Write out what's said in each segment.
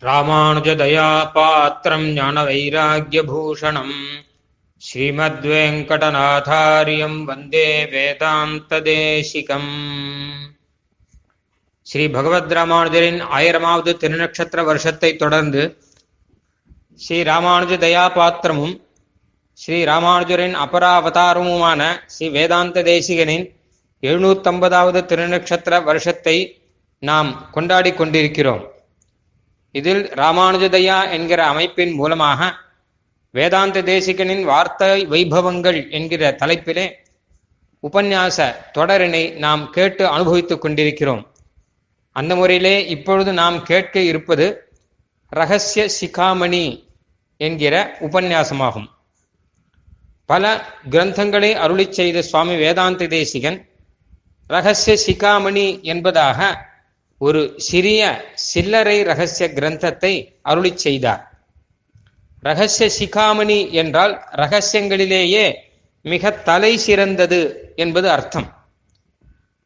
ராமானுஜதயாபாத்திரம் ஞானவைராக்கியபூஷணம். ஸ்ரீமத்வேங்கடநாதாரியம் வந்தே வேதாந்ததேசிகம். ஸ்ரீ பகவத் ராமானுஜரின் ஆயிரமாவது திருநக்ஷத்திர வருஷத்தை தொடர்ந்து ஸ்ரீ ராமானுஜ தயாபாத்திரமும் ஸ்ரீ ராமானுஜரின் அபராவதாரமுமான ஸ்ரீ வேதாந்த தேசிகனின் எழுநூத்தம்பதாவது திருநக்ஷத்திர வருஷத்தை நாம் கொண்டாடி கொண்டிருக்கிறோம். இதில் ராமானுஜதயா என்கிற அமைப்பின் மூலமாக வேதாந்த தேசிகனின் வார்த்தை வைபவங்கள் என்கிற தலைப்பிலே உபன்யாச தொடரினை நாம் கேட்டு அனுபவித்துக் கொண்டிருக்கிறோம். அந்த முறையிலே இப்பொழுது நாம் கேட்க இருப்பது ரகசிய சிகாமணி என்கிற உபன்யாசமாகும். பல கிரந்தங்களை அருளி செய்த சுவாமி வேதாந்த தேசிகன் ரகசிய சிகாமணி என்பதாக ஒரு சிறிய சில்லறை ரகசிய கிரந்தத்தை அருளி செய்தார். ரகசிய சிகாமணி என்றால் ரகசியங்களிலேயே மிக தலை சிறந்தது என்பது அர்த்தம்.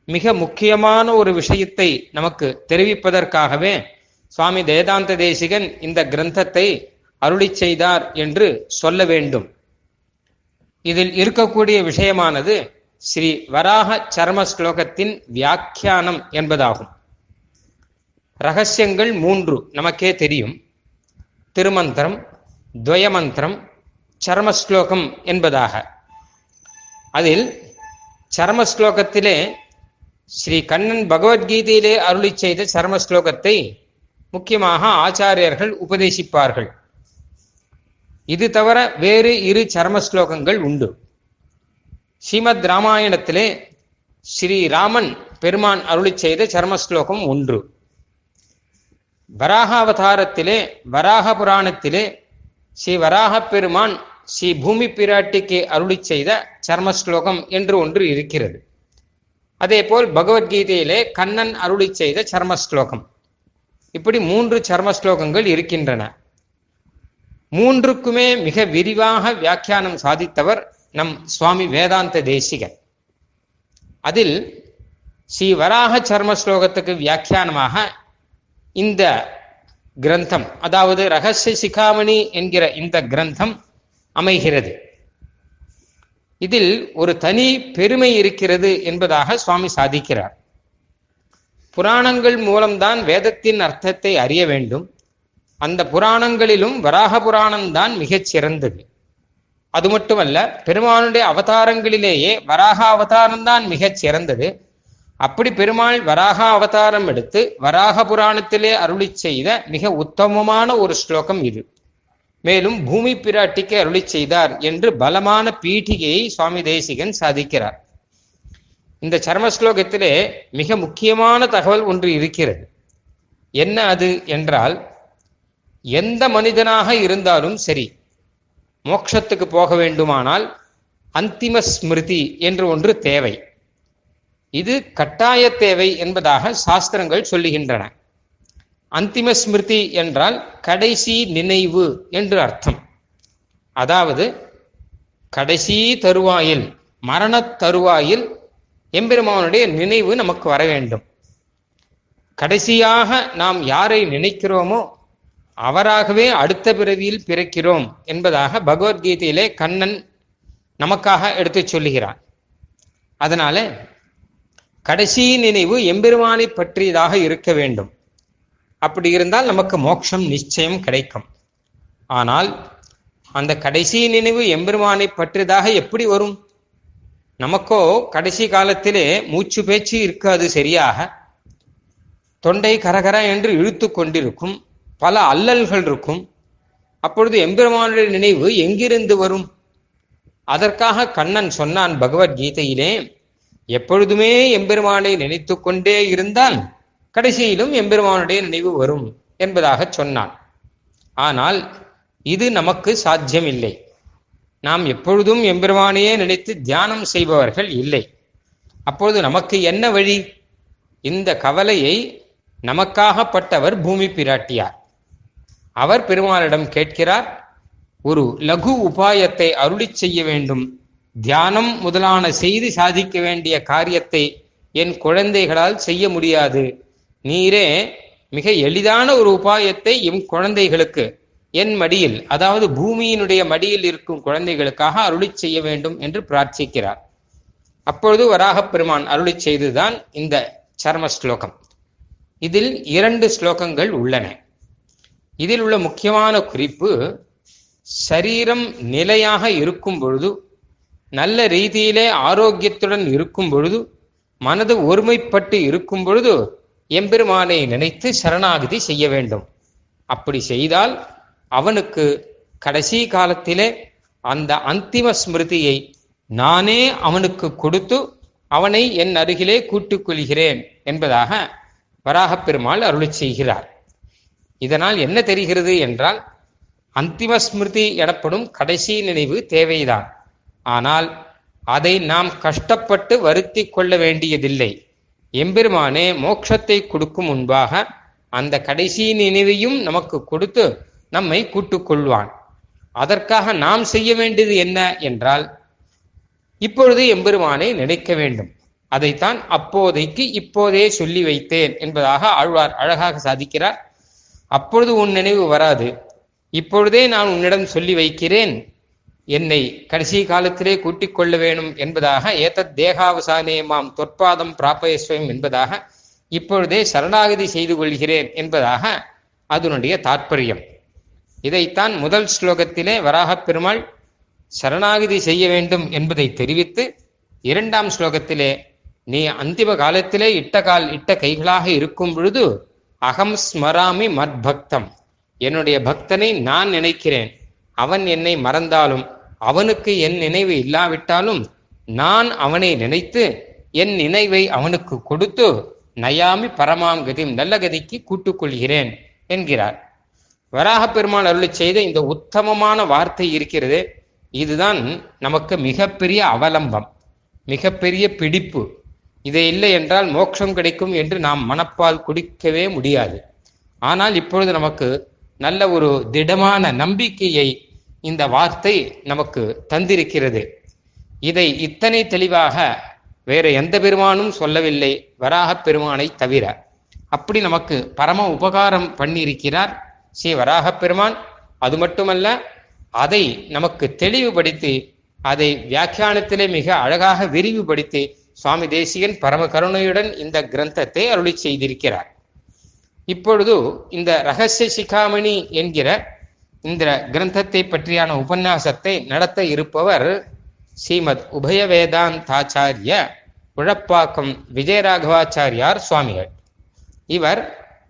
மிக முக்கியமான ஒரு விஷயத்தை நமக்கு தெரிவிப்பதற்காகவே சுவாமி வேதாந்த தேசிகன் இந்த கிரந்தத்தை அருளி செய்தார் என்று சொல்ல வேண்டும். இதில் இருக்கக்கூடிய விஷயமானது ஸ்ரீ வராக சர்ம ஸ்லோகத்தின் வியாக்கியானம் என்பதாகும். ரகசியங்கள் மூன்று நமக்கே தெரியும். திருமந்திரம் துவயமந்திரம் சர்மஸ்லோகம் என்பதாக. அதில் சர்மஸ்லோகத்திலே ஸ்ரீ கண்ணன் பகவத்கீதையிலே அருளி செய்த சர்மஸ்லோகத்தை முக்கியமாக ஆச்சாரியர்கள் உபதேசிப்பார்கள். இது தவிர வேறு இரு சர்மஸ்லோகங்கள் உண்டு. ஸ்ரீமத் ராமாயணத்திலே ஸ்ரீராமன் பெருமான் அருளி செய்த சர்மஸ்லோகம் ஒன்று. வராக அவதாரத்திலே வராக புராணத்திலே ஸ்ரீ வராக பெருமான் ஸ்ரீ பூமி பிராட்டிக்கு அருளி செய்த சர்மஸ்லோகம் என்று ஒன்று இருக்கிறது. அதே போல் பகவத்கீதையிலே கண்ணன் அருளி செய்த சர்ம ஸ்லோகம் இப்படி மூன்று சர்ம ஸ்லோகங்கள் இருக்கின்றன. மூன்றுக்குமே மிக விரிவாக வியாக்கியானம் சாதித்தவர் நம் சுவாமி வேதாந்த தேசிகன் அதில் ஸ்ரீ வராக சர்ம ஸ்லோகத்துக்கு வியாக்கியானமாக இந்த கிரந்தம் அதாவது ரகசிய சிகாமணி என்கிற இந்த கிரந்தம் அமைகிறது. இதில் ஒரு தனி பெருமை இருக்கிறது என்பதாக சுவாமி சாதிக்கிறார். புராணங்கள் மூலம்தான் வேதத்தின் அர்த்தத்தை அறிய வேண்டும். அந்த புராணங்களிலும் வராக புராணம்தான் மிகச் சிறந்தது. அது மட்டுமல்ல பெருமானுடைய அவதாரங்களிலேயே வராக அவதாரம்தான் மிகச் சிறந்தது. அப்படி பெருமாள் வராக அவதாரம் எடுத்து வராக புராணத்திலே அருளி செய்த மிக உத்தமமான ஒரு ஸ்லோகம் இது. மேலும் பூமி பிராட்டிக்கு அருளி செய்தார் என்று பலமான பீட்டிகையை சுவாமி தேசிகன் சாதிக்கிறார். இந்த சர்ம ஸ்லோகத்திலே மிக முக்கியமான தகவல் ஒன்று இருக்கிறது. என்ன அது என்றால் எந்த மனிதனாக இருந்தாலும் சரி மோட்சத்துக்கு போக வேண்டுமானால் அந்திம ஸ்மிருதி என்று ஒன்று தேவை. இது கட்டாய தேவை என்பதாக சாஸ்திரங்கள் சொல்லுகின்றன. அந்திம ஸ்மிருதி என்றால் கடைசி நினைவு என்று அர்த்தம். அதாவது கடைசி தருவாயில் மரண தருவாயில் எம்பெருமானுடைய நினைவு நமக்கு வர வேண்டும். கடைசியாக நாம் யாரை நினைக்கிறோமோ அவராகவே அடுத்த பிறவியில் பிறக்கிறோம் என்பதாக பகவத்கீதையிலே கண்ணன் நமக்காக எடுத்துச் சொல்லுகிறான் அதனால கடைசி நினைவு எம்பெருமானை பற்றியதாக இருக்க வேண்டும். அப்படி இருந்தால் நமக்கு மோட்சம் நிச்சயம் கிடைக்கும். ஆனால் அந்த கடைசி நினைவு எம்பெருமானை பற்றியதாக எப்படி வரும்? நமக்கோ கடைசி காலத்திலே மூச்சு பேச்சு இருக்காது சரியாக. தொண்டை கரகர என்று இழுத்து கொண்டிருக்கும். பல அல்லல்கள் இருக்கும். அப்பொழுது எம்பெருமானுடைய நினைவு எங்கிருந்து வரும்? அதற்காக கண்ணன் சொன்னான் பகவத்கீதையிலே எப்பொழுதுமே எம்பெருமானை நினைத்து கொண்டே இருந்தால் கடைசியிலும் எம்பெருமானுடைய நினைவு வரும் என்பதாக சொன்னான். ஆனால் இது நமக்கு சாத்தியமில்லை. நாம் எப்பொழுதும் எம்பெருமானையே நினைத்து தியானம் செய்பவர்கள் இல்லை. அப்பொழுது நமக்கு என்ன வழி? இந்த கவலையை நமக்காகப்பட்டவர் பூமி பிராட்டியார். அவர் பெருமாளிடம் கேட்கிறார் ஒரு லகு உபாயத்தை அருளி செய்ய வேண்டும். தியானம் முதலான செய்து சாதிக்க வேண்டிய காரியத்தை என் குழந்தைகளால் செய்ய முடியாது. நீரே மிக எளிதான ஒரு உபாயத்தை எம் குழந்தைகளுக்கு என் மடியில் அதாவது பூமியினுடைய மடியில் இருக்கும் குழந்தைகளுக்காக அருளி செய்ய வேண்டும் என்று பிரார்த்திக்கிறார். அப்பொழுது வராகப் பெருமான் அருளி செய்துதான் இந்த சர்ம ஸ்லோகம் இதில் இரண்டு ஸ்லோகங்கள் உள்ளன. இதில் உள்ள முக்கியமான குறிப்பு சரீரம் நிலையாக இருக்கும் பொழுது நல்ல ரீதியிலே ஆரோக்கியத்துடன் இருக்கும் பொழுது மனது ஒருமைப்பட்டு இருக்கும் பொழுது எம்பெருமானை நினைத்து சரணாகதி செய்ய வேண்டும். அப்படி செய்தால் அவனுக்கு கடைசி காலத்திலே அந்த அந்திம ஸ்மிருதியை நானே அவனுக்கு கொடுத்து அவனை என் அருகிலே கூட்டிக் கொள்கிறேன் என்பதாக வராகப் பெருமாள் அருளி செய்கிறார். இதனால் என்ன தெரிகிறது என்றால் அந்திம ஸ்மிருதி எனப்படும் கடைசி நினைவு தேவைதான். ஆனால் அதை நாம் கஷ்டப்பட்டு வருத்தி கொள்ள வேண்டியதில்லை. எம்பெருமானே மோட்சத்தை கொடுக்கும் முன்பாக அந்த கடைசி நினைவையும் நமக்கு கொடுத்து நம்மை கூட்டுக்கொள்வான் அதற்காக நாம் செய்ய வேண்டியது என்ன என்றால் இப்பொழுது எம்பெருமானை நினைக்க வேண்டும். அதைத்தான் அப்போதைக்கு இப்போதே சொல்லி வைத்தேன் என்பதாக ஆழ்வார் அழகாக சாதிக்கிறார். அப்பொழுது உன் நினைவு வராது. இப்பொழுதே நான் உன்னிடம் சொல்லி வைக்கிறேன். என்னை கடைசி காலத்திலே கூட்டிக் கொள்ள வேணும் என்பதாக ஏத்தத் தேகாவசானே மாம் தொற்பாதம் பிராப்பயஸ்வயம் என்பதாக இப்பொழுதே சரணாகதி செய்து கொள்கிறேன் என்பதாக அதனுடைய தாற்பயம். இதைத்தான் முதல் ஸ்லோகத்திலே வராகப் பெருமாள் சரணாகதி செய்ய வேண்டும் என்பதை தெரிவித்து இரண்டாம் ஸ்லோகத்திலே நீ அந்திம காலத்திலே இட்ட கால் இட்ட கைகளாக இருக்கும் பொழுது அகம் ஸ்மராமி மத்பக்தம் என்னுடைய பக்தனை நான் நினைக்கிறேன். அவன் என்னை மறந்தாலும் அவனுக்கு என் நினைவு இல்லாவிட்டாலும் நான் அவனை நினைத்து என் நினைவை அவனுக்கு கொடுத்து நயாமி பரமாம் கதிம் நல்ல கதிக்கு கூட்டுக்கொள்கிறேன் என்கிறார். வராக பெருமாள் அருளி செய்த இந்த உத்தமமான வார்த்தை இருக்கிறது. இதுதான் நமக்கு மிகப்பெரிய அவலம்பம் மிகப்பெரிய பிடிப்பு. இதை இல்லை என்றால் மோட்சம் கிடைக்கும் என்று நாம் மனப்பால் குடிக்கவே முடியாது. ஆனால் இப்பொழுது நமக்கு நல்ல ஒரு திடமான நம்பிக்கையை இந்த வார்த்தை நமக்கு தந்திருக்கிறது. இதை இத்தனை தெளிவாக வேற எந்த பெருமானும் சொல்லவில்லை. வராகப் பெருமானை தவிர. அப்படி நமக்கு பரம உபகாரம் பண்ணியிருக்கிறார் ஸ்ரீ வராகப் பெருமான். அது மட்டுமல்ல அதை நமக்கு தெளிவுபடுத்தி அதை வியாக்கியானத்திலே மிக அழகாக விரிவுபடுத்தி சுவாமி தேசிகன் பரம கருணையுடன் இந்த கிரந்தத்தை அருளி செய்திருக்கிறார். இப்பொழுது இந்த ரகசிய சிகாமணி என்கிற இந்த கிரந்தத்தை பற்றியான உபன்யாசத்தை நடத்த இருப்பவர் ஸ்ரீமத் உபய வேதாந்தாச்சாரிய உழப்பாக்கம் விஜயராகவாச்சாரியார் சுவாமிகள். இவர்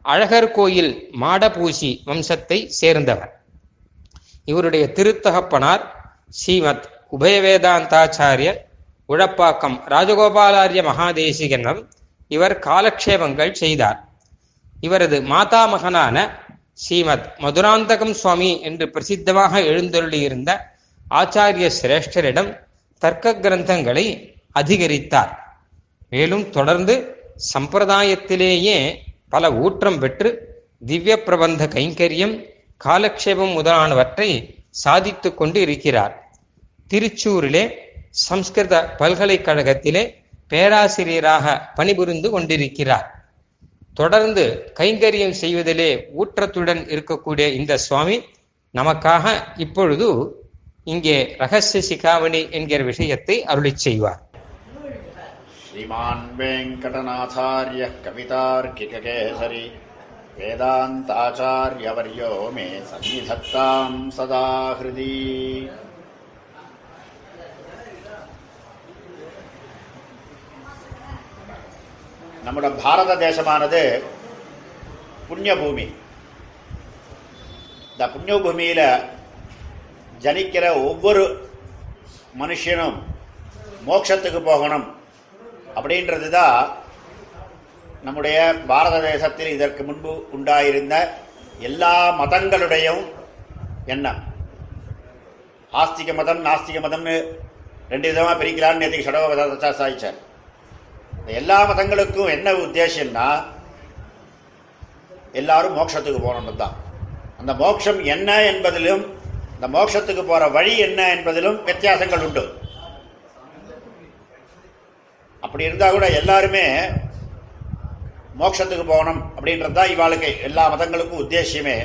அழகர் கோயில் மாடபூசி வம்சத்தை சேர்ந்தவர். இவருடைய திருத்தகப்பனார் ஸ்ரீமத் உபயவேதாந்தாச்சாரிய உழப்பாக்கம் ராஜகோபாலாரிய மகாதேசிகனம் இவர் காலக்ஷேபங்கள் செய்தார். இவரது மாதாமகனான ஸ்ரீமத் மதுராந்தகம் சுவாமி என்று பிரசித்தமாக எழுந்தருளியிருந்த ஆச்சாரிய சிரேஷ்டரிடம் தர்க்க கிரந்தங்களை அதிகரித்தார். மேலும் தொடர்ந்து சம்பிரதாயத்திலேயே பல ஊற்றம் பெற்று திவ்ய பிரபந்த கைங்கரியம் காலக்ஷேபம் முதலானவற்றை சாதித்து கொண்டு இருக்கிறார் திருச்சூரிலே சம்ஸ்கிருத பல்கலைக்கழகத்திலே பேராசிரியராக பணிபுரிந்து கொண்டிருக்கிறார். தொடர்ந்து கைங்கரியம் செய்வதிலே ஊற்றத்துடன் இருக்கக்கூடிய இந்த சுவாமி நமக்காக இப்பொழுது இங்கே ரகசிய சிகாமணி என்கிற விஷயத்தை அருளி செய்வார். ஸ்ரீமான் வெங்கடநாதாரிய கவிதார்க்கிகேசரி வேதாந்தாச்சாரியவரியோ மே சந்நிதத்தாம் சதா ஹிருதி நம்முடைய பாரத தேசமானது புண்ணிய பூமி இந்த புண்ணிய பூமியில் ஜனிக்கிற ஒவ்வொரு மனுஷனும் மோட்சத்துக்கு போகணும் அப்படின்றது தான் நம்முடைய பாரத தேசத்தில் இதற்கு முன்பு உண்டாயிருந்த எல்லா மதங்களுடையும் எண்ணம். ஆஸ்திக மதம் நாஸ்திக மதம்னு ரெண்டு விதமாக பிரிக்கலான்னு நேற்றுக்கு சடவ சாதிச்சார் இந்த எல்லா மதங்களுக்கும் என்ன உத்தேசம்னா எல்லாரும் மோட்சத்துக்கு போகணும்னு தான் அந்த மோட்சம் என்ன என்பதிலும் இந்த மோட்சத்துக்கு போகிற வழி என்ன என்பதிலும் வித்தியாசங்கள் உண்டு. அப்படி இருந்தால் கூட எல்லாருமே மோட்சத்துக்கு போகணும் அப்படின்றது தான் இவாளுக்கு எல்லா மதங்களுக்கும் உத்தேசியமே.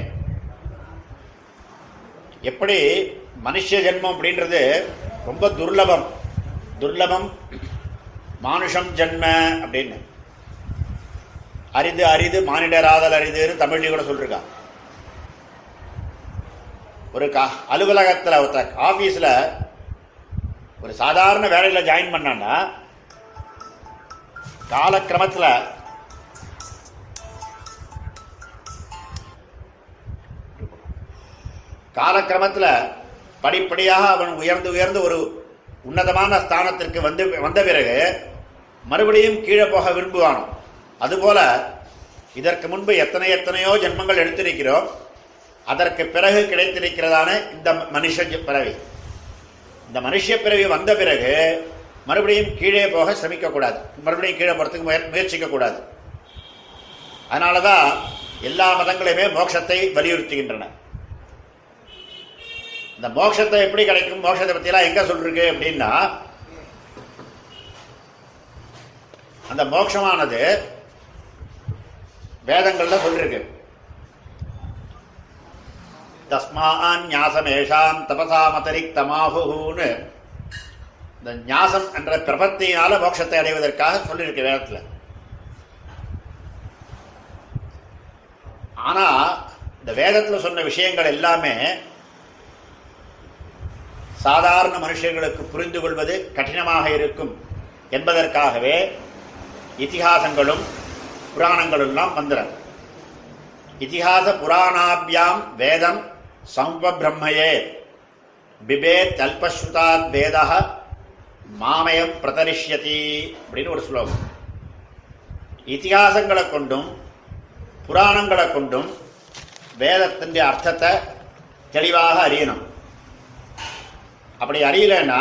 எப்படி மனுஷ ஜென்மம் அப்படின்றது ரொம்ப துர்லபம். துர்லபம் மானுஷம் ஜென்ம அப்படின்னு. அரிது அரிது மானிடராதல் அரிதுன்னு தமிழ்லையும் கூட சொல்லிருக்கா ஒரு கா அலுவலகத்தில் ஒருத்த ஆஃபீஸில் ஒரு சாதாரண வேலையில் ஜாயின் பண்ணான்னா காலக்கிரமத்தில் காலக்கிரமத்தில் படிப்படியாக அவன் உயர்ந்து உயர்ந்து ஒரு உன்னதமான ஸ்தானத்திற்கு வந்து வந்த பிறகு மறுபடியும் கீழே போக விரும்புவானோ? அதுபோல இதற்கு முன்பு எத்தனை எத்தனையோ ஜென்மங்கள் எடுத்திருக்கிறோம். அதற்கு பிறகு கிடைத்திருக்கிறதான இந்த மனுஷ பிறவி. இந்த மனுஷ பிறவி வந்த பிறகு மறுபடியும் கீழே போக சிரமிக்கக்கூடாது மறுபடியும் கீழே போகிறதுக்கு முயற் முயற்சிக்கக்கூடாது. அதனால தான் எல்லா மதங்களையுமே மோட்சத்தை வலியுறுத்துகின்றன. இந்த மோட்சத்தை எப்படி கிடைக்கும்? மோட்சத்தை பற்றிலாம் எங்கே சொல்லிருக்கு அப்படின்னா அந்த மோட்சமானது வேதங்கள்ல சொல்லிருக்கு தஸ்மான் ஞாசமேஷாம் தபசாமதரிக்தமாகுன்னு இந்த ஞாசம் என்ற பிரபத்தியினால மோட்சத்தை அடைவதற்காக சொல்லியிருக்கு வேதத்துல. ஆனா இந்த வேதத்தில் சொன்ன விஷயங்கள் எல்லாமே சாதாரண மனுஷர்களுக்கு புரிந்து கொள்வது கடினமாக இருக்கும் என்பதற்காகவே இதிகாசங்களும் புராணங்களெல்லாம் எல்லாம் வந்துடும் இதிகாச புராணாபியாம் வேதம் சம்பபிரம்மையே பிபேத் அல்பஸ்ருதாத் வேத மாமயம் பிரதரிஷ்யதி அப்படின்னு ஒரு ஸ்லோகம். இதிகாசங்களை கொண்டும் புராணங்களை கொண்டும் வேதத்தின் அர்த்தத்தை தெளிவாக அறியணும். அப்படி அறியலைன்னா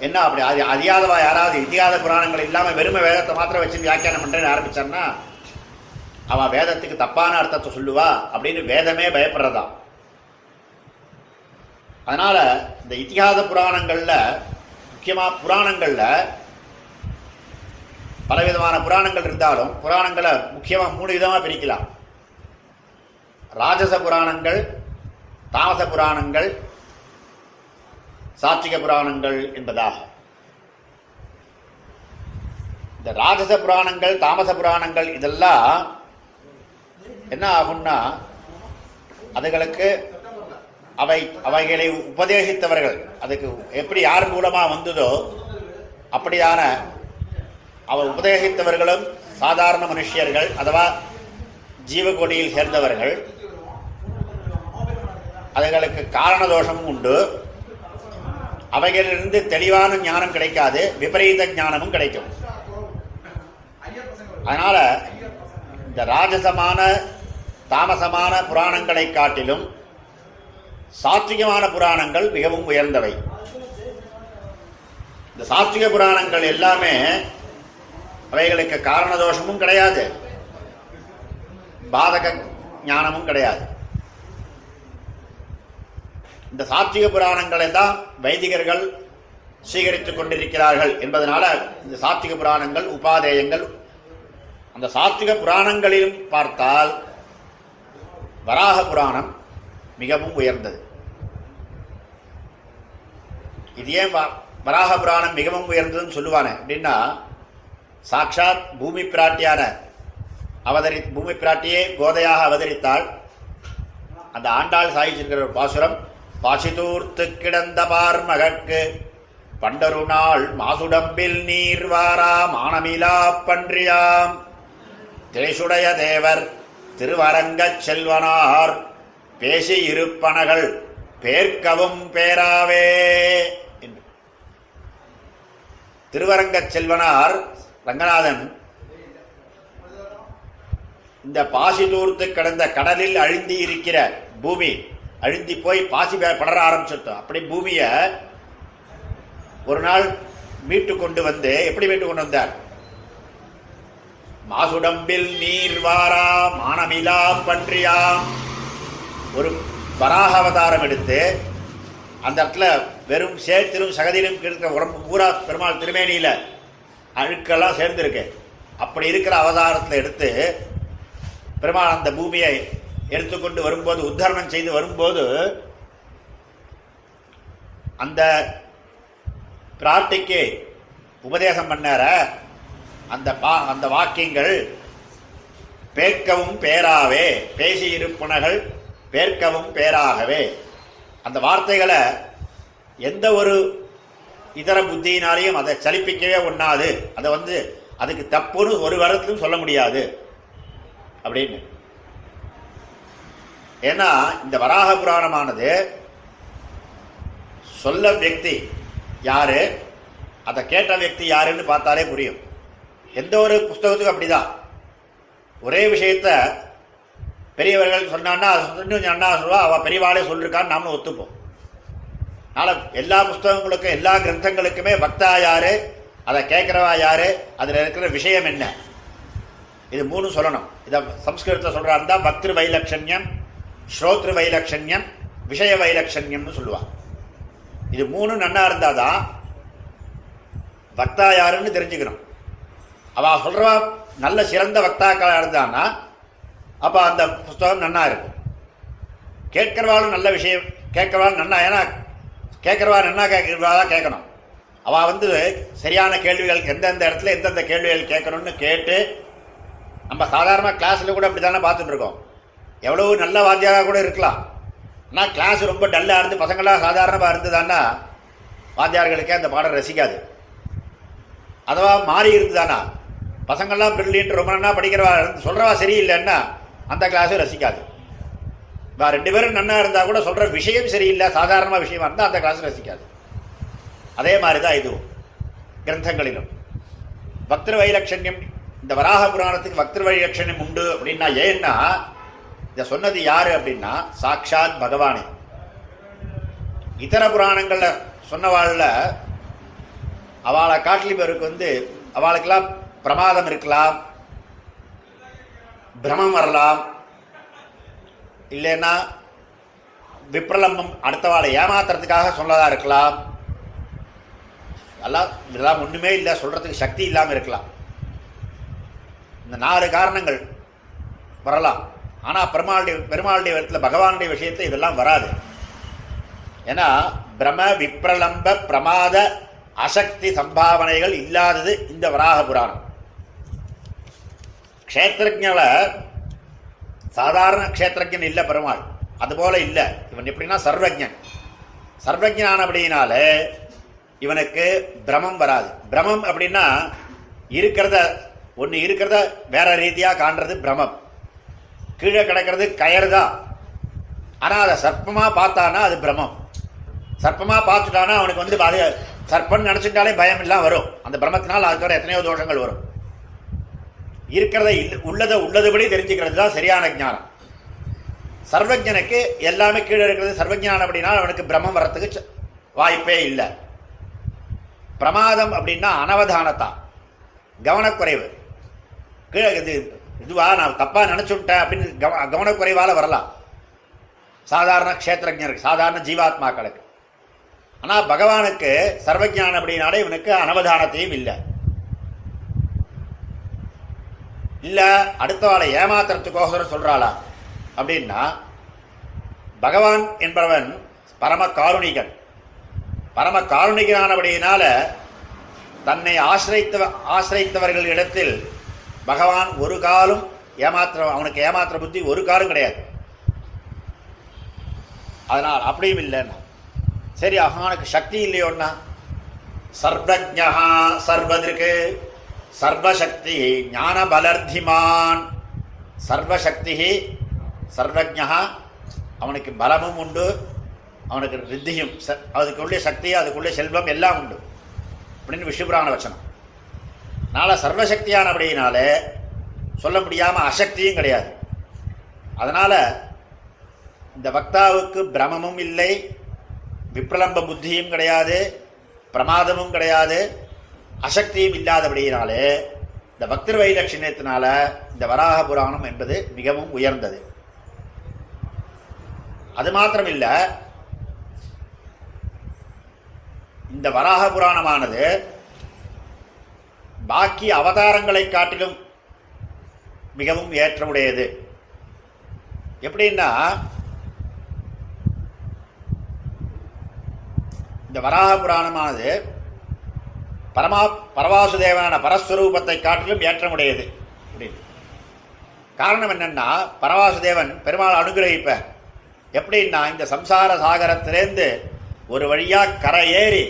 என்ன அப்படி? அது அறியாதவா யாராவது இதிகாத புராணங்கள் இல்லாமல் வெறுமை வேதத்தை மாத்திரம் வச்சு வியாக்கியானம் பண்ணுறேன்னு ஆரம்பித்தான்னா அவன் வேதத்துக்கு தப்பான அர்த்தத்தை சொல்லுவா அப்படின்னு வேதமே பயப்படுறதா? அதனால இந்த இத்திஹாச புராணங்கள்ல முக்கியமா புராணங்கள்ல பலவிதமான புராணங்கள் இருந்தாலும் புராணங்களை முக்கியமா மூணு விதமா பிரிக்கலாம். ராஜச புராணங்கள் தாமச புராணங்கள் சாத்திக புராணங்கள் என்பதாக. இந்த ராஜச புராணங்கள் தாமச புராணங்கள் இதெல்லாம் என்ன ஆகும்னா அதுகளுக்கு அவை அவைகளை உபதேசித்தவர்கள். அதுக்கு எப்படி யார் மூலமாக வந்ததோ அப்படியான அவர் உபதேசித்தவர்களும் சாதாரண மனுஷியர்கள் அதுவா ஜீவகோடியில் சேர்ந்தவர்கள். அதுகளுக்கு காரண தோஷமும் உண்டு. அவைகளிலிருந்து தெளிவான ஞானம் கிடைக்காது விபரீத ஞானமும் கிடைக்கும். அதனால இந்த ராஜசமான தாமசமான புராணங்களை காட்டிலும் சாத்விகமான புராணங்கள் மிகவும் உயர்ந்தவை. இந்த சாத்விக புராணங்கள் எல்லாமே அவைகளுக்கு காரண தோஷமும் கிடையாது. பாதக ஞானமும் கிடையாது. இந்த சாத்திக புராணங்களை தான் வைதிகர்கள் சீகரித்துக் கொண்டிருக்கிறார்கள் என்பதனால இந்த சாத்திக புராணங்கள் உபாதேயங்கள் அந்த சாத்திக புராணங்களிலும் பார்த்தால் வராக புராணம் மிகவும் உயர்ந்தது இது ஏன் வ- வராக புராணம் மிகவும் உயர்ந்ததுன்னு சொல்லுவானே அப்படின்னா சாட்சாத் பூமி பிராட்டியான அவதரி பூமி பிராட்டியே கோதையாக அவதரித்தாள் அந்த ஆண்டாள் சாதிச்சிருக்கிற பாசுரம் பாசிதூர்த்து கிடந்த பார்மகக்கு. பண்டரு நாள் மாசுடம்பில் நீர்வாரா மானமிலா பன்றியாம். திரைசுடைய தேவர் திருவரங்கச் செல்வனார். பேசி இருப்பனகள் பேர்க்கவும் பேராவே. என்று. திருவரங்கச் செல்வனார் ரங்கநாதன் இந்த பாசி தூர்த்து கிடந்த கடலில் அழிந்து இருக்கிற பூமி அழுந்தி போய் பாசி படர ஆரம்பிச்சிருத்தோம். அப்படி பூமியை ஒரு நாள் மீட்டு கொண்டு வந்து எப்படி மீட்டு கொண்டு வந்தார்? மாசுடம்பில் நீர் வாரா மானமிலா பன்றியாம் ஒரு வராக அவதாரம் எடுத்து அந்த இடத்துல வெறும் சேத்திலும் சகதியிலும் இருக்கிற உடம்பு பூரா பெருமாள் திருமேனியில் அழுக்கெல்லாம் சேர்ந்துருக்கு. அப்படி இருக்கிற அவதாரத்தில் எடுத்து பெருமாள் அந்த பூமியை எடுத்துக்கொண்டு வரும்போது உத்தரணம் செய்து வரும்போது அந்த பிரார்த்திக்கு உபதேசம் பண்ணார? அந்த பா அந்த வாக்கியங்கள் பேர்க்கவும் பேராவே பேசியிருப்புணர்கள் பேர்க்கவும் பேராகவே. அந்த வார்த்தைகளை எந்த ஒரு இதர புத்தியினாலையும் அதை சலிப்பிக்கவே ஒண்ணாது. அதை வந்து அதுக்கு தப்புன்னு ஒரு வரத்திலும் சொல்ல முடியாது. அப்படின்னு. ஏன்னா இந்த வராக புராணமானது சொல்ல வியக்தி யாரு? அதை கேட்ட வியக்தி யாருன்னு பார்த்தாலே புரியும். எந்த ஒரு புஸ்தகத்துக்கும் அப்படிதான். ஒரே விஷயத்த பெரியவர்கள் சொன்னான்னா அது இன்னும் அண்ணா சொல்லுவா அவ பெரியவாளே சொல்லிருக்கான்னு நாமளும் ஒத்துப்போம். அதனால எல்லா புஸ்தகங்களுக்கும் எல்லா கிரந்தங்களுக்குமே பக்தா யாரு? அதை கேட்கிறவா யாரு? அதில் இருக்கிற விஷயம் என்ன? இது மூணு சொல்லணும். இதை சம்ஸ்கிருதத்தில் சொல்கிறாருந்தான் பக்திரு வைலட்சண்யம் ஸ்ரோத்ரு வைலட்சண்யம் விஷய வைலட்சண்யம்னு சொல்லுவாங்க. இது மூணு நன்னா இருந்தாதான் பக்தா யாருன்னு தெரிஞ்சுக்கணும். அவள் சொல்றவா நல்ல சிறந்த வக்தாக்களா இருந்தான்னா அப்போ அந்த புஸ்தகம் நன்னா இருக்கும். கேட்கிறவாளும் நல்ல விஷயம் கேட்கிறவாள் நன்னா ஏன்னா கேட்கிறவா நன்னா கேட்கிறவா தான் கேட்கணும். அவள் வந்து சரியான கேள்விகள் எந்தெந்த இடத்துல எந்தெந்த கேள்விகள் கேட்கணும்னு கேட்டு நம்ம சாதாரண கிளாஸில் கூட அப்படி தானே பார்த்துட்ருக்கோம் எவ்வளோ எவ்வளவு நல்ல வாத்தியாராக கூட இருக்கலாம். ஆனால் கிளாஸ் ரொம்ப டல்லாக இருந்து பசங்களாக சாதாரணமாக இருந்ததான்னா வாத்தியார்களுக்கே அந்த பாடம் ரசிக்காது. அதுவா மாறி இருந்ததானா? பசங்கள்லாம் பிரில்லியன்ட் ரொம்ப நன்னா படிக்கிறவா இருந்து சொல்கிறவா சரியில்லைன்னா அந்த கிளாஸும் ரசிக்காது. இப்போ ரெண்டு பேரும் நன்னா இருந்தால் கூட சொல்கிற விஷயம் சரியில்லை சாதாரணமாக விஷயமா இருந்தால் அந்த கிளாஸ் ரசிக்காது. அதே மாதிரி தான் இதுவும் கிரந்தங்களிலும். பக்திர வைலட்சண்யம் இந்த வராக புராணத்துக்கு பக்திர வைலட்சண்யம் உண்டு அப்படின்னா ஏன்னா இதை சொன்னது யாரு அப்படின்னா சாக்ஷாத் பகவானே. இதர புராணங்களில் சொன்னவாழில் அவளை காட்டிலிபருக்கு வந்து அவளுக்கெல்லாம் பிரமாதம் இருக்கலாம் பிரமம் வரலாம் இல்லைன்னா விப்ரலம்பம் அடுத்தவாளை ஏமாத்துறதுக்காக சொன்னதாக இருக்கலாம். எல்லாம் இதெல்லாம் ஒன்றுமே இல்லை சொல்கிறதுக்கு சக்தி இல்லாமல் இருக்கலாம். இந்த நாலு காரணங்கள் வரலாம். ஆனால் பெருமாளுடைய பெருமாளுடைய விதத்துல பகவானுடைய விஷயத்தில் இதெல்லாம் வராது. ஏன்னா பிரம விப்ரலம்ப பிரமாத அசக்தி சம்பாவனைகள் இல்லாதது இந்த வராக புராணம். க்ஷேத்திரஜல சாதாரண க்ஷேத்திரஜன் இல்லை பெருமாள். அதுபோல இல்லை. இவன் எப்படின்னா சர்வஜன் சர்வஜனான அப்படின்னால இவனுக்கு பிரமம் வராது. பிரமம் அப்படின்னா இருக்கிறத ஒன்று இருக்கிறத வேற ரீதியாக காண்றது பிரமம். கீழே கிடக்கிறது கயறு தான். ஆனால் அதை சர்ப்பமாக பார்த்தானா அது பிரமம் சர்ப்பமாக பார்த்துட்டானா அவனுக்கு வந்து அது சர்ப்பம் நினச்சிட்டாலே பயம் எல்லாம் வரும். அந்த பிரமத்தினால் அதுக்கு எத்தனையோ தோஷங்கள் வரும். இருக்கிறத இல்ல- உள்ளதை உள்ளதுபடி தெரிஞ்சுக்கிறது தான் சரியான ஜானம் சர்வஜனுக்கு எல்லாமே கீழே இருக்கிறது சர்வஜானம் அப்படின்னா அவனுக்கு பிரமம் வர்றதுக்கு ச- வாய்ப்பே இல்லை. பிரமாதம் அப்படின்னா அனவதானத்தான் கவனக்குறைவு. கீழே இது இதுவா நான் தப்பா நினைச்சுட்டேன் அப்படின்னு கவ கவனக்குறைவால வரலாம். சாதாரண க்ஷேத்திரஜருக்கு சாதாரண ஜீவாத்மாக்களுக்கு. ஆனா பகவானுக்கு சர்வஜானம் அப்படின்னாலே இவனுக்கு அனவதானத்தையும் இல்லை. இல்ல அடுத்தவாளை ஏமாத்துறதுக்கோசரம் சொல்றாளா? அப்படின்னா பகவான் என்பவன் பரம காருணிகன். பரம காருணிகனானபடியினால தன்னை ஆசிரித்த ஆசிரித்தவர்களிடத்தில் பகவான் ஒரு காலும் ஏமாத்திர அவனுக்கு ஏமாத்திர புத்தி ஒரு காலும் கிடையாது. அதனால் அப்படியும் இல்லைன்னா சரி அவனுக்கு சக்தி இல்லையோன்னா சர்வஜா சர்வதிருக்கு சர்வசக்தி ஞான பலர்த்திமான் சர்வசக்தி சர்வஜா அவனுக்கு பலமும் உண்டு அவனுக்கு ரித்தியும் ச- அதுக்குள்ளே சக்தி அதுக்குள்ளே செல்வம் எல்லாம் உண்டு. அப்படின்னு விஷ்ணுபுராண வச்சனம். அதனால் சர்வசக்தியான சொல்ல முடியாமல் அசக்தியும் கிடையாது. அதனால் இந்த வக்தாவுக்கு பிரமமும் இல்லை விப்ரலம்ப புத்தியும் கிடையாது பிரமாதமும் கிடையாது அசக்தியும் இல்லாதபடியினாலே இந்த பக்திரு வைலட்சணியத்தினால இந்த வராக புராணம் என்பது மிகவும் உயர்ந்தது. அது மாத்திரம் இந்த வராக புராணமானது பாக்கி அவதாரங்களை காட்டிலும் மிகவும் ஏற்றமுடையது. எப்படின்னா இந்த வராக புராணமானது பரமா பரவாசுதேவனான பரஸ்வரூபத்தை காட்டிலும் ஏற்றமுடையது. அப்படின்னு காரணம் என்னன்னா பரவாசுதேவன் பெருமாள் அனுகிரகிப்ப. எப்படின்னா இந்த சம்சார சாகரத்திலேருந்து ஒரு வழியாக கரை ஏறி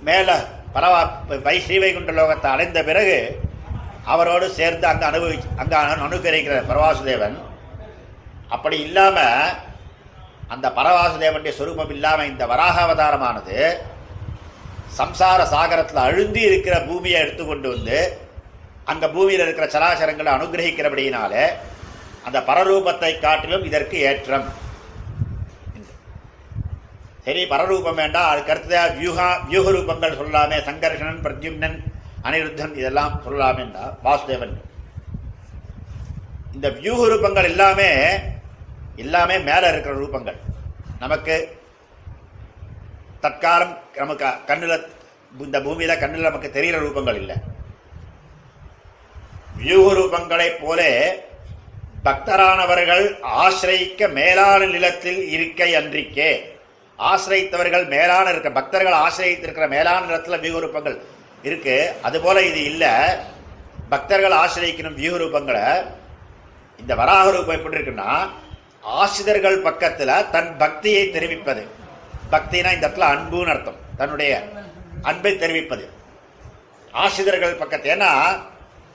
மேலே பரவா வை ஸ்ரீவைகுண்ட லோகத்தை அடைந்த பிறகு அவரோடு சேர்ந்து அங்கே அனுபவி அங்கே அனு- பரவாசுதேவன். அப்படி இல்லாமல் அந்த பரவாசுதேவனுடைய சுரூபம் இல்லாமல் இந்த வராக அவதாரமானது சம்சார சாகரத்தில் அழுந்தி இருக்கிற பூமியை எடுத்துக்கொண்டு வந்து அங்கே பூமியில் இருக்கிற சராசரங்களை அனுகிரகிக்கிறபடியினாலே அந்த பரரூபத்தை காட்டிலும் இதற்கு ஏற்றம். சரி பரரூபம் வேண்டாம் அதுக்கு அடுத்ததா வியூகா வியூக ரூபங்கள் சொல்லாமே சங்கர்ஷணன் பிரத்யும்னன் அனிருத்தன் இதெல்லாம் சொல்லாமேண்டா வாசுதேவன். இந்த வியூக ரூபங்கள் எல்லாமே எல்லாமே மேலே இருக்கிற ரூபங்கள். நமக்கு தற்காலம் நமக்கு கண்ணில் இந்த பூமியில் கண்ணில் நமக்கு தெரிகிற ரூபங்கள் இல்லை. வியூக ரூபங்களைப் போல பக்தரானவர்கள் ஆசிரியிக்க மேலான நிலத்தில் இருக்கை அன்றிக்கே ஆசிரியத்தவர்கள் மேலான இருக்க பக்தர்கள் ஆசிரியத்திருக்கிற மேலான இடத்துல வியூகரூபங்கள் இருக்கு. அதுபோல இது இல்லை. பக்தர்கள் ஆசிரியக்கணும் வியூகரூபங்களை. இந்த வராக ரூபம் எப்படி இருக்குன்னா ஆசிரியர்கள் பக்கத்தில் தன் பக்தியை தெரிவிப்பது. பக்தினா இந்த இடத்துல அன்புன்னு அர்த்தம். தன்னுடைய அன்பை தெரிவிப்பது. ஆசிரியர்கள் பக்கத்து ஏன்னா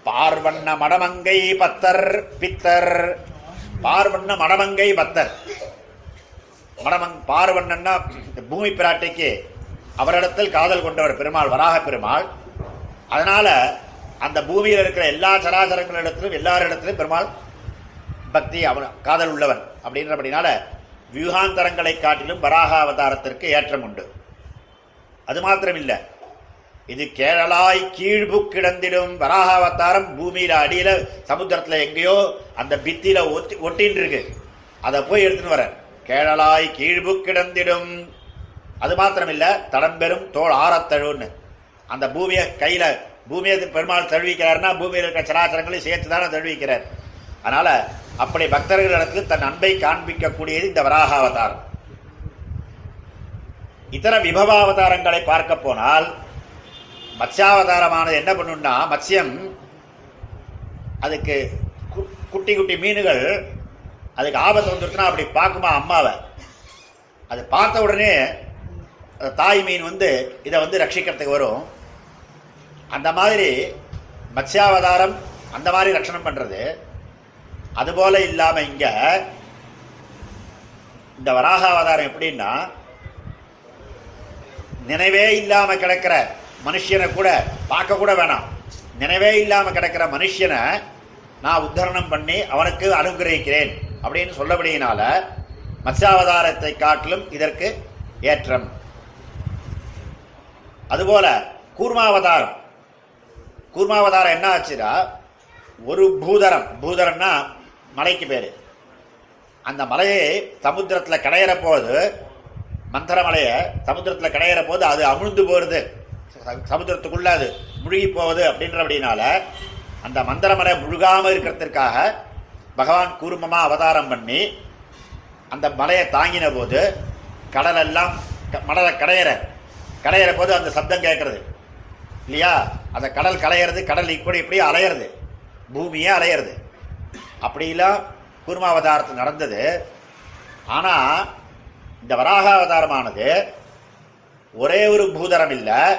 பார்வண்ண மடமங்கை பத்தர் பித்தர். பார்வண்ண மடமங்கை பத்தர். மடமங் பார்வண்ணன்னா இந்த பூமி பிராட்டிக்கு அவரிடத்தில் காதல் கொண்டவர் பெருமாள் வராக பெருமாள். அதனால அந்த பூமியில் இருக்கிற எல்லா சராசரங்களிடத்திலும் எல்லாரிடத்திலும் பெருமாள் பக்தி அவன் காதல் உள்ளவன் அப்படின்றபடினால வியூகாந்தரங்களை காட்டிலும் வராக அவதாரத்திற்கு ஏற்றம் உண்டு. அது மாத்திரமில்லை. இது கேரளாய் கீழ்பு கிடந்திடும் வராக அவதாரம் பூமியில அடியில சமுத்திரத்தில் எங்கேயோ அந்த பித்தியில ஒட்டி ஒட்டின்னு இருக்கு அதை போய் எடுத்துன்னு வரேன். கேரளாய் கீழ்பு கிடந்திடும். அது மாத்திரமில்ல தடம்பெரும் தோல் ஆரத்தழுன்னு அந்த பூமியை கையில் பூமியை பெருமாள் தழுவிக்கிறாருன்னா பூமியில் இருக்கிற சராச்சரங்களையும் சேர்த்து தானே தழுவிக்கிறார். அதனால் அப்படி பக்தர்களிடத்தில் தன் அன்பை காண்பிக்கக்கூடியது இந்த வராக அவதாரம் இதர விபவாவதாரங்களை பார்க்க போனால் மத்ஸ்யாவதாரமானது என்ன பண்ணும்னா மத்ஸ்யம் அதுக்கு கு- குட்டி குட்டி மீன்கள் அதுக்கு ஆபத்து வந்துருச்சுன்னா அப்படி பார்க்குமா அம்மாவை? அது பார்த்த உடனே அந்த தாய் மீன் வந்து இதை வந்து ரட்சிக்கிறதுக்கு வரும். அந்த மாதிரி மத்ஸ்யாவதாரம் அந்த மாதிரி ரட்சணம் பண்ணுறது அதுபோல இல்லாமல் இங்கே இந்த வராக அவதாரம் எப்படின்னா நினைவே இல்லாமல் கிடக்கிற மனுஷனை கூட பார்க்க கூட வேணாம். நினைவே இல்லாமல் கிடக்கிற மனுஷனை நான் உத்தரணம் பண்ணி அவனுக்கு அனுகிரகிக்கிறேன். அப்படின்னு சொல்லபடியினால மத்ஸ்யாவதாரத்தை காட்டிலும் இதற்கு ஏற்றம். அதுபோல கூர்மாவதாரம். கூர்மாவதாரம் என்ன ஆச்சுன்னா ஒரு பூதரம். பூதரம்னா மலைக்கு பேர். அந்த மலையை சமுத்திரத்தில் கடையிற போது மந்திர மலையை சமுத்திரத்தில் கடையிற போது அது அமிழ்ந்து போகிறது ச- சமுத்திரத்துக்குள்ள அது முழுகி போகுது அப்படின்ற அப்படின்னால அந்த மந்திரமலை முழுகாமல் இருக்கிறதுக்காக பகவான் கூர்மமாக அவதாரம் பண்ணி அந்த மலையை தாங்கின போது கடலெல்லாம் க- கடையிற கடையிற போது அந்த சப்தம் கேட்குறது. இல்லையா? அந்த கடல் கலையிறது கடல் இப்படி இப்படி அலையிறது. பூமியே அலையிறது. அப்படிலாம் கூர்மாவதாரத்தில் நடந்தது. ஆனால் இந்த வராக அவதாரமானது ஒரே ஒரு பூதரம் இல்லை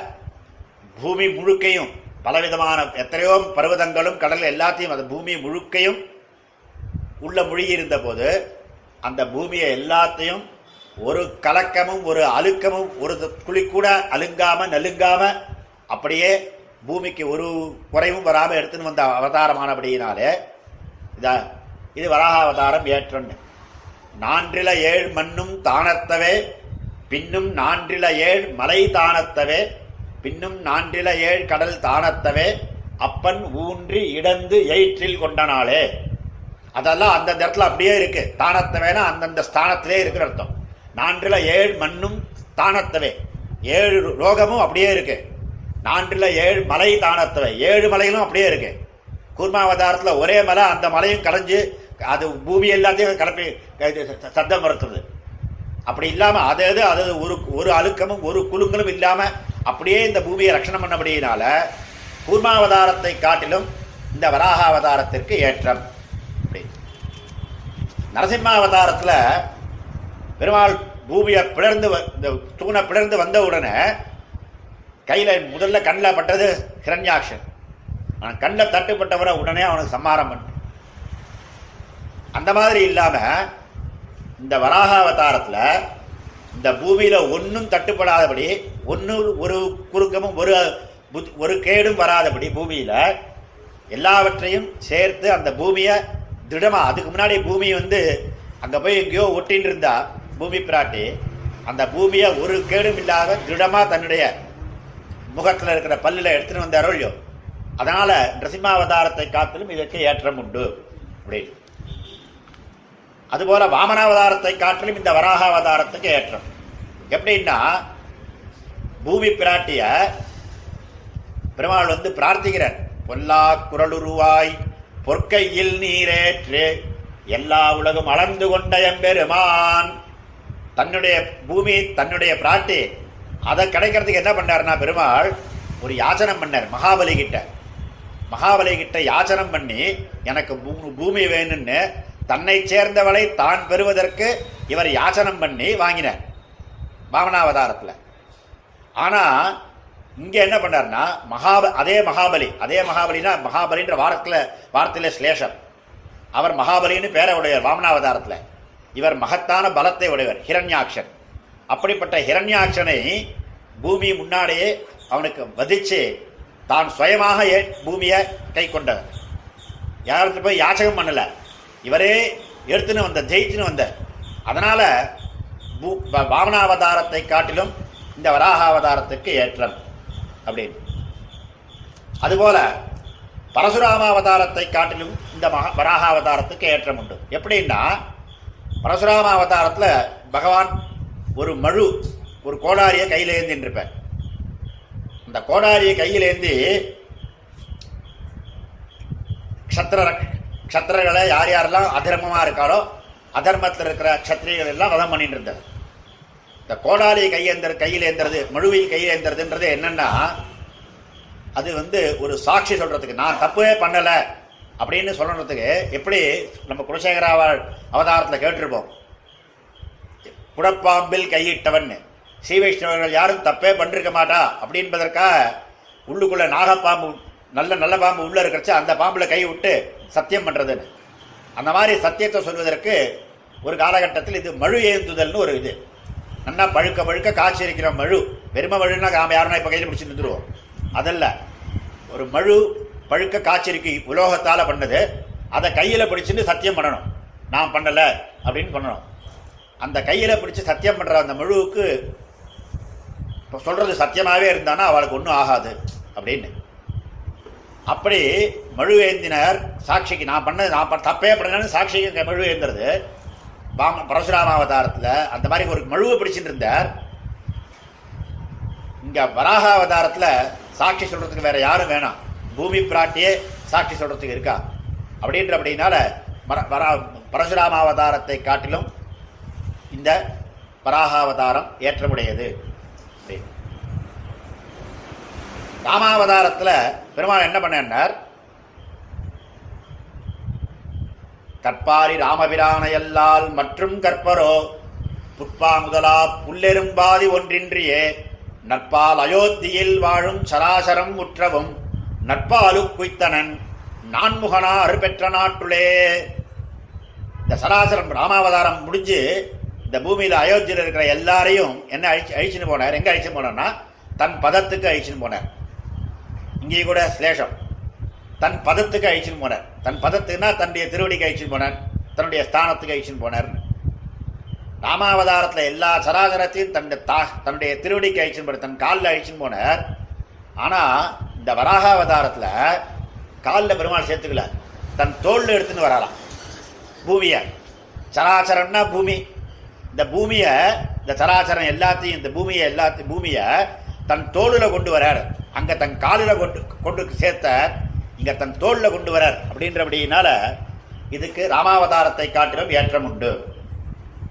பூமி முழுக்கையும் பலவிதமான எத்தனையோ பர்வதங்களும் கடல் எல்லாத்தையும் அந்த பூமி முழுக்கையும் உள்ள முழுகி போது அந்த பூமியை எல்லாத்தையும் ஒரு கலக்கமும் ஒரு அழுக்கமும் ஒரு துளி கூட அழுங்காம நலுங்காம அப்படியே பூமிக்கு ஒரு குறைவும் வராமல் எடுத்துன்னு வந்த அவதாரமானபடியினாலே இதா இது வராக அவதாரம் ஏற்றன்னு நான்றில ஏழ் மண்ணும் தானத்தவே பின்னும் நான்றில ஏழ் மலை தானத்தவே பின்னும் நான்றில ஏழ் கடல் தானத்தவே அப்பன் ஊன்றி இடந்து எயிற்றில் கொண்டனாலே. அதெல்லாம் அந்தந்த இடத்துல அப்படியே இருக்கு. தானத்தவேனா அந்தந்த ஸ்தானத்திலே இருக்கிற அர்த்தம். நான்கில் ஏழு மண்ணும் தானத்தவே. ஏழு ரோகமும் அப்படியே இருக்கு. நான்கில் ஏழு மலை தானத்தவை. ஏழு மலைகளும் அப்படியே இருக்கு. கூர்மாவதாரத்தில் ஒரே மலை அந்த மலையும் கலைஞ்சு அது பூமி எல்லாத்தையும் கலப்பி சத்தம் வருத்துறது அப்படி இல்லாமல் அது அது அது ஒரு ஒரு அழுக்கமும் ஒரு குலுங்கலும் இல்லாமல் அப்படியே இந்த பூமியை ரட்சணம் பண்ணபடியினால கூர்மாவதாரத்தை காட்டிலும் இந்த வராக அவதாரத்திற்கு ஏற்றம். நரசிம்மாவதாரத்துல பெருமாள் பூமியை பிளர்ந்து இந்த தூணை பிளர்ந்து வந்த உடனே கையில் முதல்ல கண்ணில் பட்டது ஹிரண்யாக்ஷன். அவன் கண்ணில் தட்டுப்பட்டவரை உடனே அவனுக்கு சம்மாரம் பண்ணு. அந்த மாதிரி இல்லாமல் இந்த வராகாவதாரத்துல இந்த பூமியில் ஒன்றும் தட்டுப்படாதபடி ஒன்று ஒரு குறுக்கமும் ஒரு புத்- ஒரு கேடும் வராதபடி பூமியில் எல்லாவற்றையும் சேர்த்து அந்த பூமியை திருடமாக அதுக்கு முன்னாடி பூமி வந்து அங்கே போய் எங்கேயோ ஒட்டின்னு இருந்தா பூமி பிராட்டி அந்த பூமியை ஒரு கேடும் இல்லாத திருடமாக தன்னுடைய முகத்தில் இருக்கிற பல்லில் எடுத்துன்னு வந்தாரோ இல்லையோ? அதனால் நரசிம்மாவதாரத்தை காட்டிலும் இதற்கு ஏற்றம் உண்டு அப்படின்னு. அதுபோல் வாமனாவதாரத்தை காட்டிலும் இந்த வராகாவதாரத்துக்கு ஏற்றம். எப்படின்னா பூமி பிராட்டிய பெருமாள் வந்து பிரார்த்திக்கிறார். பொல்லா குரலுருவாய் பொற்கையில் நீரேற்று. எல்லா உலகம் அளந்து கொண்ட எம்பெருமான். தன்னுடைய பூமி தன்னுடைய பிராட்டி அதை கிடைக்கிறதுக்கு என்ன பண்ணாருன்னா பெருமாள் ஒரு யாச்சனம் பண்ணார் மகாபலி கிட்ட. மகாபலி கிட்ட யாச்சனம் பண்ணி எனக்கு பூமி வேணும்னு தன்னை சேர்ந்தவளை தான் பெறுவதற்கு இவர் யாச்சனம் பண்ணி வாங்கினார் பாவனாவதாரத்தில் ஆனால் இங்க என்ன பண்ணார்னா மகாப அதே மகாபலி அதே மகாபலினா மகாபலின்ற வாரத்தில் வார்த்தையில ஸ்லேஷம் அவர் மகாபலின்னு பேரை உடையவர் வாமனாவதாரத்தில். இவர் மகத்தான பலத்தை உடையவர் ஹிரண்யாக்ஷன். அப்படிப்பட்ட ஹிரண்யாட்சனை பூமி முன்னாடியே அவனுக்கு வதிச்சு தான் சுயமாக ஏ பூமியை கை கொண்டவர். யாருக்கு போய் யாச்சகம் பண்ணல? இவரே எடுத்துன்னு வந்த ஜெயிச்சுன்னு வந்தார் அதனால் பூ- வாமனாவதாரத்தை காட்டிலும் இந்த வராகாவதாரத்துக்கு ஏற்றம். அப்படின்னு. அதுபோல பரசுராமாவதாரத்தை காட்டிலும் இந்த மகா வராகாவதாரத்துக்கு ஏற்றம் உண்டு. எப்படின்னா பரசுராமாவதாரத்துல பகவான் ஒரு மழு ஒரு கோடாரியை கையில் ஏந்தின்னு இருப்பார் அந்த கோடாரியை கையில் ஏந்தி க்ஷத்திர க்ஷத்திரர்களை யார் யாரெல்லாம் அதர்மமாக இருக்காளோ அதர்மத்தில் இருக்கிற க்ஷத்திரிகள் எல்லாம் வதம் பண்ணிட்டு இருந்தார் இந்த கோடாலியை கையேந்திர கையில் ஏந்துறது மழுவையும் கையில் ஏந்துறதுன்றது என்னன்னா அது வந்து ஒரு சாட்சி சொல்றதுக்கு நான் தப்பே பண்ணலை அப்படின்னு சொல்றதுக்கு எப்படி நம்ம குலசேகராவால் அவதாரத்தில் கேட்டிருப்போம். குடப்பாம்பில் கையிட்டவன் ஸ்ரீ வைஷ்ணவர்கள் யாரும் தப்பே பண்ணிருக்க மாட்டா அப்படின்பதற்காக உள்ளுக்குள்ள நாகப்பாம்பு நல்ல நல்ல பாம்பு உள்ள இருக்கிறச்சு அந்த பாம்பில் கை விட்டு சத்தியம் பண்ணுறதுன்னு அந்த மாதிரி சத்தியத்தை சொல்வதற்கு ஒரு காலகட்டத்தில் இது மழு ஏந்துதல்னு ஒரு இது. நல்லா பழுக்க பழுக்க காய்ச்சி இருக்கிற மழு. வெறும மழுன்னா நாம் யாருன்னா இப்போ கையில் பிடிச்சி நின்றுருவோம் அதல்ல ஒரு மழு பழுக்க காய்ச்சிருக்கு உலோகத்தால் பண்ணது. அதை கையில் பிடிச்சிட்டு சத்தியம் பண்ணணும். நான் பண்ணலை அப்படின்னு பண்ணணும். அந்த கையில் பிடிச்சி சத்தியம் பண்ணுற அந்த மழுவுக்கு இப்போ சொல்கிறது சத்தியமாகவே இருந்தானா அவளுக்கு ஒன்றும் ஆகாது அப்படின்னு. அப்படி மழு ஏந்தினர் சாட்சிக்கு நான் பண்ணது நான் தப்பே பண்ணலன்னு சாட்சிக்கு மழு ஏந்துறது. பாம பரசுராம அவதாரத்தில் அந்த மாதிரி ஒரு மழுவை பிடிச்சிட்டு இருந்தார். இங்கே வராக அவதாரத்தில் சாட்சி சொல்கிறதுக்கு வேறு யாரும் வேணாம். பூமி பிராட்டியே சாட்சி சொல்கிறதுக்கு இருக்கா? அப்படின்ற அப்படின்னால மர- வரா பரசுராம அவதாரத்தை காட்டிலும் இந்த வராகாவதாரம் ஏற்றமுடையது. ராமாவதாரத்தில் பெருமாள் என்ன பண்ணார் கற்பாரி ராமபிரானையல்லால் மற்றும் கற்பரோ புட்பா முதலா புல்லெரும்பாதி ஒன்றின்றியே நட்பால் அயோத்தியில் வாழும் சராசரம் முற்றவும் நட்பாலு குய்த்தனன் நான்முகனா அருபெற்ற நாட்டுளே. இந்த சராசரம் ராமாவதாரம் முடிஞ்சு இந்த பூமியில் அயோத்தியில் இருக்கிற எல்லாரையும் என்ன அழிச்சு அழிச்சுன்னு போனார்? எங்கே அழிச்சுன்னு போனார்னா தன் பதத்துக்கு அழிச்சுன்னு போனார். இங்கே கூட சிலேஷம். தன் பதத்துக்கு அழிச்சுன்னு போனார். தன் பதத்துக்குன்னா தன்னுடைய திருவடிக்கு அழிச்சுன்னு போனார். தன்னுடைய ஸ்தானத்துக்கு அழிச்சுன்னு போனார். ராமாவதாரத்தில் எல்லா சராசரத்தையும் தன்னுடைய தா தன்னுடைய திருவடிக்கு அழிச்சுன்னு போனார். தன் காலில் அழிச்சுன்னு போனார். ஆனால் இந்த வராகாவதாரத்தில் காலில் பெருமாள் சேர்த்துக்கல. தன் தோளில் எடுத்துன்னு வராலாம் பூமியை. சராச்சரம்னா பூமி. இந்த பூமியை இந்த சராச்சரம் எல்லாத்தையும் இந்த பூமியை எல்லாத்தையும் பூமியை தன் தோளில் கொண்டு வரார். அங்கே தன் காலில் கொண்டு கொண்டு சேர்த்த இங்க தன் தோல்ல கொண்டு வரார் அப்படின்றபடியினால இதுக்கு ராமாவதாரத்தை காட்டிலும் ஏற்றம் உண்டு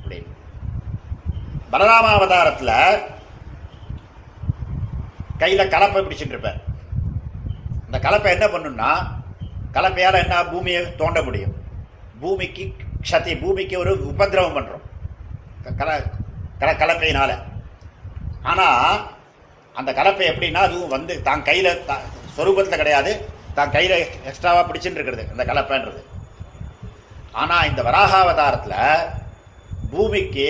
அப்படின்னு. பலராமாவதாரத்தில் கையில் கலப்பை பிடிச்சிட்டு இருப்பார். அந்த கலப்பை என்ன பண்ணும்னா கலப்பையால் என்ன பூமியை தோண்ட முடியும்? பூமிக்கு க்ஷதி பூமிக்கு ஒரு உபதிரவம் பண்ணுறோம் க- கல கல கலப்பையினால. ஆனால் அந்த கலப்பை எப்படின்னா அதுவும் வந்து தான் கையில் த- சொரூபத்தில் கிடையாது. தான் கையில் எக்ஸ்ட்ராவாக பிடிச்சிட்டு இருக்கிறது இந்த கலப்பைன்றது. ஆனால் இந்த வராகாவதாரத்தில் பூமிக்கு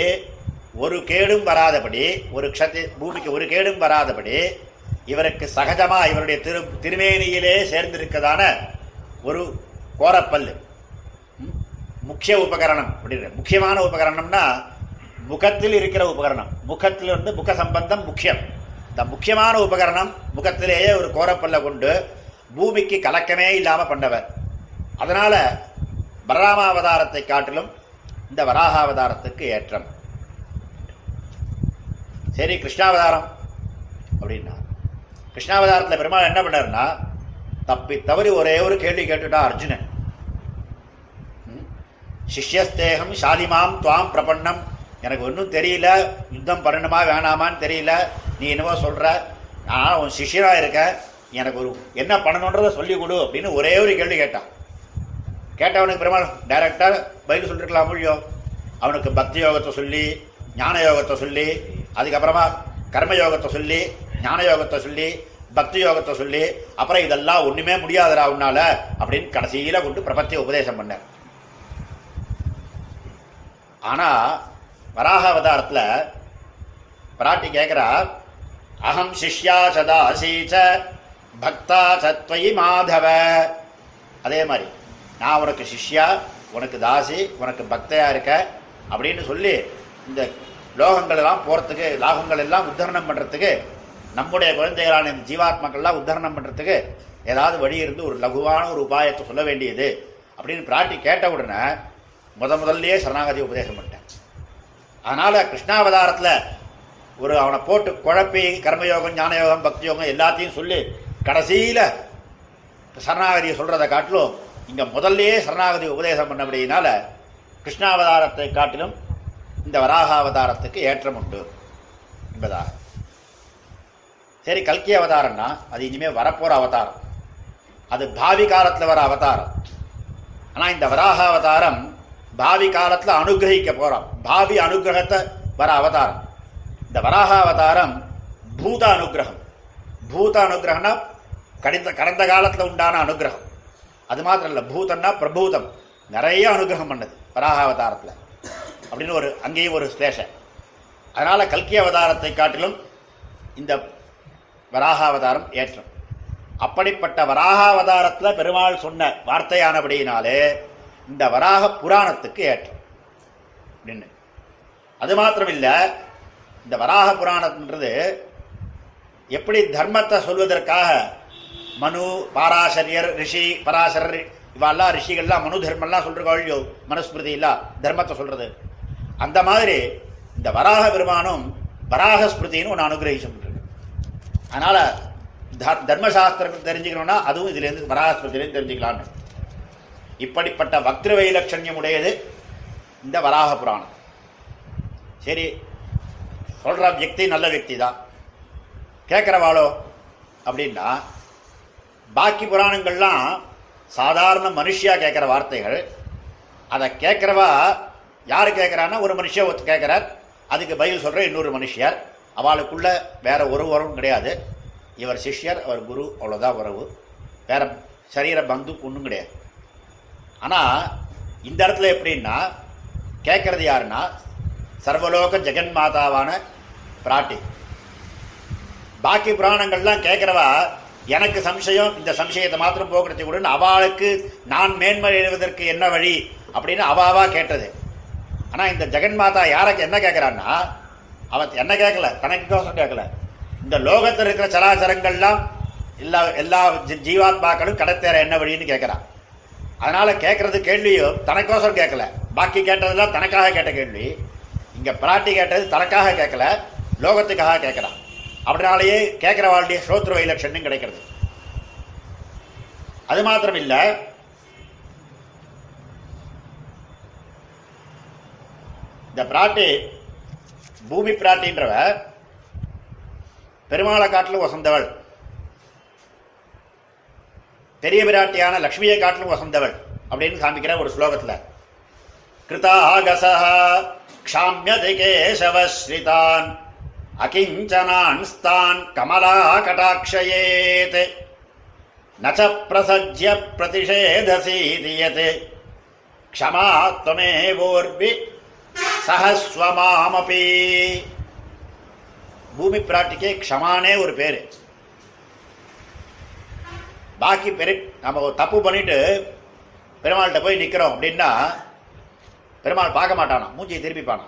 ஒரு கேடும் வராதபடி ஒரு க்ஷத்தி பூமிக்கு ஒரு கேடும் வராதபடி இவருக்கு சகஜமாக இவருடைய திரு திருமேனியிலே சேர்ந்திருக்கதான ஒரு கோரப்பல்லு. முக்கிய உபகரணம் அப்படின்னு முக்கியமான உபகரணம்னா முகத்தில் இருக்கிற உபகரணம். முகத்தில் வந்து முக சம்பந்தம் முக்கியம். இந்த முக்கியமான உபகரணம் முகத்திலேயே ஒரு கோரப்பல்ல கொண்டு பூமிக்கு கலக்கமே இல்லாமல் பண்ணவர். அதனால பலராமாவதாரத்தை காட்டிலும் இந்த வராகாவதாரத்துக்கு ஏற்றம். சரி கிருஷ்ணாவதாரம் அப்படின்னா. கிருஷ்ணாவதாரத்தில் பெருமாள் என்ன பண்ணாருன்னா தப்பி தவறி ஒரே ஒரு கேள்வி கேட்டுட்டா அர்ஜுனன். ம்? சிஷ்யஸ்தேகம் ஷாலிமாம் துவாம் பிரபண்ணம் எனக்கு ஒன்றும் தெரியல. யுத்தம் பண்ணணுமா வேணாமான்னு தெரியல. நீ என்னவோ சொல்கிற நான் உன் சிஷ்யராக இருக்க எனக்கு ஒரு என்ன பண்ணணுன்றதை சொல்லி கொடு அப்படின்னு ஒரே ஒரு கேள்வி கேட்டான். கேட்டவனுக்கு பெருமாள் டைரக்டாக பதில் சொல்லிருக்கலாம் இல்லையோ அவனுக்கு பக்தி யோகத்தை சொல்லி ஞான யோகத்தை சொல்லி அதுக்கப்புறமா கர்ம யோகத்தை சொல்லி ஞான யோகத்தை சொல்லி பக்தி யோகத்தை சொல்லி அப்புறம் இதெல்லாம் ஒன்றுமே முடியாதுடா உன்னால அப்படின்னு கடைசியில் கொண்டு பிரபத்திய உபதேசம் பண்ண ஆனால் வராக அவதாரத்தில் பிராட்டி கேட்குறா அகம் சிஷ்யா சதாசீச்ச பக்தா சத்வயி மாதவ. அதே மாதிரி நான் உனக்கு சிஷ்யா உனக்கு தாசி உனக்கு பக்தையாக இருக்க அப்படின்னு சொல்லி இந்த லோகங்கள் எல்லாம் போகிறதுக்கு லாகங்கள் எல்லாம் உத்தரணம் பண்ணுறதுக்கு நம்முடைய குழந்தைகளான இந்த ஜீவாத்மாக்கள்லாம் உத்தரணம் பண்ணுறதுக்கு ஏதாவது வழி இருந்து ஒரு லகுவான ஒரு உபாயத்தை சொல்ல வேண்டியது அப்படின்னு பிராட்டி கேட்ட உடனே முத முதல்லையே சரணாகதி உபதேசம் பண்ணிட்டேன். அதனால் கிருஷ்ணாவதாரத்தில் ஒரு அவனை போட்டு குழப்பி கர்மயோகம் ஞானயோகம் பக்தி யோகம் எல்லாத்தையும் சொல்லி கடைசியில் சரணாகதியை சொல்கிறத காட்டிலும் இங்கே முதல்லையே சரணாகதி உபதேசம் பண்ணபடியினால கிருஷ்ணாவதாரத்தை காட்டிலும் இந்த வராகாவதாரத்துக்கு ஏற்றம் உண்டு என்பதாக. சரி கல்கி அவதாரம்னா அது இனிமேல் வரப்போகிற அவதாரம். அது பாவி காலத்தில் வர அவதாரம். ஆனால் இந்த வராக அவதாரம் பாவி காலத்தில் அனுகிரகிக்க போகிறோம் பாவி அனுகிரகத்தை வர அவதாரம். இந்த வராக அவதாரம் பூத அனுகிரகம். பூத அனுகிரகம்னா கடந்த கடந்த காலத்தில் உண்டான அனுகிரகம். அது மாத்திரம் இல்லை பூதம்னா பிரபூதம். நிறைய அனுகிரகம் பண்ணது வராக அவதாரத்தில் அப்படின்னு ஒரு அங்கேயும் ஒரு ஸ்லேஷன் அதனால் கல்கி அவதாரத்தை காட்டிலும் இந்த வராக அவதாரம் ஏற்றம். அப்படிப்பட்ட வராக அவதாரத்தில் பெருமாள் சொன்ன வார்த்தையானபடியினாலே இந்த வராக புராணத்துக்கு ஏற்றம். அப்படின்னு. அது மாத்திரம் இல்லை இந்த வராக புராணம்ன்றது எப்படி தர்மத்தை சொல்வதற்காக மனு பாராசரியர் ரிஷி பராசரர் இவெல்லாம் ரிஷிகள்லாம் மனு தர்மம்லாம் சொல்றாங்க மனுஸ்மிருதி இல்ல தர்மத்தை சொல்றது. அந்த மாதிரி இந்த வராக பெருமானும் வராக ஸ்மிருதின்னு ஒன்று அனுகிரகிச்சு அதனால த- தர்மசாஸ்திரம் தெரிஞ்சுக்கணும்னா அதுவும் இதுலேருந்து வராக ஸ்மிருதியிலேருந்து தெரிஞ்சுக்கலாம்னு. இப்படிப்பட்ட வக்ர வைலட்சண்யம் உடையது இந்த வராக புராணம். சரி சொல்ற வியக்தி நல்ல வியக்தி தான். கேட்குறவாளோ அப்படின்னா பாக்கி புராணங்கள்லாம் சாதாரண மனுஷியா கேட்குற வார்த்தைகள். அதை கேட்குறவா யார் கேட்குறான்னா ஒரு மனுஷ ஒருத்தர் கேட்குறார் அதுக்கு பதில் சொல்கிற இன்னொரு மனுஷியார். அவளுக்குள்ள வேற ஒரு உறவும் கிடையாது. இவர் சிஷ்யர் அவர் குரு அவ்வளோதான் உறவு. வேற சரீர பந்து ஒன்றும் கிடையாது. ஆனால் இந்த இடத்துல எப்படின்னா கேட்குறது யாருன்னா சர்வலோக ஜெகன் மாதாவான பிராட்டி. பாக்கி புராணங்கள்லாம் கேட்கிறவா எனக்கு சம்சயம் இந்த சம்சயத்தை மாத்திரம் போக்குறதை கூட அவளுக்கு நான் மேன்மை எழுவதற்கு என்ன வழி? அப்படின்னு அவாவா கேட்டது. ஆனால் இந்த ஜெகன் மாதா யாரை என்ன கேட்குறான்னா அவன் என்ன கேட்கல தனக்கு கோசம் கேட்கல இந்த லோகத்தில் இருக்கிற சராச்சரங்கள்லாம் எல்லா எல்லா ஜீவாத்மாக்களும் கடத்தேற என்ன வழின்னு கேட்குறான் அதனால் கேட்குறது கேள்வியும் தனக்கோசரம் கேட்கல பாக்கி கேட்டதெல்லாம் தனக்காக கேட்ட கேள்வி. இங்கே பிராட்டி கேட்டது தனக்காக கேட்கல லோகத்துக்காக கேட்குறான் அப்படினாலேயே கேட்கிறவாளுடைய ஸ்ரோத்ர வைலட்சண்யம் கிடைக்கிறது. அது மாத்திரம் இல்ல இந்த பிராட்டி பூமி பிராட்டின்றவ பெருமாளை காட்டிலும் வசந்தவள். பெரிய பிராட்டியான லக்ஷ்மியை காட்டிலும் வசந்தவள் அப்படின்னு காமிக்கிற ஒரு ஸ்லோகத்துல. கிருதாகசः க்ஷாமியதி கேசவஸ்ரிதான் அகிஞ்சனான்ஸ்தான் கமலா கடாட்சயேத் நச்ச பிரசஜ்ய பிரதிஷேதசீதி யத் க்ஷமா त्वमेवोर्वि சஹஸ்வமாமபி பூமி பிராட்டிக்கே க்ஷமானே ஒரு பேரு பாக்கி பெரு நம்ம ஒரு தப்பு பண்ணிட்டு பெருமாள்கிட்ட போய் நிற்கிறோம் அப்படின்னா பெருமாள் பார்க்க மாட்டானா மூஞ்சியை திருப்பிப்பானா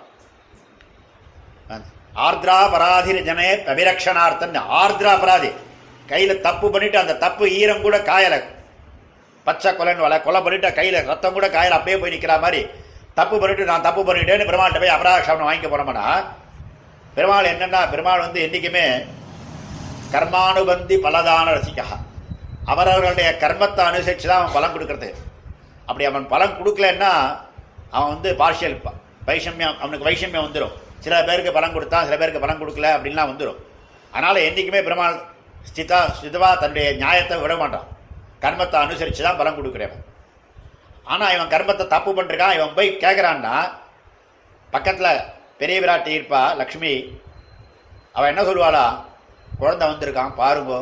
ஆர்திரா பராதிர ஜனே அபிரக்ஷனார்த்தன் ஆர்திரா பராதி கையில் தப்பு பண்ணிட்டு அந்த தப்பு ஈரம் கூட காயலை. பச்சை கொலைன்னு வலை கொலை பண்ணிட்டு கையில் ரத்தம் கூட காயலை அப்படியே போய் நிற்கிற மாதிரி. தப்பு பண்ணிட்டு நான் தப்பு பண்ணிட்டேன்னு பெருமாள்கிட்ட போய் அபராக்ஷாமனை வாங்கிக்க போனோம்னா பெருமாள் என்னன்னா பெருமாள் வந்து என்றைக்குமே கர்மானுபந்தி பலதான ரசிக்கா. அவரவர்களுடைய கர்மத்தை அனுசரித்து தான் அவன் பலன் கொடுக்கறது. அப்படி அவன் பலன் கொடுக்கலன்னா அவன் வந்து பார்ஷியல் வைஷமியம் அவனுக்கு வைஷமியம் வந்துடும் சில பேருக்கு பலன் கொடுத்தா சில பேருக்கு பலன் கொடுக்கல அப்படின்லாம் வந்துடும் அதனால் என்றைக்குமே பெருமாள் ஸ்திதா ஸ்திதவா தன்னுடைய நியாயத்தை விட மாட்டான். கர்மத்தை அனுசரித்து தான் பலன் கொடுக்குறவன் ஆனால் இவன் கர்மத்தை தப்பு பண்ணிருக்கான் இவன் போய் கேட்குறான்னா பக்கத்தில் பெரிய விராட்டி இருப்பா லக்ஷ்மி. அவன் என்ன சொல்லுவாளா? குழந்தை வந்திருக்கான் பாருங்கோ.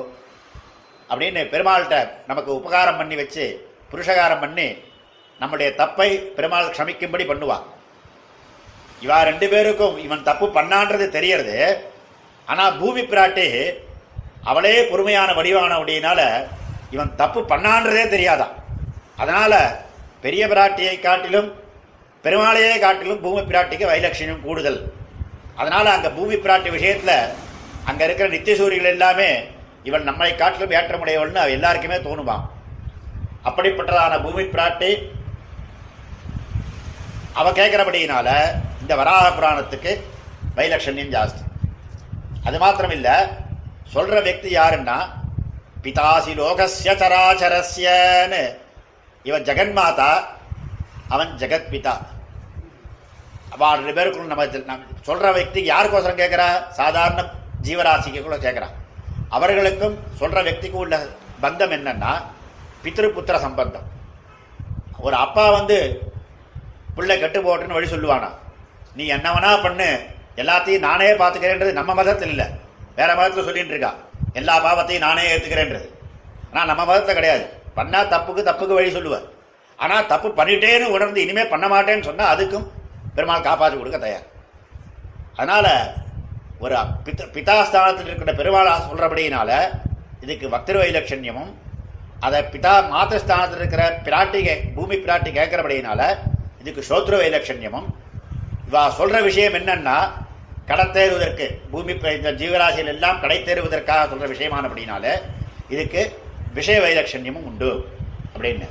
அப்படின்னு பெருமாள்கிட்ட நமக்கு உபகாரம் பண்ணி வச்சு புருஷகாரம் பண்ணி நம்முடைய தப்பை பெருமாள் க்ஷமிக்கும்படி பண்ணுவான். இவா ரெண்டு பேருக்கும் இவன் தப்பு பண்ணான்றது தெரியறது. ஆனால் பூமி பிராட்டி அவளே பொறுமையான வடிவான அப்படின்னால இவன் தப்பு பண்ணான்றதே தெரியாதான் அதனால பெரிய பிராட்டியை காட்டிலும் பெருமாளையே காட்டிலும் பூமி பிராட்டிக்கு வைலட்சணியம் கூடுதல். அதனால அங்கே பூமி பிராட்டி விஷயத்துல அங்க இருக்கிற நித்தியசூரிகள் எல்லாமே இவன் நம்மை காட்டிலும் ஏற்றமுடையவள்னு அவ எல்லாருக்குமே தோணுவான் அப்படிப்பட்டதான பூமி பிராட்டி அவள் கேட்குறபடியினால இந்த வராக புராணத்துக்கு வைலட்சண்யம் ஜாஸ்தி. அது மாத்திரம் இல்லை சொல்கிற வக்தி யாருன்னா பிதாசி லோகசிய சராச்சரஸ்யன்னு. இவன் ஜெகன் மாதா அவன் ஜெகத் பிதா அவள் ரெண்டு பேருக்குள்ள நம்ம சொல்கிற வக்திக்கு யாருக்கோசரம் கேட்குறா சாதாரண ஜீவராசிக்கு கூட கேட்குறான் அவர்களுக்கும் சொல்கிற வக்திக்கும் உள்ள பந்தம் என்னன்னா பித்திருப்புத்திர சம்பந்தம். ஒரு அப்பா வந்து பிள்ளை கெட்டு போட்டுன்னு வழி சொல்லுவானா? நீ என்ன வேணா பண்ணு. எல்லாத்தையும் நானே பார்த்துக்கிறேன்றது நம்ம மதத்தில் இல்லை. வேற மதத்தில் சொல்லிட்டு இருக்கா. எல்லா பாவத்தையும் நானே ஏற்றுக்கிறேன்றது ஆனால் நம்ம மதத்தில் கிடையாது. பண்ணால் தப்புக்கு தப்புக்கு வழி சொல்லுவார் ஆனால் தப்பு பண்ணிட்டேன்னு உணர்ந்து இனிமேல் பண்ண மாட்டேன்னு சொன்னால் அதுக்கும் பெருமாள் காப்பாற்றி கொடுக்க தயார். அதனால் ஒரு பித்த பிதாஸ்தானத்தில் இருக்கிற பெருமாளா சொல்கிறபடியினால இதுக்கு பக்திர வைலட்சண்யமும் அதை பிதா ஸ்தானத்தில் இருக்கிற பிராட்டி கே- பூமி பிராட்டி கேட்குறபடியினால இதுக்கு சோத்ர வைலட்சண்யமும் இவா சொல்ற விஷயம் என்னன்னா கடத்தேறுவதற்கு பூமி இந்த ஜீவராசியில் எல்லாம் கடை தேறுவதற்காக சொல்ற அப்படின்னால இதுக்கு விஷய வைலட்சண்யமும் உண்டு அப்படின்னு.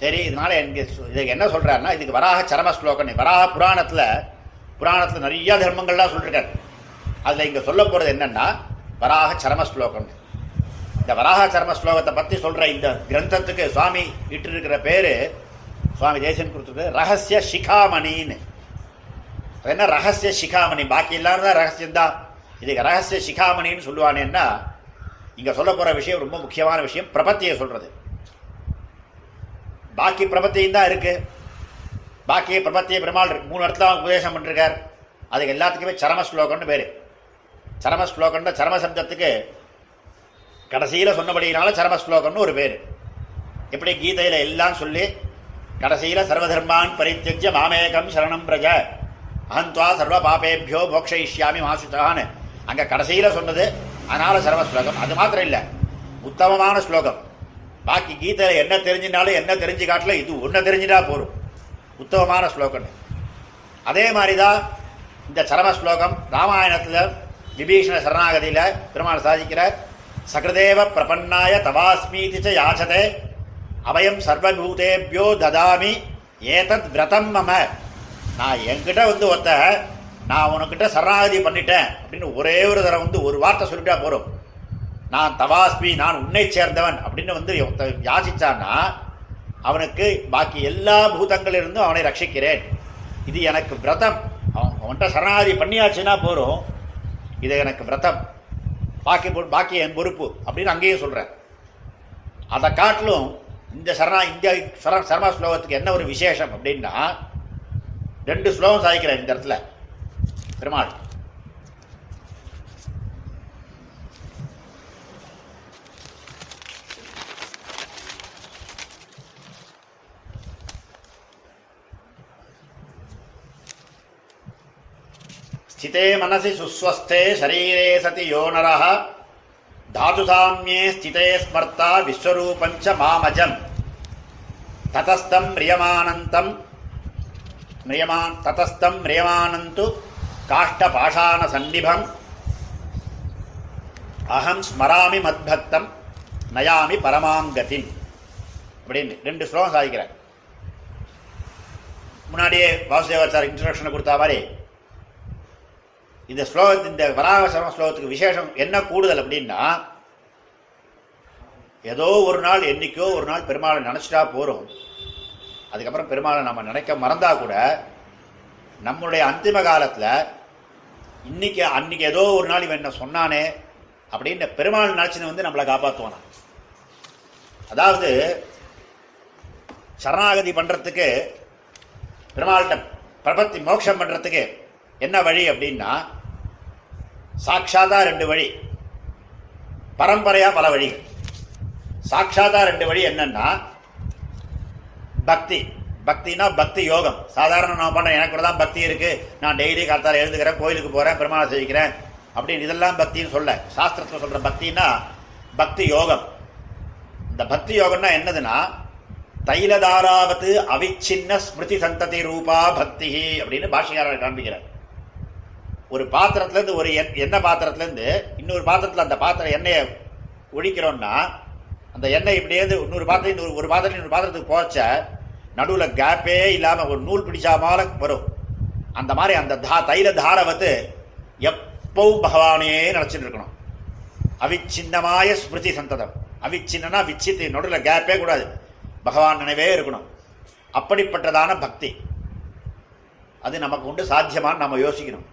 சரி இதனால எனக்கு இதுக்கு என்ன சொல்றாருன்னா இதுக்கு வராக சரம ஸ்லோகம் வராக புராணத்துல புராணத்துல நிறைய தர்மங்கள்லாம் சொல்லிருக்காரு. அதுல இங்க சொல்ல போறது என்னன்னா வராக சரம ஸ்லோகம் இந்த வராக சரம ஸ்லோகத்தை பற்றி சொல்கிற இந்த கிரந்தத்துக்கு சுவாமி இட்டிருக்கிற பேர் சுவாமி தேசன் கொடுத்துருக்கு ரகசிய சிகாமணின்னு என்ன ரகசிய சிகாமணி பாக்கி இல்லாமல் தான் ரகசியம் தான் இதுக்கு ரகசிய சிகாமணின்னு சொல்லுவானேன்னா இங்கே சொல்ல போகிற விஷயம் ரொம்ப முக்கியமான விஷயம் பிரபத்தியை சொல்கிறது பாக்கி பிரபத்தியும் தான் இருக்குது பாக்கிய பிரபத்திய பெருமாள் மூணு இடத்துல உபதேசம் பண்ணிருக்கார். அதுக்கு எல்லாத்துக்குமே சரம ஸ்லோகம்னு பேர். சரம ஸ்லோகம்னா சரம சப்தத்துக்கு கடைசியில் சொன்னபடியினால சரம ஸ்லோகம்னு ஒரு பேர். எப்படி கீதையில் எல்லாம் சொல்லி கடைசியில் சர்வதர்மான் பரித்தஜ மாமேகம் சரணம் பிரஜ அகந்த்வா சர்வ பாபேபியோ மோக்ஷயிஷ்யாமி மாசுதான்னு. அங்கே கடைசியில் சொன்னது அதனால் சரம ஸ்லோகம் அது மாத்திரம் இல்லை உத்தமமான ஸ்லோகம். பாக்கி கீதையில் என்ன தெரிஞ்சினாலும் என்ன தெரிஞ்சு காட்டல இது ஒன்றை தெரிஞ்சுட்டா போகும் உத்தமமான ஸ்லோகம்னு. அதே மாதிரி தான் இந்த சரம ஸ்லோகம் ராமாயணத்தில் விபீஷண சரணாகதியில் பெருமாள் சாதிக்கிறார் சகிருதேவ பிரபன்னாய தவாஸ்மீதி ச யாச்சதே அபயம் சர்வபூதேபியோ ததாமி ஏதத் விரதம் மம நான் என்கிட்ட வந்து ஒருத்த நான் உனக்கிட்ட சரணாகதி பண்ணிட்டேன்। அப்படின்னு ஒரே ஒரு தடவை வந்து ஒரு வார்த்தை சொல்லிட்டா போகிறோம் நான் தவாஸ்மி நான் உன்னை சேர்ந்தவன் அப்படின்னு வந்து ஒருத்தன் யாசிச்சான்னா அவனுக்கு பாக்கி எல்லா பூதங்களிலிருந்தும் அவனை ரட்சிக்கிறேன். இது எனக்கு விரதம். அவன் அவன்கிட்ட சரணாகதி பண்ணியாச்சுன்னா போகிறோம் இது எனக்கு விரதம். பாக்கி பாக்கி என் பொறுப்பு அப்படின்னு அங்கேயும் சொல்கிறேன் அதை காட்டிலும் இந்த சரணா இந்தியா சர சர்மா ஸ்லோகத்துக்கு என்ன ஒரு விசேஷம் அப்படின்னா ரெண்டு ஸ்லோகம் சாதிக்கிறேன் இந்த இடத்துல. பெருமாள். స్థితే మనసి సుస్వస్థే శరీరే సతి యో నర ధాతుధామ్యే స్థితే స్మర్త విశ్వరూపంచ మామజం తతస్థం మ్రియమానంతం మ్రియమా తతస్థం మ్రియమానంతు కాష్టపాషాణ సన్నిభం అహం స్మరామి మద్భక్తం నయామి పరమాం గతిం அப்படின்னு ரெண்டு ஸ்லோகம் சாதிக்கிறார் முன்னாடியே வாசுதேவாச்சார் இன்ட்ரடக்ஷனை கொடுத்தா மாதிரி இந்த ஸ்லோக இந்த வராக ஸ்லோகத்துக்கு விசேஷம் என்ன கூடுதல் அப்படின்னா ஏதோ ஒரு நாள் என்னைக்கோ ஒரு நாள் பெருமாளை நினச்சிட்டா போகிறோம் அதுக்கப்புறம் பெருமாளை நம்ம நினைக்க மறந்தால் கூட நம்மளுடைய அந்திம காலத்தில் இன்னைக்கு அன்னைக்கு ஏதோ ஒரு நாள் இவன் என்ன சொன்னானே அப்படின்னு பெருமாள் நினச்சின்னு வந்து நம்மளை காப்பாற்றுவானா அதாவது சரணாகதி பண்ணுறதுக்கு பெருமாள்கிட்ட பிரபத்தி மோட்சம் பண்ணுறதுக்கு என்ன வழி அப்படின்னா சாட்சாதா ரெண்டு வழி. பரம்பரையா பல வழிகள். சாட்சாதா ரெண்டு வழி என்னன்னா பக்தி. பக்தினா பக்தி யோகம். சாதாரண நான் பண்ண எனக்கு கூட தான் பக்தி இருக்கு. நான் டெய்லி காலத்தால் எழுதுகிறேன் கோயிலுக்கு போறேன் பிரமாணம் செய்கிறேன் அப்படின்னு இதெல்லாம் பக்தின்னு சொல்ல. சாஸ்திரத்தில் சொல்ற பக்தினா பக்தி யோகம். இந்த பக்தி யோகம்னா என்னதுன்னா தைலதாராவது அவிச்சின்ன ஸ்மிருதி சந்ததி ரூபா பக்தி அப்படின்னு பாஷிகாரர் காண்பிக்கிறார். ஒரு பாத்திரத்துலேருந்து ஒரு எண் எண்ணெய் பாத்திரத்துலேருந்து இன்னொரு பாத்திரத்தில் அந்த பாத்திரம் எண்ணெயை ஒழிக்கிறோம்னா அந்த எண்ணெய் இப்படியே இருந்து இன்னொரு பாத்திரம் இன்னொரு ஒரு பாத்திரம் இன்னொரு பாத்திரத்துக்கு போச்ச நடுவில் கேப்பே இல்லாமல் ஒரு நூல் பிடிச்சா மால வரும். அந்த மாதிரி அந்த தா தைல வந்து எப்பவும் பகவானே நினச்சிட்டு இருக்கணும். அவிச்சின்னமாய ஸ்மிருதி சந்ததம். அவிச்சின்னா விச்சித்து நடுவில் கேப்பே கூடாது. பகவான் நினைவே இருக்கணும். அப்படிப்பட்டதான பக்தி. அது நமக்கு உண்டு சாத்தியமானு நம்ம யோசிக்கணும்.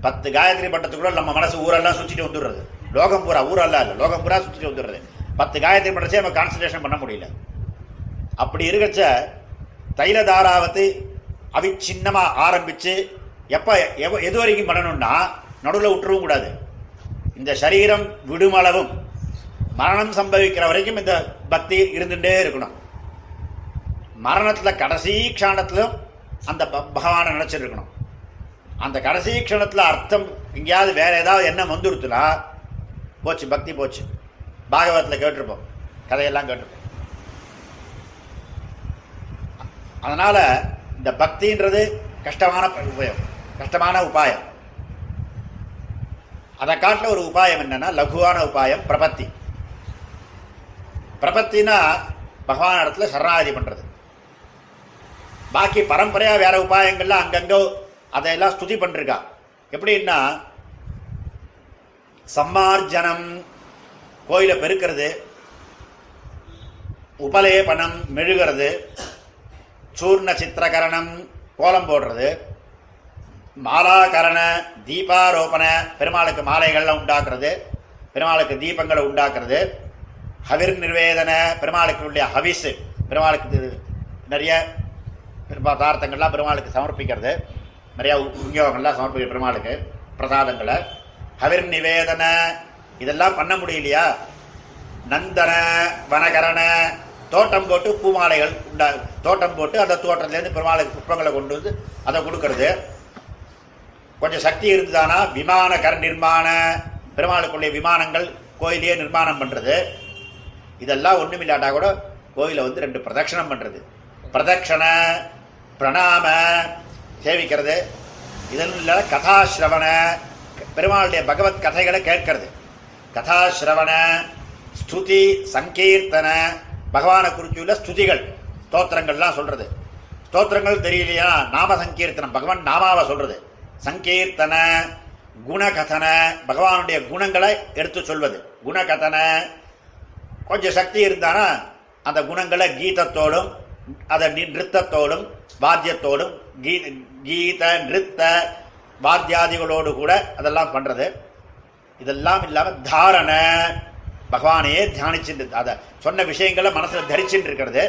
பத்து காயத்ரி பட்டத்துக்குள்ள நம்ம மனசு ஊரெல்லாம் சுற்றிட்டு வந்துடுறது. லோகம் பூரா ஊரெல்லாம் இல்லை. லோகம் பூரா சுற்றிட்டு வந்துடுறது. பத்து காயத்ரி பட்டச்சே நம்ம கான்சன்ட்ரேஷன் பண்ண முடியல. அப்படி இருக்கச்ச தைலதாராவத்து அவிச்சின்னமாக ஆரம்பித்து எப்போ எவ- எது வரைக்கும் பண்ணணும்னா நடுவில் விட்டுறவும் கூடாது. இந்த சரீரம் விடுமளவும் மரணம் சம்பவிக்கிற வரைக்கும் இந்த பக்தி இருந்துகிட்டே இருக்கணும். மரணத்தில் கடைசி க்ஷானத்திலும் அந்த பகவானை நினச்சிருக்கணும் அந்த கடைசி க்ஷணத்தில் அர்த்தம் எங்கேயாவது வேறு ஏதாவது எண்ணம் வந்துடுத்துனா போச்சு பக்தி போச்சு. பாகவத்தில் கேட்டிருப்போம். கதையெல்லாம் கேட்டிருப்போம். அதனால் இந்த பக்தின்றது கஷ்டமான ப- உபாயம் கஷ்டமான உபாயம். அதை காட்டில் ஒரு உபாயம் என்னென்னா லகுவான உபாயம் பிரபத்தி. பிரபத்தினா பகவான் இடத்துல சரணாகதி பண்ணுறது பாக்கி பரம்பரையாக வேறு உபாயங்கள்லாம் அங்கங்கே அதையெல்லாம் ஸ்துதி பண்ணிருக்கா எப்படின்னா சம்மார்ஜனம் கோயிலை பெருக்கிறது உபலேபனம் மெழுகிறது சூர்ண சித்திரகரணம் கோலம் போடுறது மாலாகரண தீபாரோபண பெருமாளுக்கு மாலைகள்லாம் உண்டாக்குறது பெருமாளுக்கு தீபங்களை உண்டாக்குறது ஹவிர் நிர்வேதன பெருமாளுக்கு உள்ள ஹவிஸ் பெருமாளுக்கு நிறைய பதார்த்தங்கள்லாம் பெருமாளுக்கு சமர்ப்பிக்கிறது. நிறையா விநியோகங்கள்லாம் சமர்ப்பிக்க பெருமாளுக்கு பிரசாதங்களை. ஹவிர் நிவேதன. இதெல்லாம் பண்ண முடியலையா? நந்தன வனகரண தோட்டம் போட்டு பூமாலைகள் உண்டா தோட்டம் போட்டு அந்த தோட்டத்துலேருந்து பெருமாளுக்கு புஷ்பங்களை கொண்டு வந்து அதை கொடுக்கறது. கொஞ்சம் சக்தி இருந்ததுனா? விமான கர நிர்மாண. பெருமாளுக்குள்ளே விமானங்கள் கோயிலையே நிர்மாணம் பண்ணுறது இதெல்லாம் ஒன்றும் இல்லாட்டா கூட கோயிலை வந்து ரெண்டு பிரதட்சணம் பண்ணுறது பிரதட்சண பிரணாம சேவிக்கிறது. இதன் இல்லாத கதாசிரவண பெருமாளுடைய பகவத் கதைகளை கேட்கறது. கதாசிரவண ஸ்துதி சங்கீர்த்தன பகவானை குறிச்சுள்ள ஸ்துதிகள் ஸ்தோத்திரங்கள்லாம் சொல்றது. ஸ்தோத்திரங்கள் தெரியலையா? நாம சங்கீர்த்தனம் பகவான் நாமாவை சொல்றது. சங்கீர்த்தன குணகதன பகவானுடைய குணங்களை எடுத்து சொல்வது. குணகதன கொஞ்சம் சக்தி இருந்தானா அந்த குணங்களை கீதத்தோடும் அதை நி- நிருத்தத்தோடும் வாத்தியத்தோடும் கீ கீத நிருத்த வாத்தியாதிகளோடு கூட அதெல்லாம் பண்ணுறது இதெல்லாம் இல்லாமல் தாரண. பகவானையே தியானிச்சுட்டு அதை சொன்ன விஷயங்களை மனசில் தரிச்சுட்டு இருக்கிறது.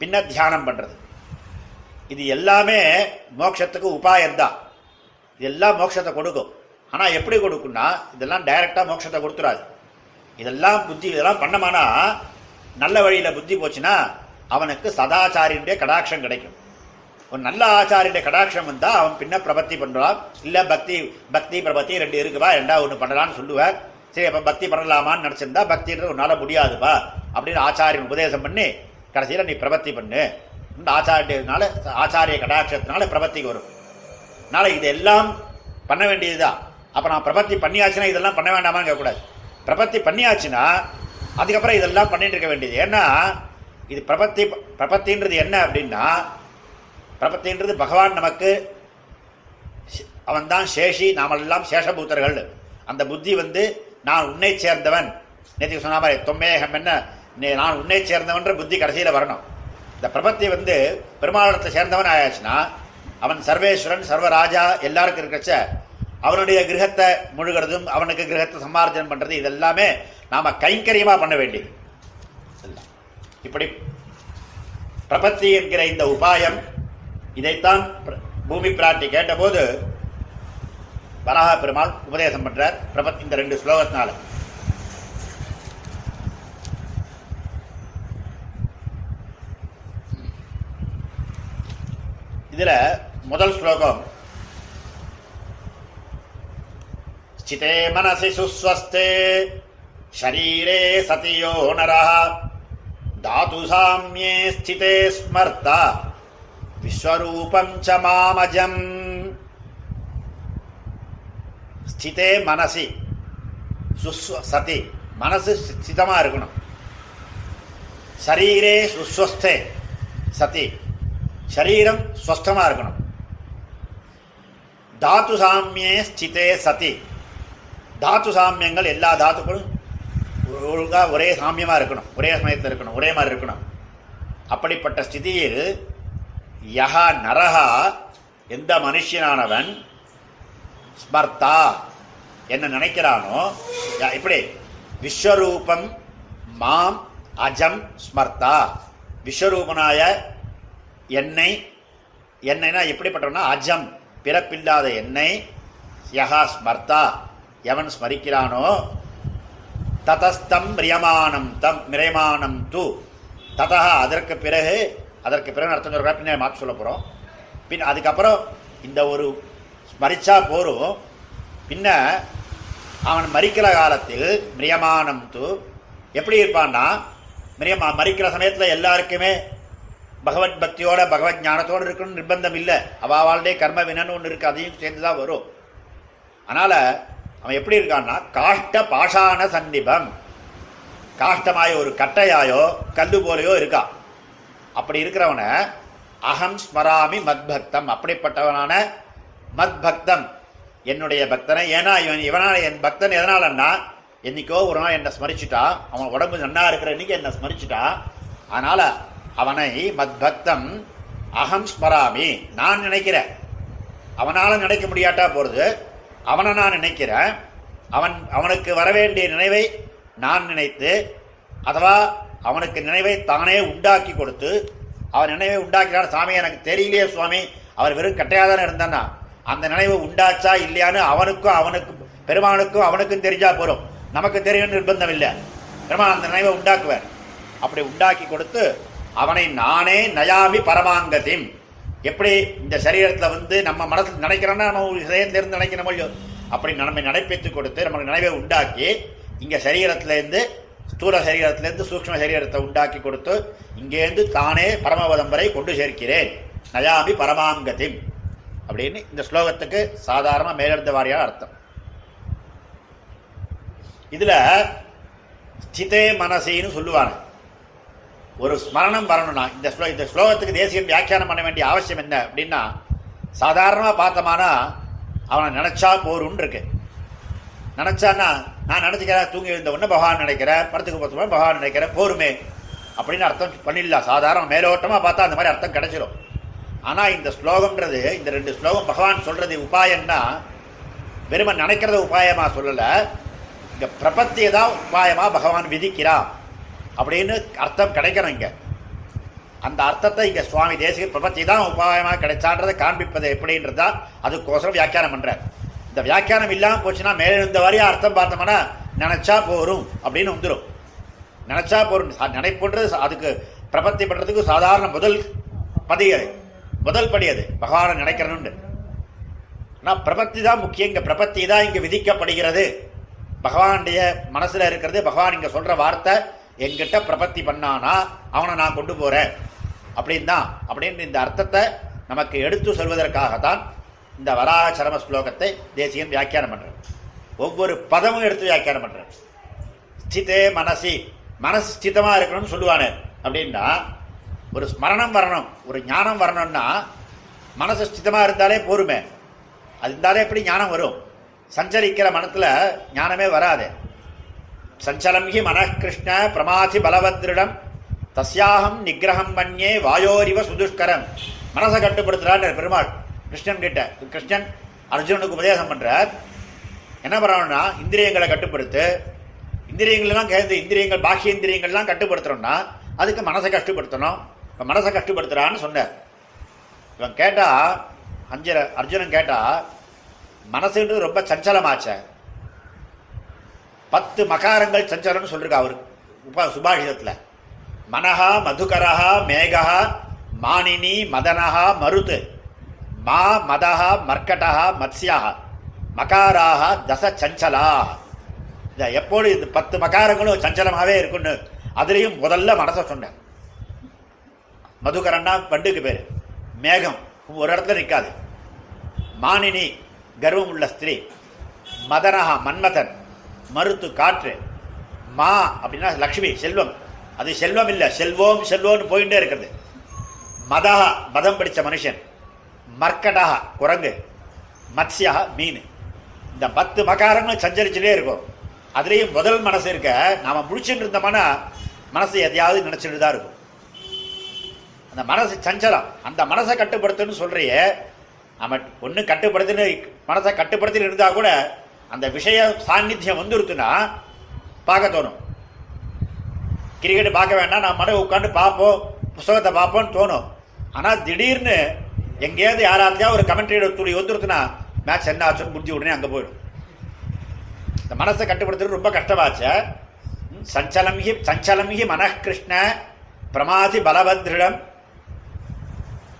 பின்ன தியானம் பண்ணுறது இது எல்லாமே மோட்சத்துக்கு உபாயம்தான். இதெல்லாம் மோட்சத்தை கொடுக்கும். ஆனால் எப்படி கொடுக்கும்னா இதெல்லாம் டைரெக்டாக மோட்சத்தை கொடுத்துடாது இதெல்லாம் புத்தி இதெல்லாம் பண்ணமானா நல்ல வழியில் புத்தி போச்சுன்னா அவனுக்கு சதாச்சாரியனுடைய கடாட்சம் கிடைக்கும். ஒரு நல்ல ஆச்சாரியுடைய கடாட்சம் வந்தா அவன் பின்ன பிரபத்தி பண்ணுறான் இல்ல பக்தி பக்தி பிரபத்தி ரெண்டு இருக்குப்பா ரெண்டா ஒன்று பண்ணலான்னு சொல்லுவார். சரி அப்ப பக்தி பண்ணலாமான்னு நினைச்சிருந்தா பக்தின்றது உன்னால முடியாதுப்பா அப்படின்னு ஆச்சாரியன் உபதேசம் பண்ணி கடைசியில் நீ பிரபத்தி பண்ணு. இந்த ஆச்சாரியனால ஆச்சாரிய கடாட்சத்தினால பிரபத்திக்கு வரும். அதனால இதெல்லாம் பண்ண வேண்டியதுதான். அப்ப நான் பிரபத்தி பண்ணியாச்சுன்னா இதெல்லாம் பண்ண வேண்டாமான்னு கேட்கக்கூடாது. பிரபத்தி பண்ணியாச்சுன்னா அதுக்கப்புறம் இதெல்லாம் பண்ணிட்டு இருக்க வேண்டியது. ஏன்னா இது பிரபத்தி பிரபத்தின்றது என்ன அப்படின்னா பிரபத்தின்றது பகவான் நமக்கு அவன்தான் சேஷி நாமெல்லாம் சேஷபூத்தர்கள். அந்த புத்தி வந்து நான் உன்னை சேர்ந்தவன். நேற்று சொன்ன மாதிரி தொம்மேகம் என்ன? நான் உன்னை சேர்ந்தவன்ற புத்தி கடைசியில் வரணும். இந்த பிரபத்தி வந்து பெருமாளத்தை சேர்ந்தவன் ஆயாச்சுன்னா அவன் சர்வேஸ்வரன் சர்வராஜா எல்லாருக்கும் இருக்கச்ச அவனுடைய கிரகத்தை முழுகிறதும் அவனுக்கு கிரகத்தை சம்மார்ஜனம் பண்ணுறது இதெல்லாமே நாம் கைங்கரியமாக பண்ண வேண்டியது. இப்படி பிரபத்தி என்கிற இந்த உபாயம் இதைத்தான் பூமி பிராட்டி கேட்டபோது வராக பெருமாள் உபதேசம் பண்றார் பிரபத் இந்த ரெண்டு ஸ்லோகத்தினால. இதுல முதல் ஸ்லோகம் ஸ்திதே மனசி சுஸ்வஸ்தே ஷரீரே சதியோ நரः தாது சாமியே ஸ்திதே ஸ்மர்த்தா। விஸ்வரூபம் ச மாமஜம் ஸ்திதே மனசி சுஸ்வ சதி மனசு ஸ்திதமாக இருக்கணும் சரீரே சுஸ்வஸ்தே சதி சரீரம் ஸ்வஸ்தமாக இருக்கணும் தாத்து சாமியே ஸ்திதே சதி தாத்து சாமியங்கள் எல்லா தாத்துக்களும் ஒழுங்காக ஒரே சாமியமாக இருக்கணும். ஒரே சமயத்தில் இருக்கணும். ஒரே மாதிரி இருக்கணும். அப்படிப்பட்ட ஸ்திதியில் யஹா நரஹா எந்த மனுஷனானவன்? ஸ்மர்த்தா. என்ன நினைக்கிறானோ? இப்படி. விஸ்வரூபம் மாம் அஜம் ஸ்மர்த்தா. விஸ்வரூபனாய என்னை என்னைனா எப்படிப்பட்டவனா? அஜம் பிறப்பில்லாத என்னை யஹா ஸ்மர்த்தா. எவன் ஸ்மரிக்கிறானோ? ததஸ்தம் மிரியமானம் தம் மிரியமானம் து. ததா அதற்கு பிறகு அதற்கு பிறகு அர்த்தம் சொல்ற பின்ன மாற்றி சொல்ல போகிறோம் பின் அதுக்கப்புறம் இந்த ஒரு ஸ்மரிச்சா போரும் பின்ன அவன் மறிக்கிற காலத்தில் மிரியமானம் து எப்படி இருப்பான்னா மிரியமா மறிக்கிற சமயத்தில் எல்லாருக்குமே பகவத் பக்தியோட பகவத் ஞானத்தோட இருக்கணும்னு நிர்பந்தம் இல்லை. அவாவாளுடைய கர்ம வினன்னு ஒன்று இருக்குது அதையும் சேர்ந்து தான் வரும். அதனால் அவன் எப்படி இருக்கான்னா காஷ்ட பாஷான சந்நிபம் காஷ்டமாய ஒரு கட்டையாயோ கல்லு போலையோ இருக்கான் அப்படி இருக்கிறவனை அகம் ஸ்மராமி மத்பக்தம் அப்படிப்பட்டவனான மத்பக்தம். என்னுடைய பக்தனை ஏன்னா இவன் இவனால் என் பக்தன் எதனாலன்னா என்னைக்கோ ஒரு நாள் என்னை ஸ்மரிச்சுட்டான் அவன் உடம்பு நன்னா இருக்கிற இன்னைக்கு என்னை ஸ்மரிச்சுட்டான் அதனால் அவனை மத்பக்தம் அகம் ஸ்மராமி நான் நினைக்கிறேன். அவனால் நினைக்க முடியாட்டா போகிறது அவனை நான் நினைக்கிறேன். அவன் அவனுக்கு வரவேண்டிய நினைவை நான் நினைத்து அதுவா அவனுக்கு நினைவை தானே உண்டாக்கி கொடுத்து அவன் நினைவை உண்டாக்கிறான் சாமி எனக்கு தெரியலையே சுவாமி. அவர் வெறும் கட்டையாக தானே இருந்தானா? அந்த நினைவு உண்டாச்சா இல்லையான்னு அவனுக்கும் அவனுக்கு பெருமானுக்கும் அவனுக்கும் தெரிஞ்சா போறோம். நமக்கு தெரியும் நிர்பந்தம் இல்லை. பெருமான் அந்த நினைவை உண்டாக்குவார். அப்படி உண்டாக்கி கொடுத்து அவனை நானே நயாமி பரமாங்கதிம். எப்படி இந்த சரீரத்தில் வந்து நம்ம மனசில் நினைக்கிறோன்னா நம்ம ஒரு இதயத்திலிருந்து நினைக்கிறோமோ இல்லையோ? அப்படி நம்மை நடைபெற்று கொடுத்து நமக்கு நினைவை உண்டாக்கி இங்கே சரீரத்திலேருந்து ஸ்தூல சரீரத்திலேருந்து சூக்ம சரீரத்தை உண்டாக்கி கொடுத்து இங்கேருந்து தானே பரமபதம் வரை கொண்டு சேர்க்கிறேன். நயாமி பரமாங்கதிம். அப்படின்னு இந்த ஸ்லோகத்துக்கு சாதாரண மேலெழுந்த வாரியான அர்த்தம். இதுல ஸ்திதே மனசின்னு சொல்லுவாங்க. ஒரு ஸ்மரணம் வரணும்னா இந்த ஸ்லோ இந்த ஸ்லோகத்துக்கு தேசியம் வியாக்கியானம் பண்ண வேண்டிய அவசியம் என்ன அப்படின்னா சாதாரணமாக பார்த்தோமானா அவனை நினச்சா போரும்னு இருக்கு. நினைச்சான்னா நான் நினச்சிக்கிறேன் தூங்கி எழுந்த உடனே பகவான் நினைக்கிறேன் படத்துக்கு பத்து பகவான் நினைக்கிறேன் போருமே. அப்படின்னு அர்த்தம் பண்ணிடலாம். சாதாரண மேலோட்டமாக பார்த்தா அந்த மாதிரி அர்த்தம் கிடைச்சிடும் ஆனால் இந்த ஸ்லோகம்ன்றது இந்த ரெண்டு ஸ்லோகம் பகவான் சொல்கிறது உபாயம்னா வெறுமை நினைக்கிறத உபாயமாக சொல்லலை. இந்த பிரபத்தியை தான் உபாயமாக பகவான் விதிக்கிறான் அப்படின்னு அர்த்தம் கிடைக்கணும் இங்கே. அந்த அர்த்தத்தை இங்கே சுவாமி தேசிக பிரபத்தி தான் உபாயமாக கிடைச்சான்றதை காண்பிப்பது எப்படின்றதா அதுக்கோசரம் வியாக்கியானம் பண்ணுறேன் இந்த வியாக்கியானம் இல்லாமல் போச்சுன்னா மேலே இருந்த வரையா அர்த்தம் பார்த்தோம்னா நினச்சா போரும் அப்படின்னு வந்துடும் நினச்சா போரும். நினைப்புன்றது அதுக்கு பிரபத்தி பண்ணுறதுக்கு சாதாரண முதல் பதி அது. முதல் படி அது. பகவானை நினைக்கிறனுண்டு. ஆனால் பிரபத்தி தான் முக்கியம். இங்கே பிரபத்தி தான் இங்கே விதிக்கப்படுகிறது. பகவானுடைய மனசில் இருக்கிறது பகவான் இங்கே சொல்கிற வார்த்தை என்கிட்ட பிரபத்தி பண்ணானா அவனை நான் கொண்டு போகிறேன் அப்படின் தான் அப்படின்னு இந்த அர்த்தத்தை நமக்கு எடுத்து சொல்வதற்காகத்தான் இந்த வராக சரம ஸ்லோகத்தை தேசியம் வியாக்கியானம் பண்றேன் ஒவ்வொரு பதமும் எடுத்து வியாக்கியானம் பண்றேன் ஸ்திதே மனசி மனசு ஸ்திதமாக இருக்கணும்னு சொல்லுவானே. அப்படின்னா ஒரு ஸ்மரணம் வரணும் ஒரு ஞானம் வரணும்னா மனசு ஸ்திதமாக இருந்தாலே போருமே. அது இருந்தாலே எப்படி ஞானம் வரும்? சஞ்சரிக்கிற மனத்தில் ஞானமே வராது. சஞ்சலம் ஹி மனக்கிருஷ்ண பிரமாதி பலவத்ரிடம் தஸ்யாகம் நிகிரகம் மண்யே வாயோரிவ சுதுஷ்கரம். மனசை கட்டுப்படுத்துறான்னு பெருமாள். கிருஷ்ணன் கிட்ட கிருஷ்ணன் அர்ஜுனனுக்கு உபதேசம் பண்ணுறார் என்ன பண்ணணும்னா இந்திரியங்களை கட்டுப்படுத்து இந்திரியங்கள்லாம் கேது இந்திரியங்கள் பாக்கிய இந்திரியங்கள்லாம் கட்டுப்படுத்துறோம்னா அதுக்கு மனசை கஷ்டப்படுத்தணும் இப்போ மனசை கஷ்டப்படுத்துறான்னு சொன்னார். இவன் கேட்டால் அஞ்சல அர்ஜுனன் கேட்டால் மனசுன்றது ரொம்ப சஞ்சலமாச்ச. பத்து மகாரங்கள் சஞ்சலம்னு சொல்லியிருக்கா அவர் உப சுபாஷிதத்தில். மனஹா மதுகரஹா மேகா மானினி மதனஹா மருத்து மா மதா மர்க்கடஹா மத்ஸ்யா மகாராக தச சஞ்சலா இந்த எப்போது இந்த பத்து மகாரங்களும் சஞ்சலமாகவே இருக்குன்னு அதுலேயும் முதல்ல மனசை சொன்னேன். மதுகரன்னா வண்டுக்கு பேர். மேகம். ஒரு இடத்துல நிற்காது மானினி கர்வம் உள்ள ஸ்திரீ. மதனஹா மன்மதன். மருத்து காற்று. மா அப்படின்னா லக்ஷ்மி செல்வம். அது செல்வம் இல்லை. செல்வோம் செல்வோம்னு போயிட்டே இருக்கிறது. மதா மதம் படித்த மனுஷன். மர்க்கடாக குரங்கு மத்ஸ்யா மீன். இந்த பத்து மகாரங்களும் சஞ்சரிச்சுட்டே இருக்கும். அதுலேயும் முதல் மனசு இருக்க நாம் முடிச்சுட்டு இருந்தோம்னா மனசு எதையாவது நினச்சிட்டு தான் இருக்கும். அந்த மனசு சஞ்சலம் அந்த மனசை கட்டுப்படுத்துன்னு சொல்றியே நம்ம ஒன்று கட்டுப்படுத்தின்னு மனசை கட்டுப்படுத்தின்னு இருந்தால் கூட அந்த விஷய சாநித்தியம் வந்துருத்துன்னா பார்க்க தோணும். கிரிக்கெட் பார்க்க வேண்டாம் நான் மன உட்காந்து பார்ப்போம் புஸ்தகத்தை பார்ப்போம்னு தோணும். ஆனால் திடீர்னு எங்கேயாவது யாராத்தையா ஒரு கமெண்ட்ரியோட துளி வந்துருத்துனா மேட்ச் என்ன ஆச்சுன்னு முடிஞ்சு உடனே அங்கே போயிடும். இந்த மனசை கட்டுப்படுத்துறது ரொம்ப கஷ்டமாச்ச. ம், சஞ்சலம்ஹி மனக்கிருஷ்ண பிரமாதி பலபத்ரிடம்.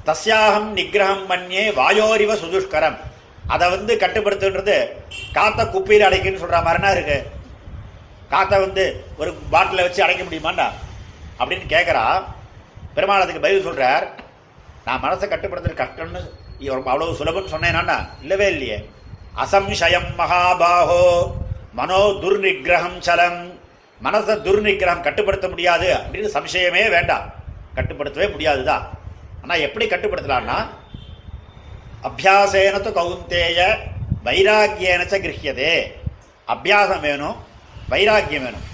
தஸ்யாகம் நிகிரகம் மண்யே வாயோரிவ சுதுஷ்கரம். அதை வந்து கட்டுப்படுத்துன்றது காத்த குப்பையில் அடைக்குன்னு சொல்ற மாதிரினா இருக்கு? காத்தை வந்து ஒரு பாட்டிலை வச்சு அடைக்க முடியுமாண்டா? அப்படின்னு கேட்குறா பெருமாள் அதுக்கு பதில் சொல்றார். நான் மனசை கட்டுப்படுத்துறது கஷ்டம்னு ரொம்ப அவ்வளவு சுலபம்னு சொன்னேனாண்டா இல்லவே இல்லையே. அசம்சயம் மகாபாஹோ மனோ துர்நிகிரகம் சலம். மனசை துர்நிகிரகம் கட்டுப்படுத்த முடியாது அப்படின்னு சம்சயமே வேண்டாம். கட்டுப்படுத்தவே முடியாதுதான் ஆனால் எப்படி கட்டுப்படுத்தலாம்னா அபியாசேனத்து கவுந்தேய வைராக்கியனச்ச கிரகியதே அபியாசம் வேணும் வைராக்கியம் வேணும்.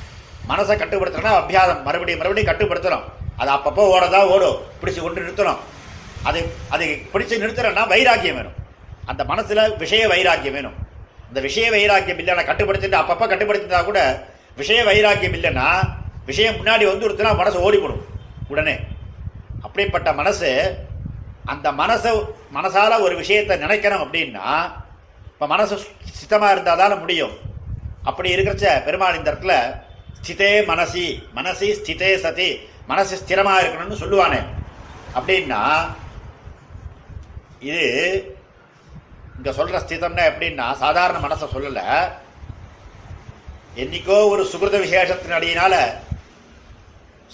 மனசை கட்டுப்படுத்தணும்னா அபியாசம். மறுபடியும் மறுபடியும் கட்டுப்படுத்தணும். அது அப்பப்போ ஓடதான் ஓடும். பிடிச்சி கொண்டு நிறுத்தணும். அது அது பிடிச்சு நிறுத்துறேன்னா வைராக்கியம் வேணும். அந்த மனசில் விஷய வைராக்கியம் வேணும். இந்த விஷய வைராக்கியம் இல்லைன்னா கட்டுப்படுத்திட்டு அப்பப்போ கட்டுப்படுத்தினா கூட விஷய வைராக்கியம் இல்லைன்னா விஷயம் முன்னாடி வந்து ஒருத்தனா மனசு ஓடிவிடும் உடனே. அப்படிப்பட்ட மனசு அந்த மனசை மனசால ஒரு விஷயத்தை நினைக்கணும் அப்படின்னா இப்போ மனசு சித்தமாக இருந்தால் தானே முடியும். அப்படி இருக்கிறச்ச பெருமாள் இந்த இடத்துல ஸ்திதே மனசி மனசி ஸ்திதே சதி மனசு ஸ்திரமாக இருக்கணும்னு சொல்லுவானே. அப்படின்னா இது இங்க சொல்ற ஸ்திதம்னா எப்படின்னா சாதாரண மனசை சொல்லல. என்னைக்கோ ஒரு சுகிருத விசேஷத்தின் அடியினால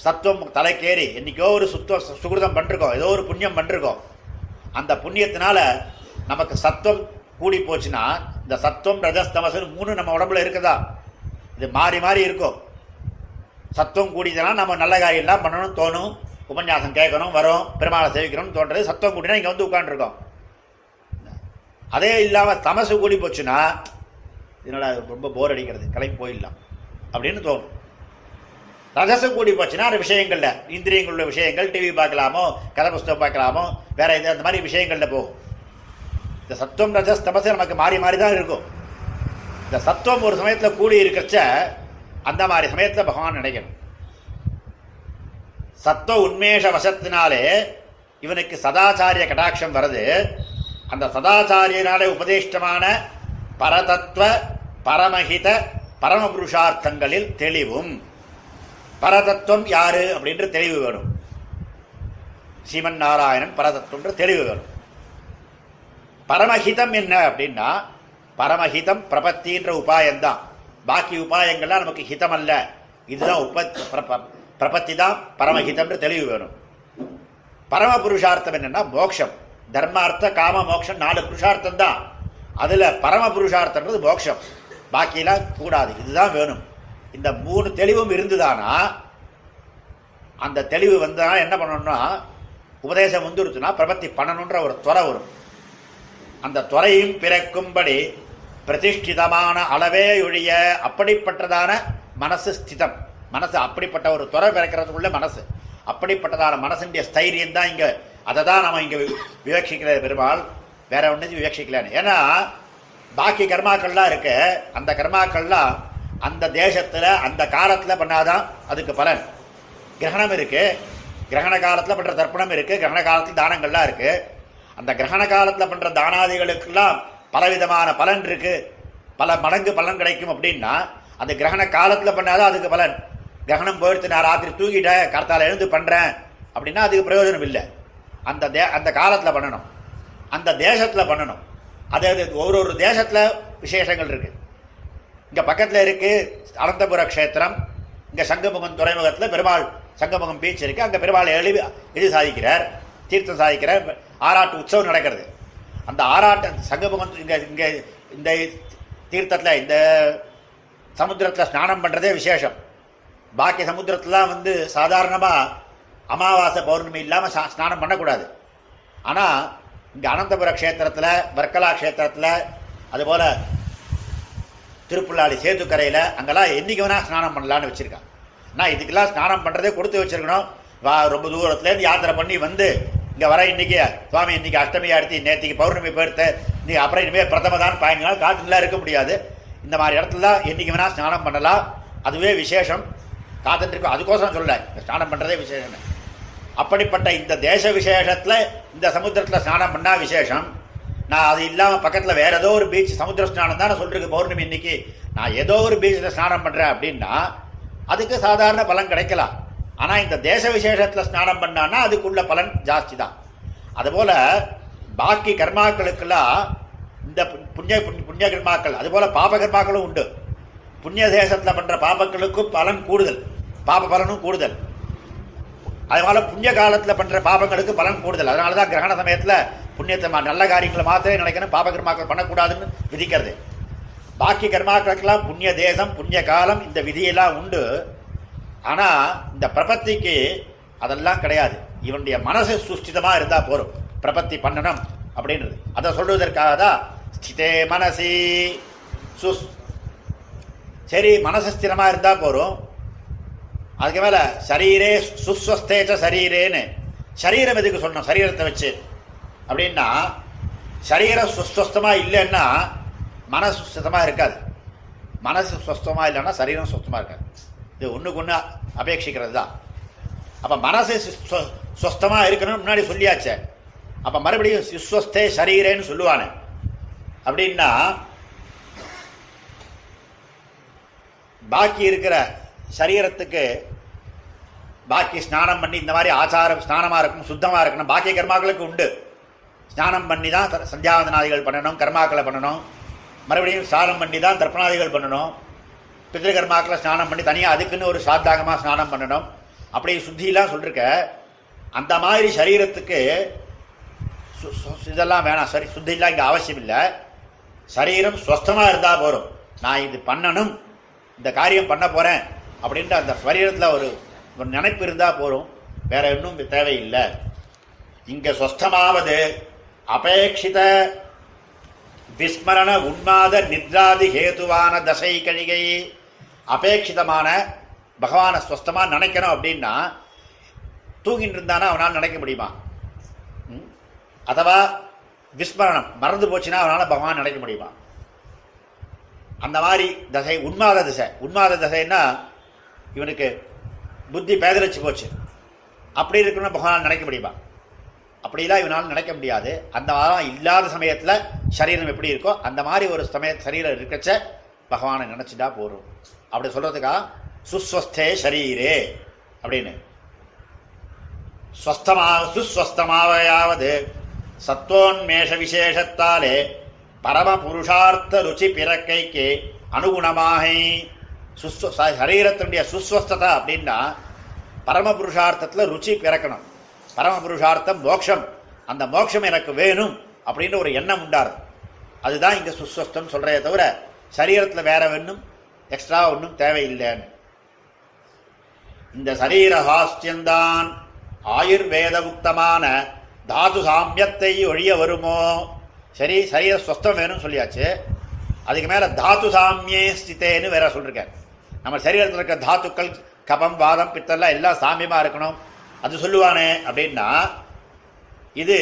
சத்துவம் தலைக்கேறி என்னைக்கோ ஒரு சுத்தம் சுகிருதம் பண்ணிருக்கோம் ஏதோ ஒரு புண்ணியம் பண்ணிருக்கோம் அந்த புண்ணியத்தினால நமக்கு சத்துவம் கூடி போச்சுன்னா இந்த சத்துவம் ரஜஸ் மூணு நம்ம உடம்புல இருக்குதா? இது மாறி மாறி இருக்கும். சத்துவம் கூடிதுன்னா நம்ம நல்ல காரியம்லாம் பண்ணணும் தோணும். உபன்யாசம் கேட்கணும் வரும் பெருமாளை சேவிக்கணும்னு தோன்றது சத்தம் கூட்டினா இங்கே வந்து உட்காந்துருக்கோம் அதே இல்லாமல் தமசு கூடி போச்சுன்னா இதனால ரொம்ப போர் அடிக்கிறது கிளம்பி போயிடலாம் அப்படின்னு தோணும். ரஜசம் கூடி போச்சுன்னா அந்த விஷயங்களில் இந்திரியங்கள் உள்ள விஷயங்கள் டிவி பார்க்கலாமோ கதை புஸ்தகம் பார்க்கலாமோ வேற இது அந்த மாதிரி விஷயங்கள்ல போகும். இந்த சத்துவம் ரஜஸ் தமசு நமக்கு மாறி மாறி தான் இருக்கும். இந்த சத்துவம் ஒரு சமயத்தில் கூடி இருக்கிறச்ச அந்த மாதிரி சமயத்தில் பகவான் நினைக்கணும். சத்துவ உன்மேஷ வசத்தினாலே இவனுக்கு சதாச்சாரிய கடாட்சம் வருது. அந்த சதாச்சாரியனாலே உபதேஷ்டமான பரதத்துவ பரமஹித பரமபுருஷார்த்தங்களில் தெளிவும். பரதத்துவம் யாரு அப்படின்ற தெளிவு வேணும். ஸ்ரீமன் நாராயணன் பரதத்துவன்ற தெளிவு வேணும். பரமஹிதம் என்ன அப்படின்னா பரமஹிதம் பிரபத்தின்ற உபாயம்தான். பாக்கி உபாயங்கள்லாம் நமக்கு ஹிதம் அல்ல இதுதான் உபத் பிரபத்தி தான் பரமஹிதம்ன்ற தெளிவு வேணும். பரம புருஷார்த்தம் என்னன்னா மோக்ஷம். தர்மார்த்த காம மோக்ஷம் நாலு புருஷார்த்தம் தான். அதில் பரம புருஷார்த்தம்ன்றது மோக்ஷம். பாக்கியெல்லாம் கூடாது. இதுதான் வேணும். இந்த மூணு தெளிவும் இருந்துதானா? அந்த தெளிவு வந்தா என்ன பண்ணணும்னா உபதேசம் வந்துருச்சுன்னா பிரபத்தி பண்ணணுன்ற ஒரு துறை வரும். அந்த துறையும் பிறக்கும்படி பிரதிஷ்டிதமான அளவே ஒழிய அப்படிப்பட்டதான மனசு ஸ்திதம். மனசு அப்படிப்பட்ட ஒரு துறை பிறக்கிறதுக்குள்ள மனசு. அப்படிப்பட்டதான மனசுடைய ஸ்தைரியம் தான் இங்கே அதை தான் நம்ம இங்கே வி- விவக்ஷிக்கிற பெருமாள். வேற ஒன்றும் விவக்ஷிக்கலன்னு. ஏன்னா பாக்கி கர்மாக்கள்லாம் இருக்கு அந்த கர்மாக்கள்லாம் அந்த தேசத்தில் அந்த காலத்தில் பண்ணாதான் அதுக்கு பலன். கிரகணம் இருக்குது கிரகண காலத்தில் பண்ணுற தர்ப்பணம் இருக்குது கிரகண காலத்தில் தானங்கள்லாம் இருக்குது அந்த கிரகண காலத்தில் பண்ணுற தானாதிகளுக்கெல்லாம் பலவிதமான பலன் இருக்குது பல மடங்கு பலன் கிடைக்கும் அப்படின்னா அந்த கிரகண காலத்தில் பண்ணாதான் அதுக்கு பலன். தகனம் போயிடுத்து நான் ராத்திரி தூங்கிட்டேன் கர்த்தால எழுந்து பண்ணுறேன் அப்படின்னா அதுக்கு பிரயோஜனம் இல்லை. அந்த தே அந்த காலத்தில் பண்ணணும். அந்த தேசத்தில் பண்ணணும். அதாவது ஒரு ஒரு தேசத்தில் விசேஷங்கள் இருக்குது இங்கே பக்கத்தில் இருக்குது அனந்தபுர க்ஷேத்திரம். இங்கே சங்கமுகம் துறைமுகத்தில் பெருமாள் சங்கமுகம் பீச் இருக்குது அங்கே பெருமாள் எழுதி இது சாதிக்கிறார் தீர்த்தம் சாதிக்கிறார் ஆராட்டு உற்சவம் நடக்கிறது. அந்த ஆராட்ட சங்கமுகம் இங்கே இங்கே இந்த தீர்த்தத்தில் இந்த சமுத்திரத்தில் ஸ்நானம் பண்ணுறதே விசேஷம். பாக்கி சமுத்திரத்துலாம் வந்து சாதாரணமாக அமாவாசை பௌர்ணமி இல்லாமல் ஸ்நானம் பண்ணக்கூடாது. ஆனால் இங்கே அனந்தபுர க்ஷேத்திரத்தில் வர்க்கலா க்ஷேத்திரத்தில் அதுபோல் திருப்புள்ளாடி சேத்துக்கரையில் அங்கெல்லாம் என்றைக்கு வேணால் ஸ்நானம் பண்ணலான்னு வச்சுருக்காங்க. நான் இதுக்கெல்லாம் ஸ்நானம் பண்ணுறதே கொடுத்து வச்சிருக்கணும். வா ரொம்ப தூரத்துலேருந்து யாத்திரை பண்ணி வந்து இங்கே வர இன்றைக்கி சுவாமி இன்னைக்கு அஷ்டமி அடுத்து நேற்றுக்கு பௌர்ணமி போயிடுத்து இன்றைக்கி அப்புறம் இனிமேல் பிரதம தான் பதினஞ்சு காட்டுலாம் இருக்க முடியாது. இந்த மாதிரி இடத்துல என்றைக்கு வேணால் ஸ்நானம் பண்ணலாம். அதுவே விசேஷம். காத்துட்டு அதுக்கோசரம் சொல்ல ஸ்நானம் பண்ணுறதே விசேஷம் அப்படிப்பட்ட இந்த தேச விசேஷத்தில் இந்த சமுத்திரத்தில் ஸ்நானம் பண்ணால் விசேஷம். நான் அது இல்லாமல் பக்கத்தில் வேறு ஏதோ ஒரு பீச் சமுத்திர ஸ்நானம் தான் சொல்லிருக்கு பௌர்ணமி இன்னைக்கு. நான் ஏதோ ஒரு பீச்சில் ஸ்நானம் பண்ணுறேன் அப்படின்னா அதுக்கு சாதாரண பலன் கிடைக்கலாம் ஆனால் இந்த தேச விசேஷத்தில் ஸ்நானம் பண்ணான்னா அதுக்குள்ள பலன் ஜாஸ்தி தான் அதுபோல் பாக்கி கர்மாக்களுக்கெல்லாம் இந்த பு- புண்ணிய புண்ணிய- கர்மாக்கள் அதுபோல் பாப கர்மாக்களும் உண்டு. புண்ணிய தேசத்தில் பண்ற பாபங்களுக்கும் பலன் கூடுதல். பாப பலனும் கூடுதல். அதனால புண்ணிய காலத்தில் பண்ற பாபங்களுக்கு பலன் கூடுதல். அதனால தான் கிரகண சமயத்தில் புண்ணியத்தை மா- நல்ல காரியங்களை மாத்திரமே நினைக்கணும். பாப கர்மாக்கள் பண்ணக்கூடாதுன்னு விதிக்கிறது. பாக்கி கர்மாக்களுக்கெல்லாம் புண்ணிய தேசம் புண்ணிய காலம் இந்த விதியெல்லாம் உண்டு. ஆனா இந்த பிரபத்திக்கு அதெல்லாம் கிடையாது. இவனுடைய மனசு சுஷ்டிதமாக இருந்தால் போதும் பிரபத்தி பண்ணணும் அப்படின்றது. அதை சொல்வதற்காக தான் ஸ்திதே மனசி. சுஸ் சரி மனசு ஸ்திரமா இருந்தா போதும் அதுக்கு மேல சரீரே சுஸ்வஸ்தேச்ச சரீரேன்னு. சரீரம் எதுக்கு சொல்லணும்? சரீரத்தை வச்சு. அப்படின்னா சரீரம் சுஸ்வஸ்தமா இல்லைன்னா மனசு சுத்தமாக இருக்காது. மனசு சுஸ்தமாக இல்லைன்னா சரீரம் சுத்தமாக இருக்காது. இது ஒன்றுக்கு ஒன்று அபேட்சிக்கிறது தான். அப்போ மனசு சுஸ்தமாக இருக்கணும்னு முன்னாடி சொல்லியாச்சே. அப்போ மறுபடியும் சுஸ்வஸ்தே சரீரேன்னு சொல்லுவானே. அப்படின்னா பாக்கி இருக்கிற சரீரத்துக்கு பாக்கி ஸ்நானம் பண்ணி இந்த மாதிரி ஆச்சாரம் ஸ்நானமாக இருக்கணும் சுத்தமாக இருக்கணும். பாக்கி கர்மாக்களுக்கு உண்டு. ஸ்நானம் பண்ணி தான் த- சந்தியாவந்தனாதிகள் பண்ணணும் கர்மாக்களை பண்ணணும். மறுபடியும் ஸ்நானம் பண்ணி தான் தர்ப்பணாதிகள் பண்ணணும். பித்திருக்கர்மாக்களை ஸ்நானம் பண்ணி தனியாக அதுக்குன்னு ஒரு சாத்தாகமாக ஸ்நானம் பண்ணணும். அப்படி சுத்திலாம் சொல்லிருக்க அந்த மாதிரி சரீரத்துக்கு சு- சு- இதெல்லாம் வேணாம். சரி சுத்திலாம் இங்கே அவசியம் இல்லை சரீரம் ஸ்வஸ்தமாக இருந்தால் போதும் நான் இது பண்ணணும். இந்த காரியம் பண்ண போகிறேன் அப்படின்ற அந்த சரீரத்தில் ஒரு ஒரு நினைப்பு இருந்தால் போதும் வேற இன்னும் தேவையில்லை. இங்கே சொஸ்தமாவது அபேட்சித விஸ்மரண உன்மாத நித்ராதி ஹேதுவான தசை கழிகை. அபேட்சிதமான பகவானை ஸ்வஸ்தமாக நினைக்கணும் அப்படின்னா தூங்கிட்டு இருந்தானா அவனால் நினைக்க முடியுமா? ம்? அதுவா விஸ்மரணம் மறந்து போச்சுன்னா அவனால் பகவான் நினைக்க முடியுமா? அந்த மாதிரி தசை உண்மாத திசை. உண்மாத திசைன்னா இவனுக்கு புத்தி பேதலிச்சு போச்சு. அப்படி இருக்கணும்னு பகவான் நினைக்க முடியுமா? அப்படிலாம் இவனால் நினைக்க முடியாது. அந்த மாதிரி இல்லாத சமயத்தில் சரீரம் எப்படி இருக்கோ அந்த மாதிரி ஒரு சமய சரீரம் இருக்கச்ச பகவானை நினச்சிட்டா போதும். அப்படி சொல்கிறதுக்கா சுஸ்வஸ்தே ஷரீரே அப்படின்னு. ஸ்வஸ்தமாக சுஸ்வஸ்தமாவையாவது சத்வோன்மேஷ விசேஷத்தாலே பரம புருஷார்த்த ருச்சி பிறக்கைக்கு அனுகுணமாக சுஸ்வ சரீரத்தினுடைய சுஸ்வஸ்ததா அப்படின்னா பரம புருஷார்த்தத்தில் ருச்சி பிறக்கணும். பரம புருஷார்த்தம் மோட்சம் அந்த மோட்சம் எனக்கு வேணும் அப்படின்ற ஒரு எண்ணம் உண்டாரு அதுதான் இங்கே சுஸ்வஸ்தம் சொல்கிறதே தவிர சரீரத்தில் வேற ஒன்றும் எக்ஸ்ட்ரா ஒன்றும் தேவையில்லைன்னு. இந்த சரீர ஹாஸ்யந்தான் ஆயுர்வேத உக்தமான தாது சாமியத்தை ஒழிய வருமோ? சரி சரீர ஸ்வஸ்தம் வேணும்னு சொல்லியாச்சு. அதுக்கு மேலே தாத்து சாமியே ஸ்தித்தேன்னு வேற சொல்லியிருக்கேன் நம்ம சரீரத்தில் இருக்க தாத்துக்கள் கபம் வாதம் பித்தெல்லாம் எல்லாம் சாமியமாக இருக்கணும். அது சொல்லுவானே அப்படின்னா இது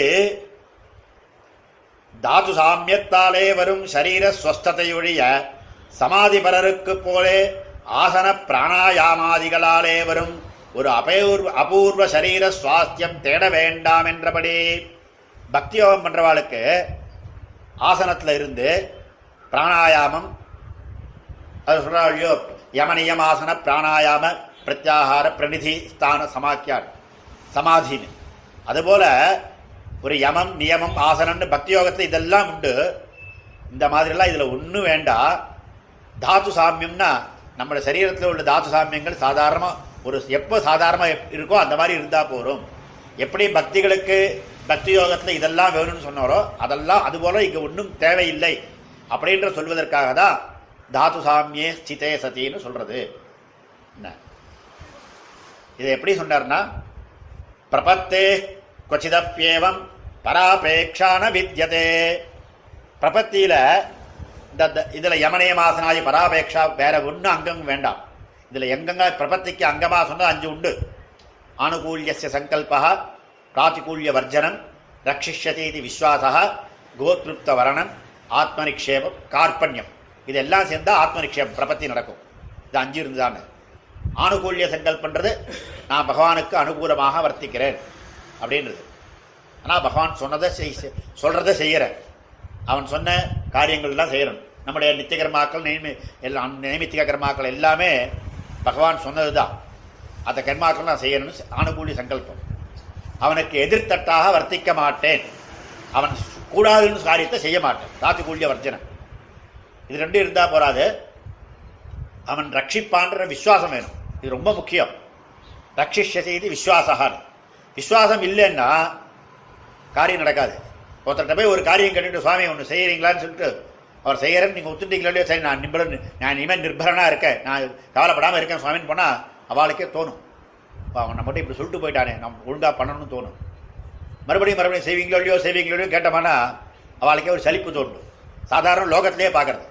தாத்து சாமியத்தாலே வரும் சரீர ஸ்வஸ்தத்தையொழிய சமாதிபரருக்கு போலே ஆசன பிராணாயாமாதிகளாலே வரும் ஒரு அபூர்வ அபூர்வ சரீர சுவாஸ்தியம் தேட வேண்டாம் என்றபடி பக்தி யோகம் பண்ணுறவாளுக்கு ஆசனத்தில் இருந்து பிராணாயாமம் அது சொல்றாள் யமனியம் ஆசன பிராணாயாம பிரத்யாகார பிரணிதி ஸ்தான சமாக்கியார் சமாதின்னு. அதுபோல் ஒரு யமம் நியமம் ஆசனம்னு பக்தி யோகத்தில் இதெல்லாம் உண்டு. இந்த மாதிரிலாம் இதில் ஒன்றும் வேண்டாம் தாத்து சாமியம்னா நம்மளோட சரீரத்தில் உள்ள தாத்து சாமியங்கள் சாதாரணமாக ஒரு எப்போ சாதாரணமாக இருக்கோ அந்த மாதிரி இருந்தால் போதும் எப்படி பக்திகளுக்கு பக்தி யோகத்தில் இதெல்லாம் வேணும்னு சொன்னாரோ அதெல்லாம் அதுபோல் இங்கே ஒன்றும் தேவையில்லை. அப்படின்ற சொல்வதற்காக தான் தாத்து சாமியே ஸ்திதே சதின்னு சொல்கிறது என்ன? இதை எப்படி சொன்னார்னா பிரபத்தே கொச்சிதப்பியேவம் பராபேக்ஷான வித்யதே. பிரபத்தியில் இந்த இதில் இதுல யமனேமாசனாதி பராபேக்ஷா வேற ஒன்றும் அங்கம் வேண்டாம். இதில் எங்கெங்க பிரபத்திக்கு அங்கமாக சொன்னால் அஞ்சு உண்டு. ஆனுகூல்யஸ்ய சங்கல்பா பிராத்திகூல்யவர்ஜனம் வர்ஜனம் ரட்சிஷ்யதீதி விஸ்வாசா கோத்ருப்த வரணம் ஆத்மநிக்ஷேபம் கார்பண்யம் இதெல்லாம் சேர்ந்தால் ஆத்மநிக்ஷேபம் பிரபத்தி நடக்கும். இது அஞ்சு இருந்துதானே? ஆனுகூல்ய சங்கல்பன்றது நான் பகவானுக்கு அனுகூலமாக வர்த்திக்கிறேன் அப்படின்றது. ஆனால் பகவான் சொன்னதை செய் சொல்கிறத செய்கிறேன் அவன் சொன்ன காரியங்கள்லாம் செய்யணும். நம்முடைய நித்திய கர்மாக்கள் நியமி எல்லாம் நைமித்திக கர்மாக்கள் எல்லாமே பகவான் சொன்னது தான் அந்த கர்மாக்கள் நான் செய்யணும்னு ஆனுகூலிய சங்கல்பம். அவனுக்கு எதிர்த்தட்டாக வர்த்திக்க மாட்டேன். அவன் கூடாதுன்னு காரியத்தை செய்ய மாட்டேன். தாத்து கூடிய வர்ஜனை இது ரெண்டும் இருந்தால் போகாது அவன் ரட்சிப்பான்ற விசுவாசம் வேணும். இது ரொம்ப முக்கியம். ரட்சிஷ்யசி இது விஸ்வாசகான்னு விஸ்வாசம் இல்லைன்னா காரியம் நடக்காது. ஒருத்தர்கிட்ட போய் ஒரு காரியம் கேட்டுட்டு சுவாமி ஒன்று செய்கிறீங்களான்னு சொல்லிட்டு அவர் செய்கிறேன்னு நீங்கள் ஒத்துட்டீங்களோ சரி நான் நிம்பளன் நான் இனிமேல் நிர்பரனாக இருக்கேன். நான் கவலைப்படாமல் இருக்கேன் சுவாமின்னு போனால் அவளுக்கே தோணும். இப்போ அவன் நம்மகிட்ட இப்படி சொல்லிட்டு போயிட்டானே நம்ம ஒழுங்காக பண்ணணும்னு தோணும். மறுபடியும் மறுபடியும் செய்வீங்களோ இல்லையோ செய்வீங்களோ இல்லையோ கேட்டோம்னா அவளுக்கே ஒரு சலிப்பு தோண்டும் சாதாரண லோகத்திலே பார்க்கறது.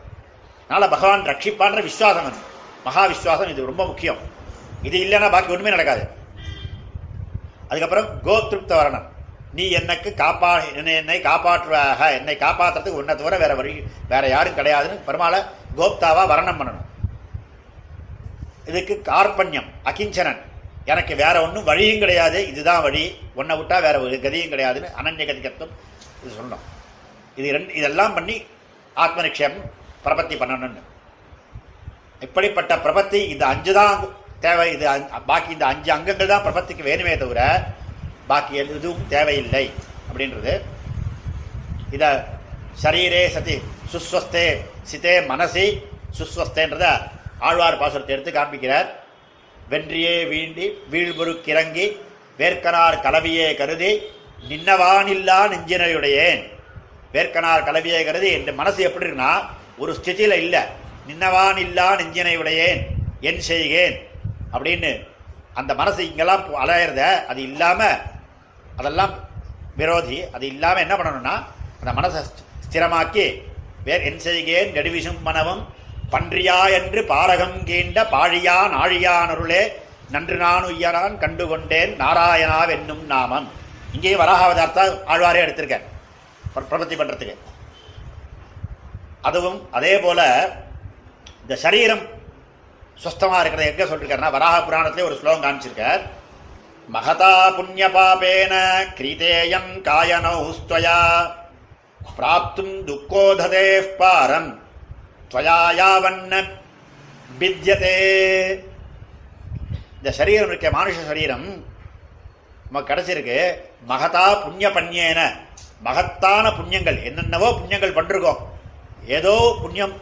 அதனால் பகவான் ரட்சிப்பான்ற விஸ்வாசம் அது. மகா விஸ்வாசம் இது ரொம்ப முக்கியம். இது இல்லைன்னா பாக்கி ஒன்றுமே நடக்காது. அதுக்கப்புறம் கோத்ருப்த வரணம் நீ எனக்கு காப்பா என்னை என்னை காப்பாற்றுவாக என்னை காப்பாற்றுறதுக்கு உன்னை தவிர வேற வழி வேற யாரும் கிடையாதுன்னு பெருமாளை கோப்தாவா வரணம் பண்ணணும். இதுக்கு கார்பண்யம் அகிஞ்சனன். எனக்கு வேற ஒன்றும் வழியும் கிடையாது. இதுதான் வழி. ஒன்றை விட்டால் வேற ஒரு கதியும் கிடையாதுன்னு அனன்ய கதிகத்துவம் இது சொல்லணும். இது ரெண்டு இதெல்லாம் பண்ணி ஆத்ம நிக்ஷேபம் பிரபத்தி பண்ணணும்னு. இப்படிப்பட்ட பிரபத்தி இந்த அஞ்சு தான் தேவை. இது பாக்கி இந்த அஞ்சு அங்கங்கள் தான் பிரபத்திக்கு வேணுமே தவிர பாக்கி எதுவும் தேவையில்லை அப்படின்றது. இத சரீரே சதி சுஸ்வஸ்தே சிதே மனசி சுஸ்வஸ்தேன்றத ஆழ்வார் பாசுரத்தை எடுத்து காண்பிக்கிறார். வென்றியே வீண்டி வீழ்புருக்கிறங்கி வேர்க்கனார் கலவியே கருதி நின்னவானில்லா நெஞ்சினையுடையேன். வேர்க்கனார் கலவியே கருதி என் மனசு எப்படி இருக்குன்னா ஒரு ஸ்திதியில் இல்லை. நின்னவானில்லா நெஞ்சினையுடையேன் என் செய்கேன். அப்படின்னு அந்த மனசு இங்கெல்லாம் அலையிறத அது இல்லாமல் அதெல்லாம் விரோதி. அது இல்லாமல் என்ன பண்ணணும்னா அந்த மனசை ஸ்திரமாக்கி வேர் என் செய்கேன் நெடுவிசும் மனவும் பன்றியா என்று பாரகம் கீண்ட பாழியா நாழியானருளே நன்று நான் உய்யனான் கண்டு கொண்டேன் நாராயணாவென்னும் நாமம். இங்கேயும் வராகாவதார்த்தா ஆழ்வாரே எடுத்திருக்கேன் பிர- பிரபத்தி பண்றதுக்கு. அதுவும் அதே போல இந்த சரீரம் சுஸ்தமாக இருக்கிறத எங்க சொல்லிருக்காருன்னா வராக புராணத்திலே ஒரு ஸ்லோகம் காமிச்சிருக்கார். மகதா புண்ணிய பாபேன கிரீதேயம் காயனௌஸ்துவயா பிராப்தும் துக்கோததே பாரம் துவயா யாவன்ன பித்தியதே. இந்த சரீரம் இருக்க மானுஷ சரீரம். நமக்கு கிடைச்சிருக்கு மகதா புண்ணிய பண்யேன மகத்தான புண்ணியங்கள். என்னென்னவோ புண்ணியங்கள் பண்ணிருக்கோம் ஏதோ புண்ணியம்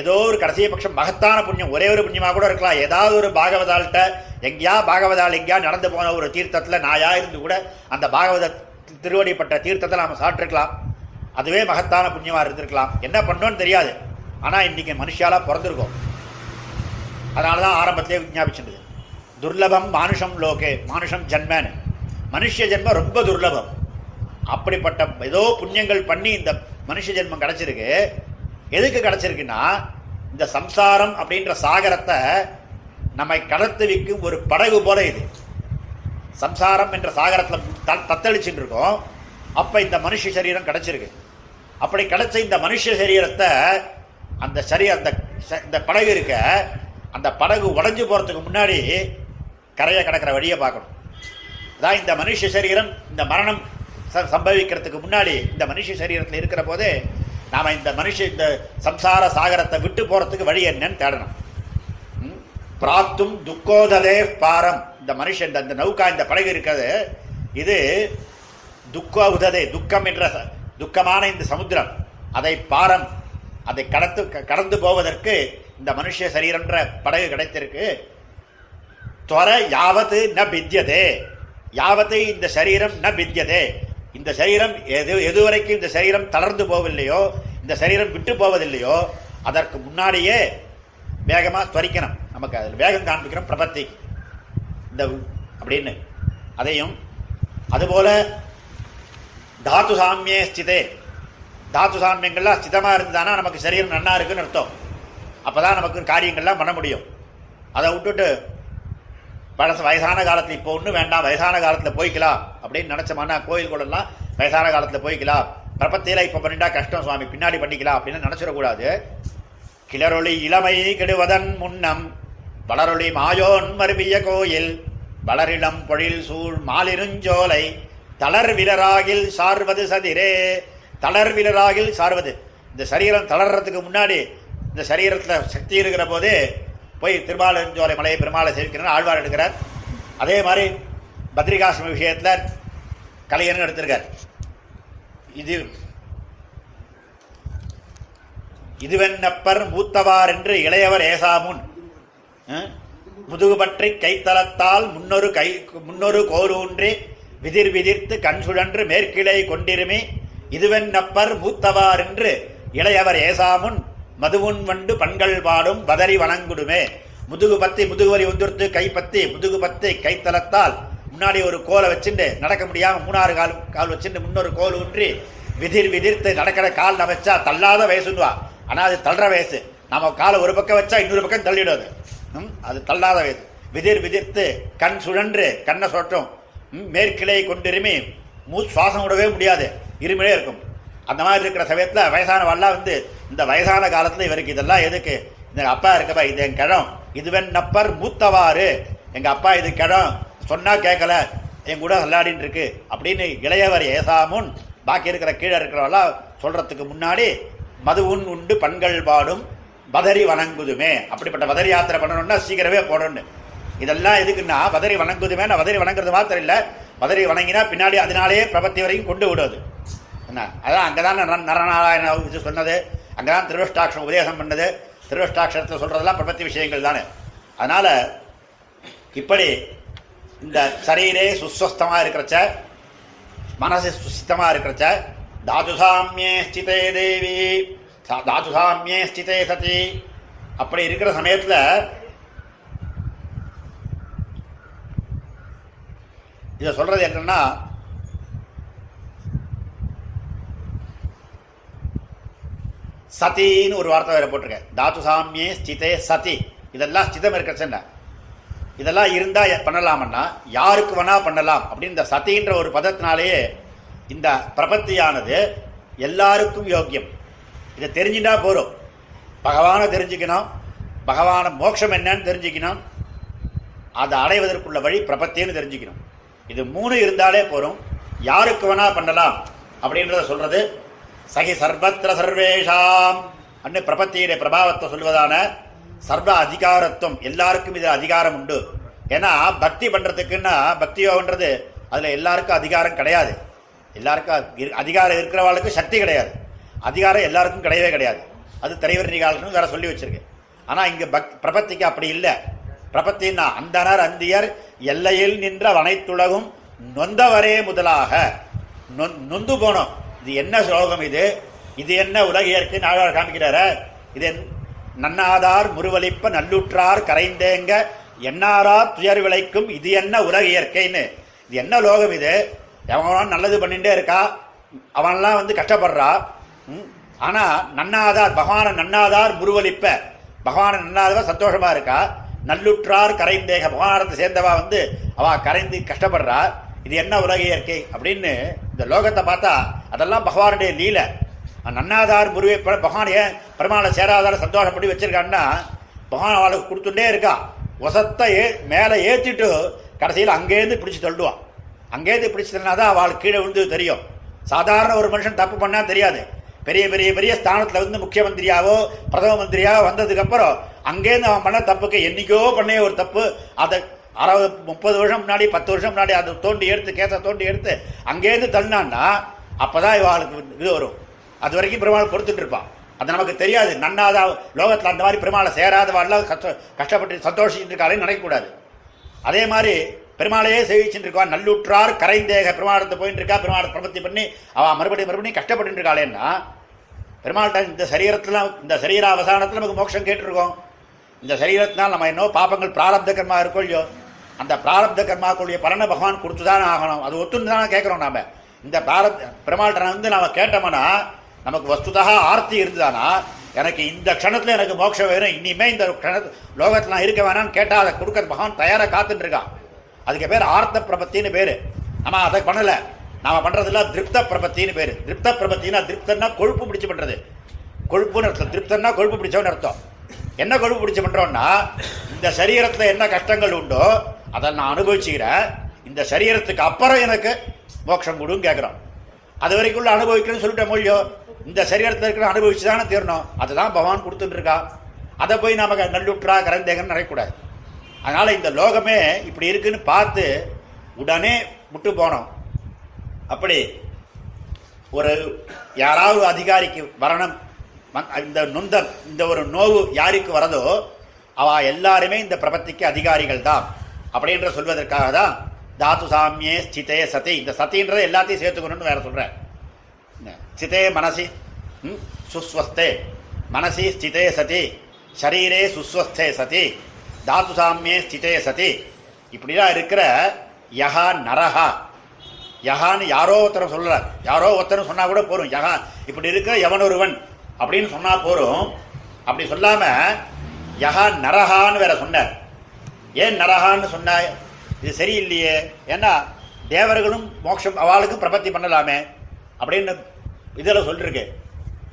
ஏதோ ஒரு கடைசி பட்சம் மகத்தான புண்ணியம். ஒரே ஒரு புண்ணியமாக கூட இருக்கலாம். ஏதாவது ஒரு பாகவதால்கிட்ட எங்கேயா பாகவதால் எங்கேயா நடந்து போன ஒரு தீர்த்தத்தில் நாயா இருந்து கூட அந்த பாகவத திருவடிப்பட்ட தீர்த்தத்தை நாம் சாப்பிட்ருக்கலாம் அதுவே மகத்தான புண்ணியமாக இருந்திருக்கலாம். என்ன பண்ணோன்னு தெரியாது. ஆனால் இன்னைக்கு மனுஷாலாக பிறந்திருக்கோம். அதனாலதான் ஆரம்பத்திலே விஞ்ஞாபிச்சிருந்தது துர்லபம் மானுஷம் லோகே மானுஷம் ஜன்மன்னு. மனுஷ ஜென்மம் ரொம்ப துர்லபம். அப்படிப்பட்ட ஏதோ புண்ணியங்கள் பண்ணி இந்த மனுஷ ஜென்மம் கிடச்சிருக்கு. எதுக்கு கிடச்சிருக்குன்னா இந்த சம்சாரம் அப்படின்ற சாகரத்தை நம்மை கடத்து வைக்கும் ஒரு படகு போல இது. சம்சாரம் என்ற சாகரத்தில் த- தத்தளிச்சுட்டு இருக்கோம். அப்போ இந்த மனுஷ சரீரம் கிடச்சிருக்கு. அப்படி கிடச்ச இந்த மனுஷ சரீரத்தை அந்த சரி அந்த ச- இந்த படகு இருக்க அந்த படகு உடஞ்சி போகிறதுக்கு முன்னாடி கரையை கடக்கிற வழியை பார்க்கணும். அதான் இந்த மனுஷ சரீரம் இந்த மரணம் ச- சம்பவிக்கிறதுக்கு முன்னாடி இந்த மனுஷ சரீரத்தில் இருக்கிற போதே நாம் இந்த மனுஷ இந்த சம்சார சாகரத்தை விட்டு போகிறதுக்கு வழி என்னன்னு தேடணும். பிராத்தும் துக்கோதலே பாரம். இந்த மனுஷன் இந்த- இந்த நௌகா இந்த படகு இருக்கிறது இது துக்க உததே துக்கம் என்ற ச- துக்கமான இந்த சமுத்திரம். அதை பாரம் அதை கடத்து க- கடந்து போவதற்கு இந்த மனுஷ சரீரன்ற படகு கிடைத்திருக்கு. துவர யாவத்து ந பித்தியதே. யாவத்து இந்த சரீரம் ந பித்தியதே. இந்த சரீரம் எது எதுவரைக்கும் இந்த சரீரம் தளர்ந்து போகவில்லையோ இந்த சரீரம் விட்டு போவதில்லையோ அதற்கு முன்னாடியே வேகமாக துவரிக்கணும். நமக்கு அதில் வேகம் காண்பிக்கிறோம் பிரபத்தி. இந்த அப்படின்னு. அதையும் அதுபோல தாத்து சாமியே ஸ்திதே. தாத்து சாமியங்கள்லாம் ஸ்திதமாக இருந்தானா நமக்கு சரீரம் நன்னா இருக்குன்னு அர்த்தம். அப்பதான் நமக்கு காரியங்கள்லாம் பண்ண முடியும். அதை விட்டுட்டு பழச வயசான காலத்தில் இப்போ ஒன்றும் வேண்டாம் வயசான காலத்தில் போய்க்கலாம் அப்படின்னு நினைச்சோம்னா கோயில் கூடலாம் வயசான காலத்தில் போய்க்கலாம். பிரபத்தியில் இப்போ பண்ணிட்டா கஷ்டம் சுவாமி பின்னாடி பண்ணிக்கலாம் அப்படின்னு நினச்சிடக்கூடாது. கிளரொளி இளமை கெடுவதன் முன்னம் வளரொளி மாயோன் மருவிய கோயில் வளரிளம் பொழில் சூழ் மாலிருஞ்சோலை தளர் விலராகில் சார்வது சதிரே தளர்விலராகில் சார்வது. இந்த சரீரம் தளர்றதுக்கு முன்னாடி இந்த சரீரத்தில் சக்தி இருக்கிற போதே போய் திருமாலஞ்சோலை மலையை பெருமாளை சேவிக்கிறார் ஆழ்வார் எடுக்கிறார். அதே மாதிரி பத்ரிகாசிரம விஷயத்தில் கலைஞர்னு எடுத்திருக்கார். இது இதுவென்னப்பர் மூத்தவார் என்று இளையவர் ஏசாமுன் அஹ், முதுகு பற்றி முன்னொரு கை முன்னொரு கோலூன்றி விதிர் விதிர்த்து கண் சுழன்று மேற்கிளை கொண்டிருமே இதுவென்னப்பர் மூத்தவார் என்று இளையவர் ஏசாமுன் மதுவுன் வண்டு பண்கள் பாடும் பதறி வணங்குடுமே. முதுகு பத்தி முதுகுவலி உந்திர்த்து கை பத்தி முதுகு பத்தி கைத்தலத்தால் முன்னாடி ஒரு கோலை வச்சுட்டு நடக்க முடியாம மூணாறு கால் கால் வச்சுட்டு முன்னொரு கோல் ஊன்றி விதிர் விதிர்த்து நடக்கிற கால் நம்ம தள்ளாத வயசுன்னுவா. ஆனா அது தள்ளுற வயசு. நம்ம காலை ஒரு பக்கம் வச்சா இன்னொரு பக்கம் தள்ளிடும் அது. ம், அது தள்ளாத வயசு. விதிர் விதிர்த்து கண் சுழன்று கண்ணை சொட்டும். மேற்கிளை கொண்டிருமி. மூ சுவாசம் விடவே முடியாது. இருமிலே இருக்கும். அந்த மாதிரி இருக்கிற சமயத்தில் வயசானவெல்லாம் வந்து இந்த வயசான காலத்தில் இவருக்கு இதெல்லாம் எதுக்கு? இந்த அப்பா இருக்கப்பா இது என் கிழம். இதுவன் நப்பர் மூத்தவாறு. எங்கள் அப்பா இது கிழம். சொன்னால் கேட்கல என் கூட விளையாடின்னு இருக்கு. அப்படின்னு இளையவர் ஏசாமுன் பாக்கி இருக்கிற கீழே இருக்கிறவெல்லாம் சொல்கிறதுக்கு முன்னாடி மதுவுன் உண்டு பண்கள் பாடும் பதறி வணங்குதுமே. அப்படிப்பட்ட பதரி யாத்திரை பண்ணணும்னா சீக்கிரமே போடணும். இதெல்லாம் எதுக்குன்னா பதறி வணங்குதுமே நான் பதறி வணங்குறது மாத்திரம் இல்லை. பதறி வணங்கினா பின்னாடி அதனாலேயே பிரபத்தி வரைக்கும் கொண்டு விடுவது. என்ன? அதான் அங்கே தான் நரநாராயண இது சொன்னது. அங்கே தான் திருவிஷ்டாட்சம் உபதேசம் பண்ணது. திருவிஷ்டாட்சரத்தில் சொல்கிறதெல்லாம் பிரபத்தி விஷயங்கள் தானே. அதனால் இப்படி இந்த சரீரே சுஸ்வஸ்தமாக இருக்கிறச்ச மனசு சுசித்தமாக இருக்கிறச்ச தாது சாமியே ஸ்திதே தேவி தாது சாமியே ஸ்திதே சதி. அப்படி இருக்கிற சமயத்தில் இதை சொல்கிறது என்னென்னா சதின்னு ஒரு வார்த்தை வேறு போட்டிருக்கேன். தாத்து சாமியே ஸ்திதே சதி. இதெல்லாம் ஸ்திதம் இருக்கச்சுன்னா இதெல்லாம் இருந்தால் பண்ணலாமன்னா பண்ணலாம்னா யாருக்கு வேணால் பண்ணலாம். அப்படின்னு இந்த சதின்ற ஒரு பதத்தினாலேயே இந்த பிரபத்தியானது எல்லாருக்கும் யோக்கியம். இதை தெரிஞ்சுட்டா போகிறோம் பகவானை தெரிஞ்சுக்கணும். பகவான மோட்சம் என்னன்னு தெரிஞ்சுக்கணும். அதை அடைவதற்குள்ள வழி பிரபத்தின்னு தெரிஞ்சுக்கணும். இது மூணு இருந்தாலே போகிறோம் யாருக்கு வேணால் பண்ணலாம். அப்படின்றத சொல்கிறது சகி சர்வத்திர சர்வேஷாம். அன்னு பிரபத்தியுடைய பிரபாவத்தை சொல்வதான சர்வ அதிகாரத்துவம் எல்லாருக்கும் இது அதிகாரம் உண்டு. ஏன்னா பக்தி பண்ணுறதுக்குன்னா பக்தி யோகன்றது அதில் எல்லாருக்கும் அதிகாரம் கிடையாது. எல்லாருக்கும் அதிகாரம் இருக்கிறவாளுக்கு சக்தி கிடையாது. அதிகாரம் எல்லாருக்கும் கிடையவே கிடையாது. அது தலைவர் நிகாலன்னு வேற சொல்லி வச்சிருக்கு. ஆனால் இங்கே பக் பிரபத்திக்கு அப்படி இல்லை. பிரபத்தின்னா அந்தனர் அந்தியர் எல்லையில் நின்ற வனைத்துலகும் நொந்தவரே முதலாக. நொ- நொந்து போனோம். இது என்ன ஸ்லோகம் இது? இது என்ன உலக இயற்கை நாடார் காமிக்கிறார? இது என்- நன்னாதார் முருவலிப்ப நல்லுற்றார் கரைந்தேங்க என்னாரா துயர் விளைக்கும் இது என்ன உலக இயற்கைன்னு. இது என்ன லோகம் இது? எவன் நல்லது பண்ணிட்டே இருக்கா? அவன்லாம் வந்து கஷ்டப்படுறா. ஆனால் நன்னாதார் பகவான நன்னாதார் முருவலிப்ப பகவான நன்னாதவ சந்தோஷமா இருக்கா? நல்லுற்றார் கரைந்தேக பகவானத்தை சேர்ந்தவா வந்து அவ கரைந்து கஷ்டப்படுறா. இது என்ன உலக இயற்கை? அப்படின்னு இந்த லோகத்தை பார்த்தா அதெல்லாம் பகவானுடைய லீலை. நன்னாதார் முருகை பகவான் ஏன் பெருமாளை சேராதார சந்தோஷப்படி வச்சிருக்கான்னா பகவான் அவளுக்கு கொடுத்துட்டே இருக்கா. ஒசத்தை ஏ மேலே ஏற்றிட்டு கடைசியில் அங்கேருந்து பிடிச்சி தள்ளுவான். அங்கேருந்து பிடிச்சி தள்ளினா தான் அவள் கீழே விழுந்து தெரியும். சாதாரண ஒரு மனுஷன் தப்பு பண்ணால் தெரியாது. பெரிய பெரிய பெரிய ஸ்தானத்தில் வந்து முக்கியமந்திரியாவோ பிரதம மந்திரியாவோ வந்ததுக்கப்புறம் அங்கேருந்து அவன் பண்ண தப்புக்கு என்றைக்கோ பண்ணே ஒரு தப்பு. அதை அறுபது முப்பது வருஷம் முன்னாடி பத்து வருஷம் முன்னாடி அதை தோண்டி எடுத்து கேஸை தோண்டி எடுத்து அங்கேருந்து தள்ளினான்னா அப்பதான் இவாளுக்கு இது வரும். அது வரைக்கும் பெருமாள் கொடுத்துட்டு இருப்பான். அது நமக்கு தெரியாது. நன்னாதா லோகத்தில் அந்த மாதிரி பெருமாளை சேராதவாள்லாம் கஷ்ட கஷ்டப்பட்டு சந்தோஷிச்சுட்டு இருக்காளேன்னு நினைக்கக்கூடாது. அதே மாதிரி பெருமாளையே சேவிச்சுட்டு இருக்கா நல்லுற்றார் கரைந்தேக பெருமாளத்தை போயிட்டு இருக்கா பெருமாளை பிரபத்தி பண்ணி அவள் மறுபடியும் மறுபடியும் கஷ்டப்பட்டு இருக்காளேன்னா பெருமாள்கிட்ட இந்த சரீரத்தில் இந்த சரீர அவசானத்தில் நமக்கு மோட்சம் கேட்டிருக்கோம். இந்த சரீரத்தினால் நம்ம என்ன பாப்பங்கள் பிராரப்த கர்மா இருக்கோ இல்லையோ அந்த பிராரப்த கர்மாக்குரிய பலனை பகவான் கொடுத்து தானே ஆகணும். அது ஒத்துன்னு தானே கேட்குறோம் நாம. இந்த பிராரப் பெருமாள்கிட்ட வந்து நாம கேட்டோம்னா நமக்கு வஸ்துதாக ஆர்த்தி இருந்ததானா? எனக்கு இந்த க்ஷணத்தில் எனக்கு மோட்சம் வேணும். இனிமே இந்த க்ஷண லோகத்தில் நான் இருக்க வேணாம்னு கேட்டால் அதை கொடுக்க பகவான் தயாராக காத்துட்டு இருக்கான். அதுக்கு பேர் ஆர்த்த பிரபத்தின்னு பேர். நம்ம அதை பண்ணலை. நாம் பண்ணுறதுல திருப்த பிரபத்தின்னு பேர். திருப்த பிரபத்தின்னா திருப்தன்னா கொழுப்பு பிடிச்சு பண்ணுறது கொழுப்புன்னு அர்த்தம். திருப்தன்னா கொழுப்பு பிடிச்சவன்னு அர்த்தம். என்ன கொழுப்பு பிடிச்சி பண்றோம்னா இந்த சரீரத்தில் என்ன கஷ்டங்கள் உண்டோ அதை நான் அனுபவிச்சுக்கிறேன். இந்த சரீரத்துக்கு அப்புறம் எனக்கு மோட்சம் கொடுன்னு கேட்குறோம் அது வரைக்குள்ள அனுபவிக்கணும்னு சொல்லிட்டேன் மொழியோ இந்த சரீரத்தில் இருக்கிற அனுபவிச்சு தானே தீரணும். அதுதான் பகவான் கொடுத்துட்டு அதை போய் நமக்கு நல்லுற்றா கரந்தேகன்னு நினைக்கூடாது அதனால் இந்த லோகமே இப்படி இருக்குன்னு பார்த்து உடனே விட்டு போனோம். அப்படி ஒரு யாராவது அதிகாரிக்கு வரணும். இந்த நொந்தம் இந்த ஒரு நோவு யாருக்கு வரதோ அவ எல்லாருமே இந்த பிரபத்திக்கு அதிகாரிகள் தான். அப்படின்ற சொல்வதற்காக தான் தாத்து சாமியே ஸ்திதே சதி. இந்த சதின்றதை எல்லாத்தையும் சேர்த்துக்கணும்னு வேற சொல்கிறேன் ஸ்திதே மனசி ம், சுஸ்வஸ்தே. மனசி ஸ்திதே சதி. ஷரீரே சுஸ்வஸ்தே சதி. தாத்து சாமியே ஸ்திதே சதி. இப்படிலாம் இருக்கிற யஹா நரஹா. யஹான்னு யாரோ ஒருத்தர் சொல்கிறார் யாரோ ஒருத்தர் சொன்னால் கூட போரும் யஹா இப்படி இருக்கிற எவனொருவன்? அப்படின்னு சொன்னா போரும் அப்படி சொல்லாம யஹா நரஹான்னு வேற சொன்னார். ஏன் நரஹான்னு சொன்னார் இது சரியில்லையே. ஏன்னா தேவர்களும் மோட்சம் அவளுக்கு பிரபத்தி பண்ணலாமே. அப்படின்னு இதில் சொல்லிருக்கு.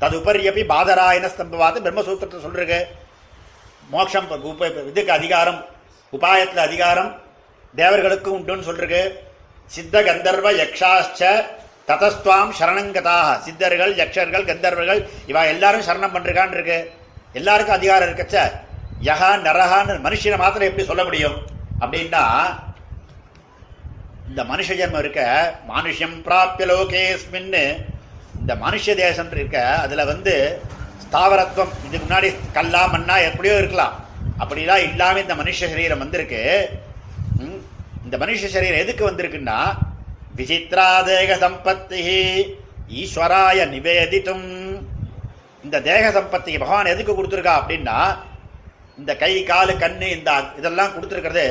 ததுபரியப்பி பாதராயன ஸ்தம்பவாது பிரம்மசூத்திரத்தை சொல்லிருக்கு. மோட்சம் இதுக்கு அதிகாரம் உபாயத்தில் அதிகாரம் தேவர்களுக்கும் உண்டுன்னு சொல்லிருக்கு. சித்த கந்தர்வ யக்ஷாச்ச ததஸ்துவாம் சரணங்கதாக சித்தர்கள் யக்ஷர்கள் கந்தர்வர்கள் இவா எல்லாரும் சரணம் பண்ணிருக்கான்னு இருக்கு எல்லாருக்கும் அதிகாரம் இருக்கச்ச யகா நரகான்னு மனுஷனை மாத்திரம் எப்படி சொல்ல முடியும்? அப்படின்னா இந்த மனுஷ ஜென்மம் இருக்க மனுஷம் பிராப்பிய லோகேஸ்மின்னு இந்த மனுஷ தேசம் இருக்க அதில் வந்து ஸ்தாவரத்துவம் இதுக்கு முன்னாடி கல்லா மண்ணா எப்படியோ இருக்கலாம். அப்படிலாம் இல்லாமல் இந்த மனுஷ சரீரம் வந்திருக்கு. ம், இந்த மனுஷ சரீரம் எதுக்கு வந்திருக்குன்னா விசித்ரா தேக சம்பத்தி ஈஸ்வராய நிவேதித்தும். இந்த தேக சம்பத்திக்கு பகவான் எதுக்கு கொடுத்துருக்கா அப்படின்னா இந்த கை காலு கண்ணு இந்த இதெல்லாம் கொடுத்துருக்கிறது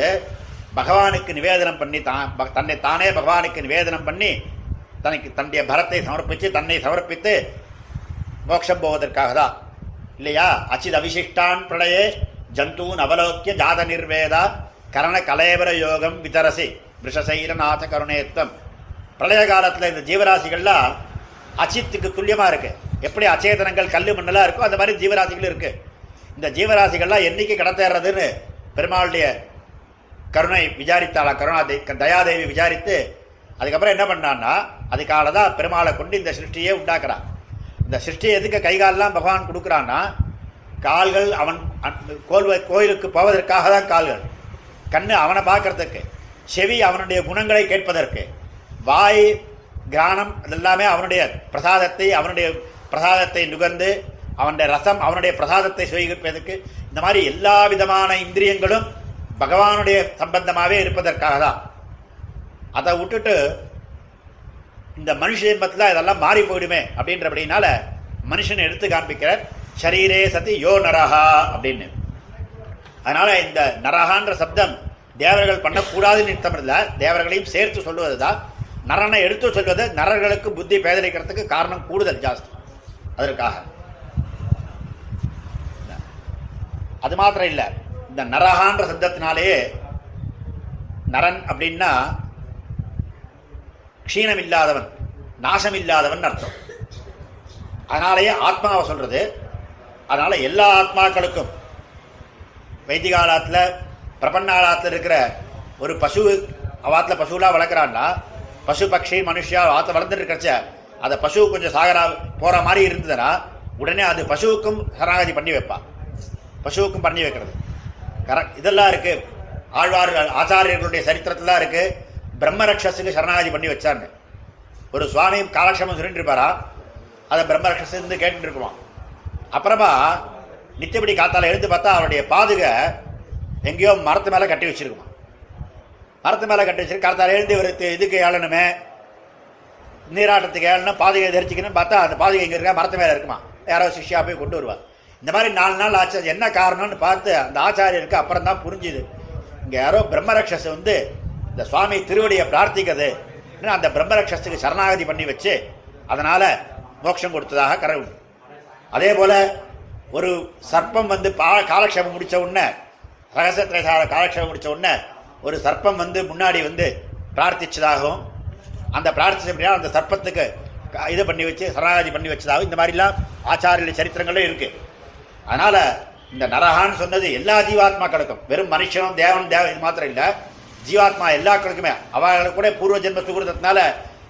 பகவானுக்கு நிவேதனம் பண்ணி தான் தன்னை தானே பகவானுக்கு நிவேதனம் பண்ணி தனக்கு தன்னுடைய பரத்தை சமர்ப்பித்து தன்னை சமர்ப்பித்து மோட்சம் போவதற்காக தான் இல்லையா? அச்சித் அவிசிஷ்டான் பிரளயே ஜந்தூன் அவலோக்கிய ஜாத நிர்வேதா கரண கலேவர யோகம் விதரசி. விஷசைலநாத கருணேத்தம். பிரளய காலத்தில் இந்த ஜீவராசிகள்லாம் அச்சித்துக்கு துல்லியமாக இருக்குது எப்படி அச்சேதனங்கள் கல்லு மண்ணெல்லாம் இருக்கோ அந்த மாதிரி ஜீவராசிகள் இருக்குது இந்த ஜீவராசிகள்லாம் என்றைக்கு கடத்தேறதுன்னு பெருமாளுடைய கருணை விசாரித்தாளா கருணா தே- தயாதேவி விசாரித்து அதுக்கப்புறம் என்ன பண்ணான்னா அதுக்காக தான் பெருமாளை கொண்டு இந்த சிருஷ்டியே உண்டாக்குறான். இந்த சிருஷ்டி எதுக்கு கைகாலெலாம் பகவான் கொடுக்குறான்னா கால்கள் அவன் கோல் கோயிலுக்கு போவதற்காக தான் கால்கள். கண்ணு அவனை பார்க்கறதுக்கு செவி அவனுடைய குணங்களை கேட்பதற்கு. வாய் கிரானம் இதெல்லாமே அவனுடைய பிரசாதத்தை அவனுடைய பிரசாதத்தை நுகர்ந்து அவனுடைய ரசம் அவனுடைய பிரசாதத்தை சுவீகரிப்பதற்கு இந்த மாதிரி எல்லா விதமான இந்திரியங்களும் பகவானுடைய சம்பந்தமாகவே இருப்பதற்காக தான் அதை விட்டுட்டு இந்த மனுஷ ஜென்மத்தில் இதெல்லாம் மாறி போயிடுமே அப்படின்றபடினால மனுஷனை எடுத்து காண்பிக்கிறார் ஷரீரே சதி யோ நரஹா அப்படின்னு. அதனால இந்த நரஹான்ற சப்தம் தேவர்கள் பண்ணக்கூடாதுன்னு நிறுத்தம் இல்லை தேவர்களையும் சேர்த்து சொல்லுவது தான் நரனை எடுத்து சொல்வது நரர்களுக்கு புத்தி பேதலிக்கிறதுக்கு காரணம் கூடுதல் ஜாஸ்தி. அதற்காக. அது மாத்திரம் இல்லை. இந்த நரகான்ற சப்தத்தினாலேயே நரன் அப்படின்னா க்ஷீணம் இல்லாதவன் நாசம் இல்லாதவன் அர்த்தம். அதனாலேயே ஆத்மாவை சொல்றது அதனால எல்லா ஆத்மாக்களுக்கும் வைதிகாலத்தில் பிரபன்னாலத்தில் இருக்கிற ஒரு பசு அவாத்தில் பசுலாம் வளர்க்குறான்னா பசு பக்ஷி மனுஷா ஆத்த வளர்ந்துட்டு இருக்கிறச்ச அதை பசு கொஞ்சம் சாகரா போகிற மாதிரி இருந்ததுன்னா உடனே அது பசுவுக்கும் சரணாகதி பண்ணி வைப்பா. பசுவுக்கும் பண்ணி வைக்கிறது. கரெக்ட் இதெல்லாம் இருக்குது ஆழ்வார் ஆச்சாரியர்களுடைய சரித்திரத்திலாம் இருக்குது பிரம்மரக்ஷஸுக்கு சரணாகதி பண்ணி வச்சான்னு. ஒரு சுவாமி காலக்ஷமம் சொல்லிட்டு இருப்பாரா அதை பிரம்மரக்ஷஸ்லேருந்து கேட்டுட்டு இருக்குவான் அப்புறமா நித்தியபடி காத்தால் எழுந்து பார்த்தா அவருடைய பாதுகை எங்கேயோ மரத்து மேலே கட்டி வச்சிருக்குமா? மரத்து மேலே கட்டி வச்சு காத்தால எழுந்து இவருக்கு இதுக்கு ஏழணுமே நீராட்டத்துக்கு ஏழனும் பாதுகை தரிச்சிக்கணும்னு பார்த்தா அந்த பாதுகை இங்கே இருக்கா? மரத்து மேலே இருக்குமா? யாரோ சிஷ்யா போய் கொண்டு வருவா. இந்த மாதிரி நாலு நாள் ஆச்சு. என்ன காரணம்னு பார்த்து அந்த ஆச்சாரியருக்கு அப்புறம் தான் புரிஞ்சுது. இங்கே யாரோ பிரம்மரக்ஷஸ் வந்து இந்த சுவாமி திருவடியை பிரார்த்திக்கிறது. அந்த பிரம்மரக்ஷஸுக்கு சரணாகதி பண்ணி வச்சு அதனால் மோட்சம் கொடுத்ததாக கரை உண்டு அதே போல் ஒரு சர்ப்பம் வந்து பா காலக்ஷேபம் முடித்த உடனே ரகசியத்திரை காலக்ஷேபம் முடித்த உடனே ஒரு சர்ப்பம் வந்து முன்னாடி வந்து பிரார்த்திச்சதாகவும் அந்த பிரார்த்திச்ச அப்படின்னா அந்த சர்ப்பத்துக்கு இது பண்ணி வச்சு சரணாகதி பண்ணி வச்சதாகவும் இந்த மாதிரிலாம் ஆச்சாரிய சரித்திரங்களும் இருக்குது அதனால் இந்த நரகான்னு சொன்னது எல்லா ஜீவாத்மாக்களுக்கும் வெறும் மனுஷனும் தேவன் தேவ இது மாத்திரம் இல்லை. ஜீவாத்மா எல்லாக்களுக்குமே அவர்களுக்கு கூட பூர்வ ஜென்ம சுகிருதத்தினால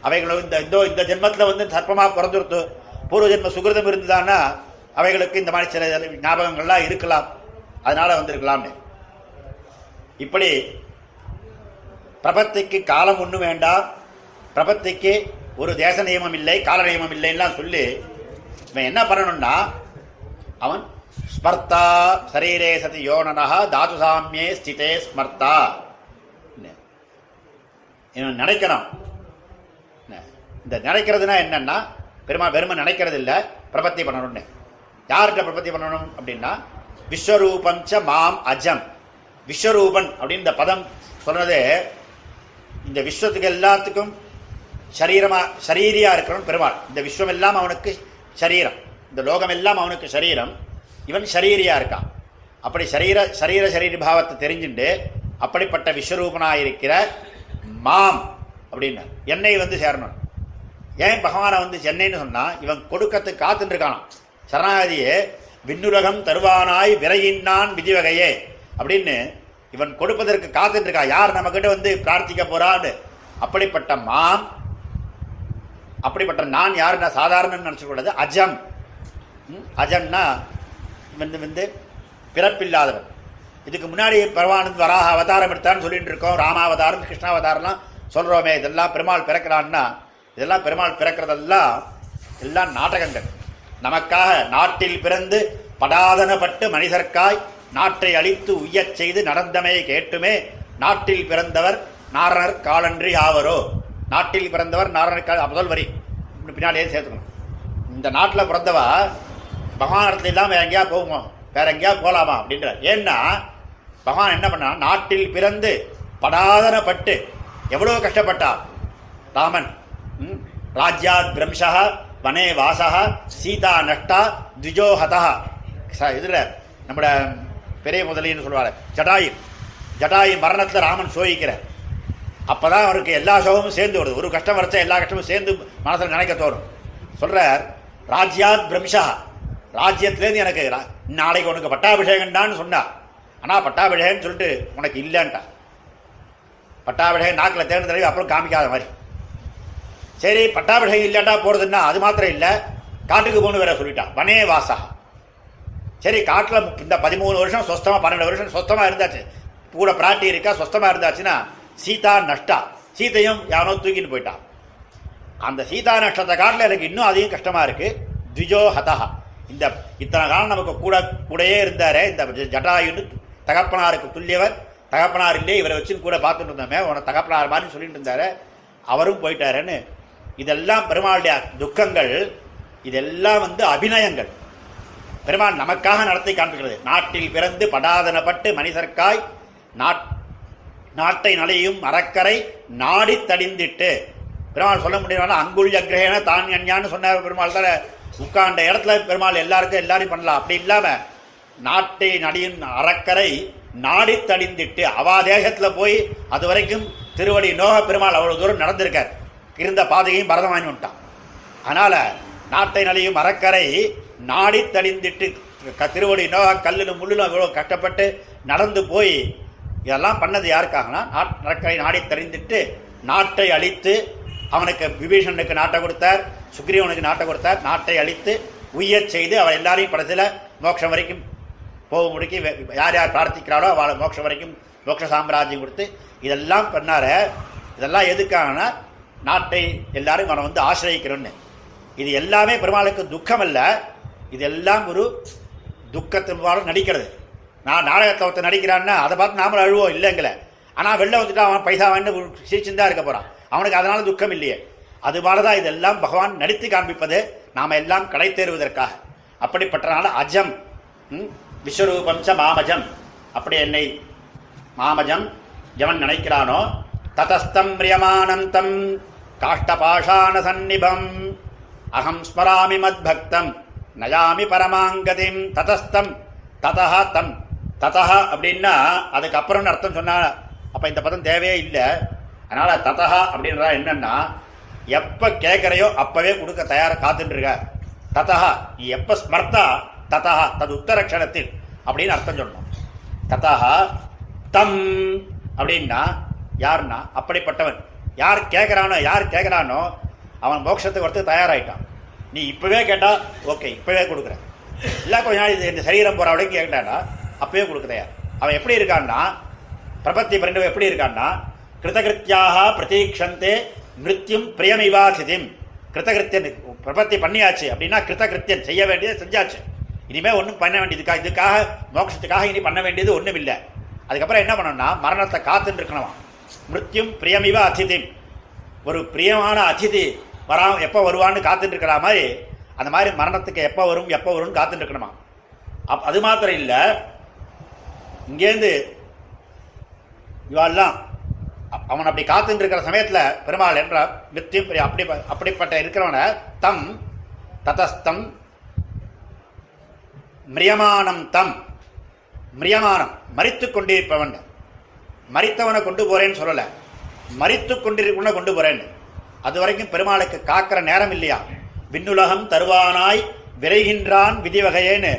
அவைகளும் இந்த இந்த இந்த ஜென்மத்தில் வந்து சர்ப்பமாக பிறந்துருத்து பூர்வ ஜென்ம சுகிருதம் இருந்ததான்னா அவைகளுக்கு இந்த மாதிரி சில ஞாபகங்கள்லாம் இருக்கலாம். அதனால் வந்திருக்கலாம்னு. இப்படி பிரபத்திக்கு காலம் ஒன்றும் வேண்டாம் பிரபத்திக்கு ஒரு தேச நியமம் இல்லை கால நியமம் இல்லைன்னா சொல்லி இவன் என்ன பண்ணணும்னா அவன் ஸ்மர்த்தா சரீரே சதி யோனனஹா தாது சாமியே ஸ்திதே ஸ்மர்த்தா. இவன் நினைக்கணும். இந்த நினைக்கிறதுனா என்னன்னா பெருமா பெருமை நினைக்கிறது இல்லை பிரபத்தி பண்ணணும்னு. யார்கிட்ட பிரபத்தி பண்ணணும் அப்படின்னா விஸ்வரூபஞ்ச மாம் அஜம். விஸ்வரூபன் அப்படின்னு இந்த பதம் சொன்னது இந்த விஸ்வத்துக்கு எல்லாத்துக்கும் சரீரமா சரீரியா இருக்கிறவன் பெருமாள். இந்த விஸ்வம் எல்லாம் அவனுக்கு சரீரம். இந்த லோகம் எல்லாம் அவனுக்கு சரீரம். இவன் சரீரியா இருக்கான். அப்படி சரீர சரீர சரீர பாவத்தை தெரிஞ்சுண்டு அப்படிப்பட்ட விஸ்வரூபனாயிருக்கிற மாம் அப்படின்னு என்னை வந்து சேரணும். ஏன் பகவானை வந்து சென்னைன்னு சொன்னால் இவன் கொடுக்கத்துக்கு காத்துட்டு சரணாகதியே விண்ணுலகம் தருவானாய் விரையின்னான் விதிவகையே அப்படின்னு இவன் கொடுப்பதற்கு காத்துட்டு இருக்கா யார் நம்ம கிட்ட வந்து பிரார்த்திக்க போறான்னு? அப்படிப்பட்ட மாம் அப்படிப்பட்ட நான் யாருன்னா சாதாரணன்னு நினச்சக்கூடாது அஜம். ம், அஜம்னா வந்து வந்து பிறப்பில்லாதவன். இதுக்கு முன்னாடி பகவான் வராக அவதாரம் எடுத்தான்னு சொல்லிட்டு இருக்கோம். ராமாவதாரம் கிருஷ்ணாவதாரம்லாம் சொல்கிறோமே இதெல்லாம் பெருமாள் பிறக்கிறான்னா இதெல்லாம் பெருமாள் பிறக்கிறதெல்லாம் எல்லாம் நாடகங்கள். நமக்காக நாட்டில் பிறந்து படாதனப்பட்டு மனிதர்க்காய் நாட்டை அழித்து உய்யச் செய்து நடந்தமை கேட்டுமே. நாட்டில் பிறந்தவர் நாரணர் காலன்றி ஆவரோ நாட்டில் பிறந்தவர் நாரணர் கால் முதல் வரி. பின்னாலேயே சேர்த்துக்கணும். இந்த நாட்டில் பிறந்தவா? பகவான் இடத்துல இல்லாமல் எங்கேயா போகுமா? வேற எங்கேயா போகலாமா அப்படின்றார் ஏன்னா பகவான் என்ன பண்ணா நாட்டில் பிறந்து படாதனப்பட்டு எவ்வளோ கஷ்டப்பட்டா? ராமன் ம், ராஜ்யாத் பிரம்சா வனே வாசா சீதா நஷ்டா த்விஜோஹதா இதில் நம்ம பெரிய முதலின்னு சொல்லுவார் ஜடாயு. ஜடாயு மரணத்தில் ராமன் சோகிக்கிறார். அப்பதான் அவருக்கு எல்லா சோகமும் சேர்ந்து வருது. ஒரு கஷ்டம் வரைச்சா எல்லா கஷ்டமும் சேர்ந்து மனசில் நினைக்க தோணும். சொல்கிறார் ராஜ்யாத் பிரம்ஷா. ராஜ்யத்துலேருந்து எனக்கு நாளைக்கு உனக்கு பட்டாபிஷேகம்டான்னு சொன்னார் ஆனால் பட்டாபிஷேகம்னு சொல்லிட்டு உனக்கு இல்லைன்ட்டா. பட்டாபிஷேகம் நாக்கில் தேர்ந்த தடவி அப்புறம் காமிக்காத மாதிரி. சரி பட்டாபிஷேகம் இல்லாட்டா போகிறதுன்னா அது மாத்திரம் இல்லை. காட்டுக்கு போகணும் வேற சொல்லிட்டான் வனே வாசா சரி காட்டில் இந்த பதிமூணு வருஷம் சொஸ்தமாக பன்னெண்டு வருஷம் சொஸ்தமாக இருந்தாச்சு. கூட பிராட்டி இருக்கா சொஸ்தமாக இருந்தாச்சுன்னா சீதா நஷ்டா. சீதையும் யானோ தூக்கிட்டு போயிட்டான் அந்த சீதா நஷ்டத்தை காட்டில் எனக்கு இன்னும் அதிகம் கஷ்டமாக இருக்குது த்விஜோ ஹதா இந்த இத்தனை காலம் நமக்கு கூட கூடயே இருந்தார் இந்த ஜட்டாயுன்னு தகப்பனாருக்கு துல்லியவர். தகப்பனார் இல்லையே இவரை வச்சு கூட பார்த்துட்டு இருந்தோமே உன தகப்பனார் மாதிரி சொல்லிட்டு இருந்தார். அவரும் போயிட்டாருன்னு. இதெல்லாம் பெருமாளுடைய துக்கங்கள் இதெல்லாம் வந்து அபிநயங்கள். பெருமாள் நமக்காக நடத்தி காண்பிக்கிறது. நாட்டில் பிறந்து படாதனப்பட்டு மனிதர்க்காய் நாட் நாட்டை நலையும் அறக்கரை நாடி தடிந்திட்டு. பெருமாள் சொல்ல முடியுமா அங்குள் அக்ரஹேன தான் கன்யான்னு சொன்னார் பெருமாள். தானே உட்கார்ந்த இடத்துல பெருமாள் எல்லாருக்கும் எல்லாரையும் பண்ணலாம். அப்படி இல்லாம நாட்டை நடியும் அறக்கரை நாடி தடிந்திட்டு அவா தேசத்துல போய் அது வரைக்கும் திருவடி நோக பெருமாள் அவ்வளவு தூரம் நடந்திருக்கார். இருந்த பாதையையும் பரதம் வாங்கி விட்டான் அதனால நாட்டை நலியும் அறக்கரை நாடி தடிந்திட்டு க- திருவடி நோக கல்லிலும் முள்ளிலும் கஷ்டப்பட்டு நடந்து போய் இதெல்லாம் பண்ணது யாருக்காகனா நாட் நாடி தெரிந்துட்டு நாட்டை அழித்து அவனுக்கு விபீஷனுக்கு நாட்டை கொடுத்தார் சுக்ரீவனுக்கு நாட்டை கொடுத்தார் நாட்டை அழித்து உய்யச் செய்து அவர் எல்லாரையும் படத்தில் மோட்சம் வரைக்கும் போக முடிக்கி வே- யார் யார் பிரார்த்திக்கிறாரோ அவளை மோட்சம் வரைக்கும் மோட்ச சாம்ராஜ்யம் கொடுத்து இதெல்லாம் பண்ணார இதெல்லாம் எதுக்காகனா நாட்டை எல்லாரும் அவனை வந்து ஆசிரியக்கிறோன்னு இது எல்லாமே பெருமாளுக்கு துக்கம் இல்லை இதெல்லாம் ஒரு துக்கத்தின் நடிக்கிறது. நான் நாடகத்தை ஒருத்தர் நடிக்கிறான்னா அதை பார்த்து நாமளும் அழுவோம் இல்லைங்கள ஆனால் வெளில வந்துட்டு அவன் பைசா வாங்கி சிரிச்சுன்னு தான் இருக்க போகிறான் அவனுக்கு அதனால் துக்கம் இல்லையே. அது தான் இதெல்லாம் பகவான் நடித்து காண்பிப்பது நாம் எல்லாம் கடை தேறுவதற்காக. அப்படிப்பட்டனால அஜம் ம், விஸ்வரூபம் ச மாமஜம். அப்படி என்னை மாமஜம் எவன் நினைக்கிறானோ ததஸ்தம் பிரியமானந்தம் காஷ்டபாஷான சந்நிபம் அகம் ஸ்மராமி மத்பக்தம். நயாமி பரமாங்கதிம் ததஸ்தம். ததா தம். ததா அப்படின்னா அதுக்கப்புறம்னு அர்த்தம் சொன்னால் அப்போ இந்த பதம் தேவையே இல்லை. அதனால் ததா அப்படின்றா என்னன்னா எப்போ கேட்குறையோ அப்பவே கொடுக்க தயாராக காத்துட்டுருக்க ததா நீ எப்போ ஸ்மர்த்தா ததா தது உத்தரக்ஷணத்தில் அப்படின்னு அர்த்தம் சொல்லணும் ததா தம் அப்படின்னா யாருன்னா அப்படிப்பட்டவன். யார் கேட்குறானோ யார் கேட்குறானோ அவன் மோட்சத்துக்கு வரத்துக்கு தயாராயிட்டான். நீ இப்பவே கேட்டா ஓகே இப்பவே கொடுக்குறேன். இல்லை கொஞ்ச நாள் இது இந்த சரீரம் போற வரைக்கும் கேட்டானா அப்பவே கொடுக்குறையா அவன் எப்படி இருக்கான்னா பிரபத்தி பரிண்டவன் எப்படி இருக்கான்னா கிருதகிருத்தியாக பிரதீக்ஷந்தே மிருத்யும் பிரியமிவாசிதிம். கிருதகிருத்தியன் பிரபத்தி பண்ணியாச்சு அப்படின்னா கிருதகிருத்தியன் செய்ய வேண்டியதை செஞ்சாச்சு. இனிமே ஒன்றும் பண்ண வேண்டியதுக்காக இதுக்காக மோட்சத்துக்காக இனி பண்ண வேண்டியது ஒன்றும் இல்லை அதுக்கப்புறம் என்ன பண்ணணும்னா மரணத்தை காத்துட்டு இருக்கணுமா? மிருத்யும் பிரியமிவ அதிதி ஒரு பிரியமான அதிதி வரா எப்போ வருவான்னு காத்துட்டு இருக்கிற மாதிரி அந்த மாதிரி மரணத்துக்கு எப்போ வரும் எப்போ வரும்னு காத்துட்டு இருக்கணுமா அப் அது மாத்திரம் இல்லை. இங்கேருந்து இவாள்லாம் அவன் அப்படி காத்துட்டு இருக்கிற சமயத்தில் பெருமாள் என்ற மிருத்யும் அப்படி அப்படிப்பட்ட இருக்கிறவனை தம் ததஸ்தம் மிரியமானம் தம் மிரியமானம் மறித்து கொண்டிருப்பவன். மறித்தவனை கொண்டு போறேன்னு சொல்லலை. மறித்து கொண்டிருக்கவனை கொண்டு போறேன்னு. அது வரைக்கும் பெருமாளுக்கு காக்கிற நேரம் இல்லையா விண்ணுலகம் தருவானாய் விரைகின்றான் விதி வகையேன்னு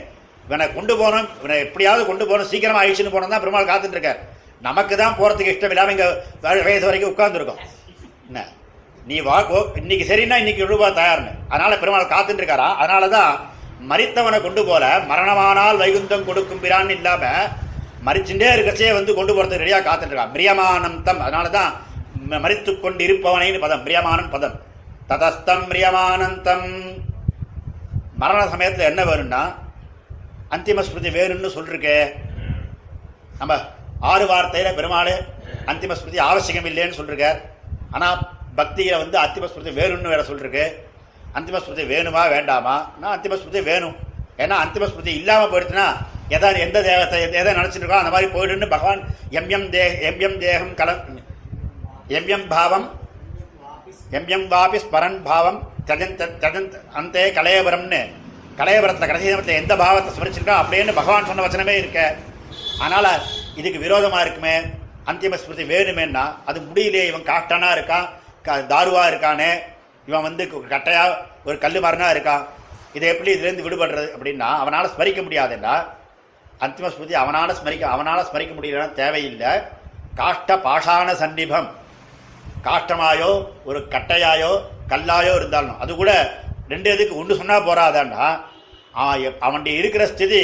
இவனை கொண்டு போனோம் இவனை எப்படியாவது கொண்டு போகணும் சீக்கிரமாக ஆயிடுச்சுன்னு போனோம் தான் பெருமாள் காத்துட்டு இருக்கார் நமக்கு தான் போகிறதுக்கு இஷ்டம் இல்லாமல் இங்கே வ- வயசு வரைக்கும் உட்காந்துருக்கோம் என்ன? நீ வா இன்னைக்கு சரின்னா இன்னைக்கு ரூபா தயார்னு. அதனால பெருமாள் காத்துட்டு இருக்காரா அதனாலதான் மறித்தவனை கொண்டு போல மரணமானால் வைகுந்தம் கொடுக்கும் பிரான்னு இல்லாமல் மறிச்சுட்டே இருக்கச்சே வந்து கொண்டு போகிறதுக்கு ரெடியாக காத்துட்டு இருக்கான் பிரியமானம் தம். அதனால தான் மறித்து கொண்டிருப்பவனை பதம் பிரியமானம் பதம். ததஸ்தம் பிரியமானந்தம். மரண சமயத்தில் என்ன வேணும்னா அந்திம ஸ்மிருதி வேணும்னு சொல்லிருக்கே நம்ம ஆறு வார்த்தையில் பெருமாள் அந்திம ஸ்மிருதி அவசியம் இல்லைன்னு சொல்லிருக்கார் ஆனால் பக்தியில் வந்து அந்திம ஸ்மிருதி வேணும்னு வேற சொல்லிருக்கு அந்திம ஸ்மிருதி வேணுமா வேண்டாமா? நான் அந்திம ஸ்மிருதி வேணும். ஏன்னா அந்திம ஸ்மிருதி இல்லாமல் போயிடுச்சுன்னா எதாவது எந்த தேகத்தை எதை நினச்சிட்டு இருக்கோ அந்த மாதிரி போயிடுன்னு பகவான் எம் எம் தே எம் எம் தேகம் கல எம் எம் பாவம். எம் எம் வாபி ஸ்மரன் பாவம். தஜன் தஜன் அந்தே கலையபுரம்னு. கலையபுரத்தில் கடைசி நேரத்தில் எந்த பாவத்தை ஸ்மரிச்சிருக்கோ அப்படின்னு பகவான் சொன்ன வச்சனமே இருக்க. அதனால் இதுக்கு விரோதமாக இருக்குமே. அந்திம ஸ்மிருதி வேணுமேன்னா அது முடியலையே இவன் காட்டனா இருக்கான் க- தாருவாக இருக்கானே. இவன் வந்து கட்டையாக ஒரு கல்லு மரணாக இருக்கான் இதை எப்படி இதுலேருந்து விடுபடுறது அப்படின்னா அவனால் ஸ்மரிக்க முடியாதுன்னா அந்திம ஸ்மிருதி அவனால் ஸ்மரிக்க அவனால் ஸ்மரிக்க முடியலன்னா தேவையில்லை. காஷ்ட பாஷான சன்னிபம். காஷ்டமாயோ ஒரு கட்டையாயோ கல்லாயோ இருந்தாலும் அது கூட ரெண்டு இதுக்கு ஒன்று சொன்னால் போறாதாண்டா. அவன் அவன்கிட்ட இருக்கிற ஸ்திதி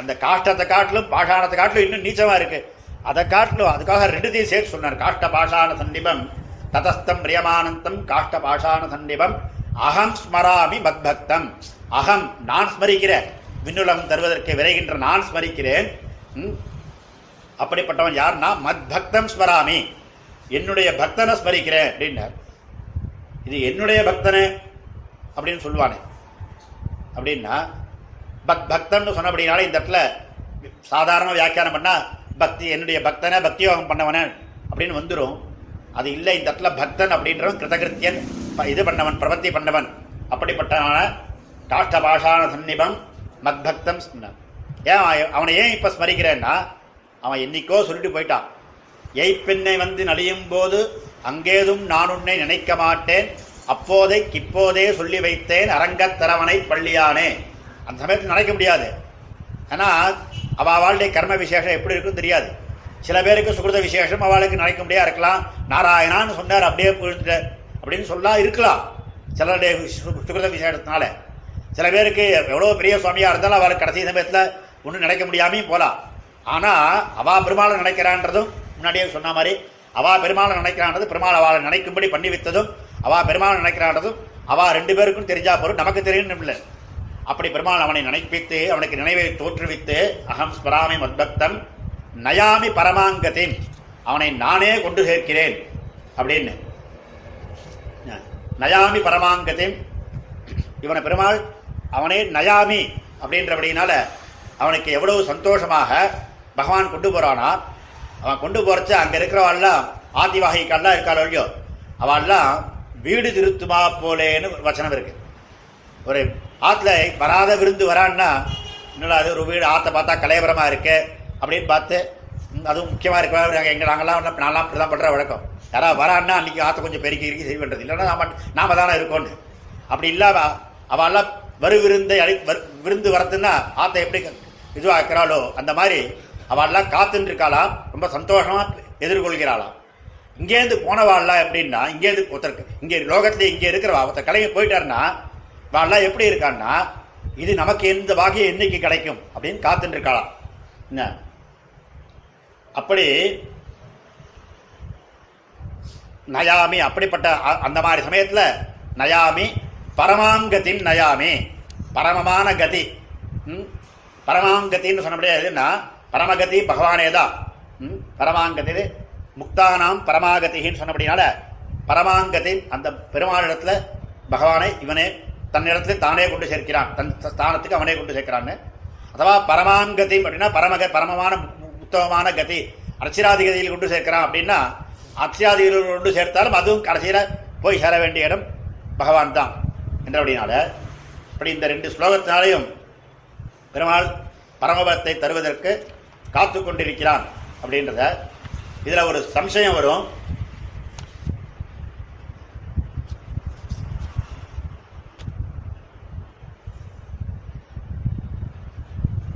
அந்த காஷ்டத்தை காட்டிலும் பாஷாணத்தை காட்டிலும் இன்னும் நீச்சமாக இருக்கு. அதை காட்டிலும் அதுக்காக ரெண்டுத்தையும் சேர்த்து சொன்னார். காஷ்ட பாஷாண சன்னிபம் ததஸ்தம் பிரியமானந்தம் காஷ்ட பாஷாண சன்னிபம் அகம் ஸ்மராமி மத்பக்தம். அகம் நான் ஸ்மரிக்கிறேன் விண்ணுலகம் தருவதற்கு விரைகின்ற நான் ஸ்மரிக்கிறேன். ம், அப்படிப்பட்டவன் யார்னா? மத்பக்தம் ஸ்மராமி. என்னுடைய பக்தனை ஸ்மரிக்கிறேன் அப்படின்னார். இது என்னுடைய பக்தனை அப்படின்னு சொல்லுவானே. அப்படின்னா பக் பக்தன்னு சொன்னபடினால இந்த இடத்துல சாதாரண வியாக்கியானம் பண்ணால் பக்தி என்னுடைய பக்தனை பக்தி யோகம் பண்ணவனே அப்படின்னு வந்துடும் அது இல்லை இந்த இடத்துல பக்தன் அப்படின்றவன் கிருதகிருத்தியன் இது பண்ணவன் பிரபத்தி பண்ணவன். அப்படிப்பட்டவன காஷ்ட பாஷான சன்னிபம் மத்பக்தம் சொன்னான். ஏன் அவன் அவனை ஏன் இப்போ ஸ்மரிக்கிறேன்னா அவன் என்னைக்கோ சொல்லிட்டு போயிட்டான். எய்ப்பெண்ணை வந்து நலியும் போது அங்கேதும் நான் உன்னை நினைக்க மாட்டேன். அப்போதை இப்போதே சொல்லி வைத்தேன். அரங்கத்தரவனை பள்ளியானே. அந்த சமயத்தில் நினைக்க முடியாது. ஆனால் அவ அவளுடைய கர்ம விசேஷம் எப்படி இருக்குன்னு தெரியாது. சில பேருக்கு சுகிருத விசேஷம் அவளுக்கு நினைக்க முடியா இருக்கலாம். நாராயணான்னு சொன்னார் அப்படியே போயிட்டு அப்படின்னு சொல்லா இருக்கலாம். சிலருடைய சுகிருத விசேஷத்தினால. சில பேருக்கு எவ்வளோ பெரிய சுவாமியாக இருந்தாலும் அவளுக்கு கடைசி சமயத்தில் ஒன்றும் நினைக்க முடியாமையும் போகலாம் ஆனால் அவா பெருமாளை நினைக்கிறான்றதும் முன்னாடியே சொன்ன மாதிரி அவா பெருமாளை நினைக்கிறான்றது பெருமாள் அவளை நினைக்கும்படி பண்ணி வைத்ததும் அவா பெருமாளை நினைக்கிறான்றதும் அவா ரெண்டு பேருக்கும் தெரிஞ்சா பொருள் நமக்கு தெரியணும் இல்லை. அப்படி பெருமாள் அவனை நினைப்பித்து அவனுக்கு நினைவை தோற்றுவித்து அகம் ஸ்மராமி மத்பக்தம் நயாமி பரமாங்கத்தின் அவனை நானே கொண்டு சேர்க்கிறேன் அப்படின்னு. நயாமி பரமாங்கத்தின் இவனை பெருமாள் அவனே நயாமி அப்படின்றபடினால அவனுக்கு எவ்வளவு சந்தோஷமாக பகவான் கொண்டு போறானா அவன் கொண்டு போறச்ச அங்க இருக்கிறவாள்லாம் ஆதிவாகிக்கெல்லாம் இருக்காள் ஒழியோ அவள்லாம் வீடு திருத்துமா போலேன்னு ஒரு வச்சனம் இருக்கு. ஒரு ஆற்றுல வராத விருந்து வரான்னா என்னடா அது ஒரு வீடு ஆற்றை பார்த்தா கலையபரமா இருக்கு அப்படின்னு பார்த்து அதுவும் முக்கியமாக இருக்கா நாங்கள் எங்க நாங்கெல்லாம் நான்லாம் இப்படி தான் பண்ணுற வழக்கம். யாராவது வரான்னா அன்னைக்கு ஆற்றை கொஞ்சம் பெருக்கி இறுக்கி சரி பண்ணுறது இல்லைன்னா நாம நாம தானே இருக்கோன்னு அப்படி இல்லாம அவெல்லாம் வரு விருந்தை அழி வரு- விருந்து வரத்துன்னா ஆத்தை எப்படி இதுவாக்குறாளோ அந்த மாதிரி அவள்லாம் காத்துன்னு இருக்காளாம் ரொம்ப சந்தோஷமா எதிர்கொள்கிறாளாம். இங்கேருந்து போனவாள்லாம் எப்படின்னா இங்கேருந்து ஒருத்தருக்கு இங்கே லோகத்துல இங்கே இருக்கிறவா ஒருத்தர் கலைஞர் போயிட்டாருன்னா வாள்லாம் எப்படி இருக்கான்னா இது நமக்கு எந்த பாகியம் என்னைக்கு கிடைக்கும் அப்படின்னு காத்துட்டு இருக்காளாம் என்ன? அப்படி நயாமி அப்படிப்பட்ட அ- அந்த மாதிரி சமயத்தில் நயாமி பரமாங்கத்தின் நயாமி பரமமான கதி. ம்? பரமாங்கத்தின்னு சொன்னபடியா எதுன்னா பரமகதி பகவானே தான் பரமாங்கதி முக்தானாம் பரமாகதின்னு சொன்னபடினால பரமாங்கதி அந்த பெருமாளிடத்துல பகவானை இவனே தன்னிடத்துல தானே கொண்டு சேர்க்கிறான். தன் ஸ்தானத்துக்கு அவனே கொண்டு சேர்க்கிறான்னு. அഥவா பரமாங்கதி அப்படின்னா பரமக பரமமான மு- உத்தமமான கதி. அர்ச்சிராதிகதியில் கொண்டு சேர்க்கிறான் அப்படின்னா அர்ச்சிராதிகளில் கொண்டு சேர்த்தாலும் அதுவும் கடைசியில் போய் சேர வேண்டிய இடம் பகவான் தான் என்றபடினால இப்படி இந்த ரெண்டு ஸ்லோகத்தினாலையும் பெருமாள் பரமபதத்தை தருவதற்கு காத்து கொண்டிருக்கிறான் அப்படின்றத இதுல ஒரு சம்சயம் வரும்.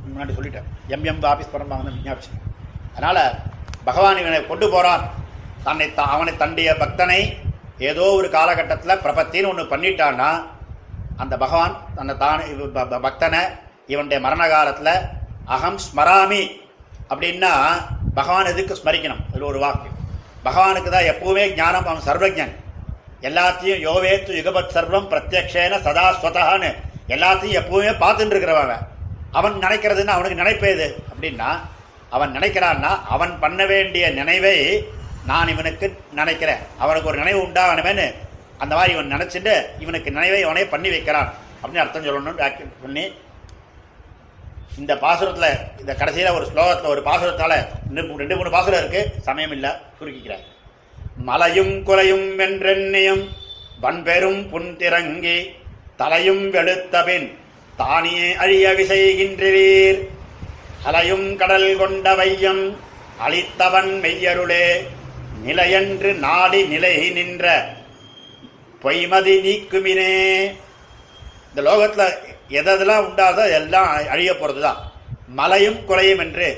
முன்னாடி சொல்லிட்டேன். எம் எம் ஆபீஸ் பரம்பாங்க விஞ்ஞாபிச்சு அதனால பகவான் இவனை கொண்டு போறான். தன்னை த- அவனை தண்டிய பக்தனை ஏதோ ஒரு காலகட்டத்தில் பிரபத்தின்னு ஒன்று பண்ணிட்டான்னா அந்த பகவான் தன்னை தானே ப- ப- பக்தனை இவனுடைய மரண காலத்தில் அகம் ஸ்மராமி அப்படின்னா பகவான் எதுக்கு ஸ்மரிக்கணும்? அதில் ஒரு வாக்கு. பகவானுக்கு தான் எப்பவுமே ஞானம் அவன் சர்வஜன். எல்லாத்தையும் யோவேத்து யுகபத் சர்வம் பிரத்யக்ஷேன சதா ஸ்வதான்னு எல்லாத்தையும் எப்பவுமே பார்த்துட்டு இருக்கிறவன் அவன். நினைக்கிறதுன்னு அவனுக்கு நினைப்பேது அப்படின்னா அவன் நினைக்கிறான்னா அவன் பண்ண வேண்டிய நினைவை நான் இவனுக்கு நினைக்கிறேன். அவனுக்கு ஒரு நினைவு உண்டாகணுமேனு அந்த மாதிரி இவன் நினச்சிட்டு இவனுக்கு நினைவை அவனே பண்ணி வைக்கிறான். அப்படின்னு அர்த்தம் சொல்லணும்னு வாக்கியம் பண்ணி இந்த பாசுரத்தில் இந்த கடைசியில் ஒரு ஸ்லோகத்தில் ஒரு பாசுரத்தால இன்னும் ரெண்டு மூணு பாசுரம் இருக்கு. சமயம் இல்லை. சுருக்கிக்கிறேன். மலையும் குலையும் வென்றெண்ணியும் வன்பெரும் புன்திறங்கி தலையும் வெளுத்தபின் தானியே அழிய விசைகின்றீர். அலையும் கடல் கொண்ட வையம் மெய்யருளே. நிலையன்று நாடி நிலை நின்ற பொய்மதி நீக்குமினே. இந்த லோகத்தில் எதெல்லாம் உண்டாதோ எல்லாம் அழிய போறதுதான். மலையும் குலையும் என்று.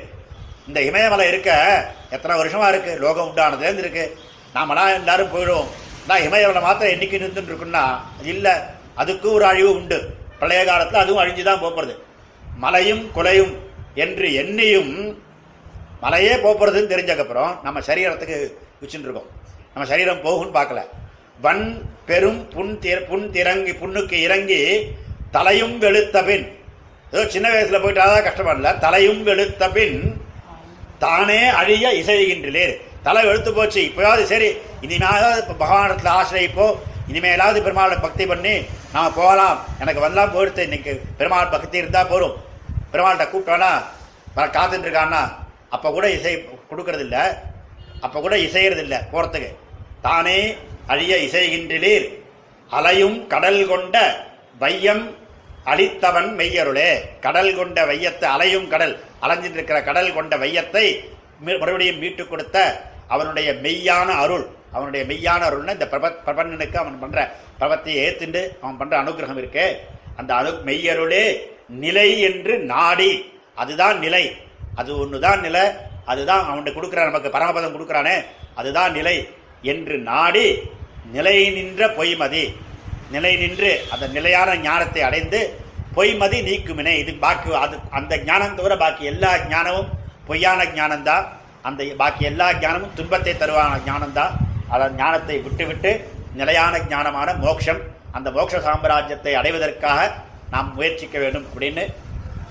இந்த இமயமலை இருக்க எத்தனை வருஷமாக இருக்குது லோகம் உண்டானதுலேருந்து இருக்குது நாமெல்லாம் எல்லாரும் போயிடுவோம். நான் இமயமலை மாத்திரம் என்னைக்கு நின்றுட்டு இருக்குன்னா இல்ல அதுக்கும் ஒரு அழிவு உண்டு. பழைய காலத்தில் அதுவும் அழிஞ்சு தான் போகிறது மலையும் குலையும் என்று எண்ணியும் மலையே போகிறதுன்னு தெரிஞ்சக்கப்புறம் நம்ம சரீரத்துக்கு வச்சுட்டு இருக்கோம் நம்ம சரீரம் போகும்னு பார்க்கல. வன் பெரும் புன் புன் திறங்கி புண்ணுக்கு இறங்கி தலையும் வெளுத்த பின். ஏதோ சின்ன வயசுல போயிட்டாதான் கஷ்டப்படல. தலையும் வெளுத்த பின் தானே அழிய இசைகின்றே தலை வெளுத்து போச்சு. இப்போயாவது சரி இனிமேலாவது இப்போ பகவானத்தில் ஆசிரியப்போ இனிமேலாவது பெருமாளை பக்தி பண்ணி நான் போகலாம். எனக்கு வரலாம் போயிடுத்து. இன்னைக்கு பெருமாள் பக்தி இருந்தா போரும் பெருமாள்கிட்ட கூப்பிட்டோன்னா வர காத்துட்டு இருக்கான்னா அப்ப கூட இசை கொடுக்கறது அப்போ அப்ப கூட இசையறது இல்ல போறதுக்கு. தானே அழிய இசைகின்றிலீர் அலையும் கடல் கொண்ட வையம் அளித்தவன் மெய்யருளே. கடல் கொண்ட வையத்தை அலையும் கடல் அலைஞ்சிருக்கிற கடல் கொண்ட வையத்தை மீ- மறுபடியும் மீட்டுக் கொடுத்த அவனுடைய மெய்யான அருள். அவனுடைய மெய்யான அருள்னா இந்த பிரப பிரபன்னனுக்கு அவன் பண்ற பிரபத்தையை ஏத்துண்டு அவன் பண்ற அனுகிரகம் இருக்கு. அந்த அனு மெய்யருளே நிலை என்று நாடி. அதுதான் நிலை. அது ஒண்ணுதான் நிலை. அதுதான் அவன் கொடுக்கிற நமக்கு பரமபதம் கொடுக்குறானே. அதுதான் நிலை என்று நாடி நிலை நின்ற பொய்மதி. நிலை நின்று அந்த நிலையான ஞானத்தை அடைந்து பொய்மதி நீக்குமினே. இது பாக்கி அது அந்த ஞானம் தவிர பாக்கி எல்லா ஞானமும் பொய்யான ஞானம்தான் அந்த பாக்கி எல்லா ஞானமும் துன்பத்தை தருவான ஞானம்தான் அதன் ஞானத்தை விட்டுவிட்டு நிலையான ஞானமான மோட்சம் அந்த மோட்ச சாம்ராஜ்யத்தை அடைவதற்காக நாம் முயற்சிக்க வேண்டும் அப்படின்னு.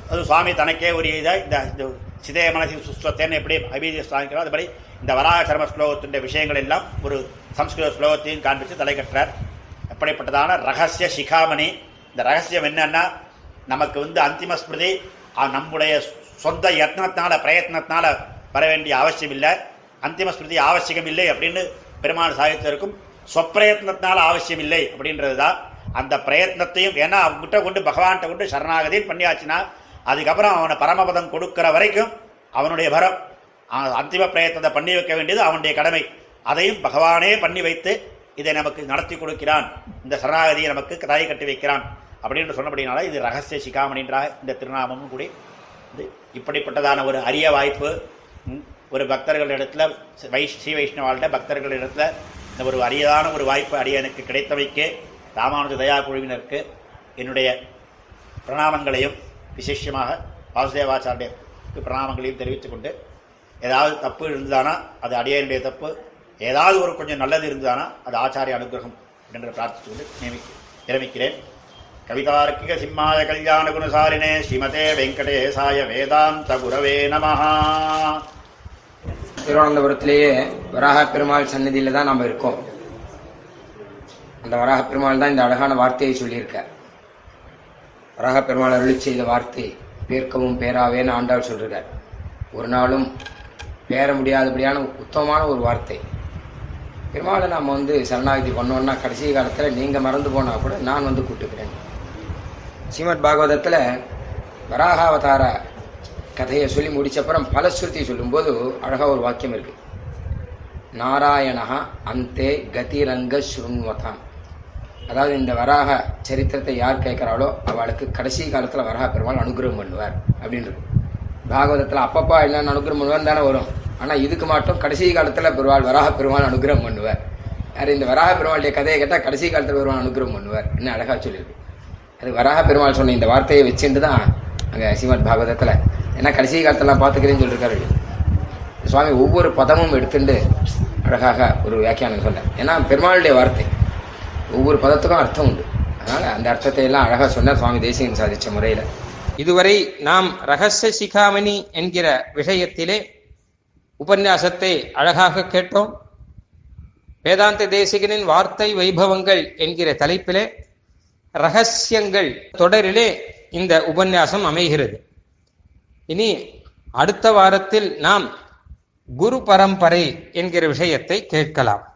அது சுவாமி தனக்கே உரிய இதை இந்த சிதய மனசின் சுஸ்வத்தேன்னு எப்படி அபிஜி ஸ்தானிக்கிறோம் அதுபடி இந்த வராக சர்ம ஸ்லோகத்தின் விஷயங்கள் எல்லாம் ஒரு சம்ஸ்கிருத ஸ்லோகத்தையும் காண்பித்து தலை கட்டுறார். எப்படிப்பட்டதான ரகசிய சிகாமணி. இந்த ரகசியம் என்னன்னா நமக்கு வந்து அந்திம ஸ்மிருதி நம்முடைய சொந்த யத்னத்தினால பிரயத்னத்தினால வர வேண்டிய அவசியம் இல்லை. அந்திம ஸ்மிருதி அவசியம் இல்லை அப்படின்னு பெருமாள் சாகித்யருக்கும் சொப்பிரயத்னத்தினால அவசியம் இல்லை அப்படின்றது தான் அந்த பிரயத்னத்தையும் ஏன்னா அவங்ககிட்ட கொண்டு பகவான்கிட்ட கொண்டு சரணாகதியும் பண்ணியாச்சுன்னா அதுக்கப்புறம் அவனை பரமபதம் கொடுக்கிற வரைக்கும் அவனுடைய வரம் அந்திம பிரயத்தத்தை பண்ணி வைக்க வேண்டியது அவனுடைய கடமை. அதையும் பகவானே பண்ணி வைத்து இதை நமக்கு நடத்தி கொடுக்கிறான். இந்த சரணாகதியை நமக்கு கதாயை கட்டி வைக்கிறான். அப்படின்னு சொன்னபடினால இது ரகசிய சிகாமணின்ற இந்த திருநாமமும் கூடி இது இப்படிப்பட்டதான ஒரு அரிய வாய்ப்பு. ஒரு பக்தர்களிடத்துல வை ஸ்ரீ வைஷ்ணவாள்கிட்ட பக்தர்களிடத்துல இந்த ஒரு அரியதான ஒரு வாய்ப்பு அடியனுக்கு கிடைத்தவைக்கு ராமானுஜ தயா குழுவினருக்கு என்னுடைய பிரணாமங்களையும் விசேஷமாக வாசுதேவாச்சாரியருக்கு பிரணாமங்களையும் தெரிவித்துக்கொண்டு ஏதாவது தப்பு இருந்ததானா? அது அடியாருடைய தப்பு. ஏதாவது ஒரு கொஞ்சம் நல்லது இருந்ததானா? அது ஆச்சாரிய அனுகிரகம் என்று பிரார்த்தித்து கொண்டு நியமி விரமிக்கிறேன் கவிதார்க்கிக சிம்மாய கல்யாண குணசாலினே ஸ்ரீமதே வெங்கடேசாய வேதாந்த குரவே நமஹா திருவனந்தபுரத்திலேயே வராக பெருமாள் சன்னதியில் தான் நாம் இருக்கோம். அந்த வராக பெருமாள் தான் இந்த அழகான வார்த்தையை சொல்லியிருக்க வராக பெருமாள் அருளி செய்த வார்த்தை பேர்க்கவும் பேராவேன்னு ஆண்டாள் சொல்கிறார் ஒரு நாளும் பேர முடியாதபடியான உத்தமமான ஒரு வார்த்தை. பெருமாளை நாம் வந்து சரணாகதி பண்ணோன்னா கடைசி காலத்தில் நீங்கள் மறந்து போனால் கூட நான் வந்து கூட்டுக்கிறேன். ஸ்ரீமத் பாகவதத்தில் வராகாவதார கதையை சொல்லி முடிச்சப்புறம் பலஸ்ருதி சொல்லும்போது அழகாக ஒரு வாக்கியம் இருக்குது நாராயணா அந்தே கதிரங்க ஸ்ருண்வதாம் அதாவது இந்த வராக சரித்திரத்தை யார் கேட்குறாளோ அவளுக்கு கடைசி காலத்தில் வராக பெருமாள் அனுகிரகம் பண்ணுவார் அப்படின்னு இருக்கு. பாகவதத்தில் அப்பப்பா என்னென்ன அனுகிரகம் பண்ணுவான்னு தானே வரும். ஆனால் இதுக்கு மட்டும் கடைசி காலத்தில் பெருமாள் வராக பெருமாள் அனுகிரகம் பண்ணுவார். யார் இந்த வராக பெருமாளுடைய கதையை கேட்டால் கடைசி காலத்தில் பெருமாள் அனுகிரகம் பண்ணுவார். என்ன அழகாக சொல்லியிருக்கு. அது வராக பெருமாள் சொன்ன இந்த வார்த்தையை வச்சுட்டு தான் அங்கே ஸ்ரீமத் பாகவதத்தில். ஏன்னா கடைசி காலத்தெல்லாம் பார்த்துக்கிறேன்னு சொல்லியிருக்காரு. சுவாமி ஒவ்வொரு பதமும் எடுத்துட்டு அழகாக ஒரு வியாக்கியானம் சொல்ல. ஏன்னா பெருமாளுடைய வார்த்தை. ஒவ்வொரு பதத்துக்கும் அர்த்தம் உண்டு. அதனால் அந்த அர்த்தத்தை எல்லாம் அழகாக சொன்னார் சுவாமி தேசிகன் சாதித்த முறையில். இதுவரை நாம் ரகசிய சிகாமணி என்கிற விஷயத்திலே உபன்யாசத்தை அழகாக கேட்டோம். வேதாந்த தேசிகனின் வார்த்தை வைபவங்கள் என்கிற தலைப்பிலே ரகசியங்கள் தொடரிலே இந்த உபன்யாசம் அமைகிறது. இனி அடுத்த வாரத்தில் நாம் குரு பரம்பரை என்கிற விஷயத்தை கேட்கலாம்.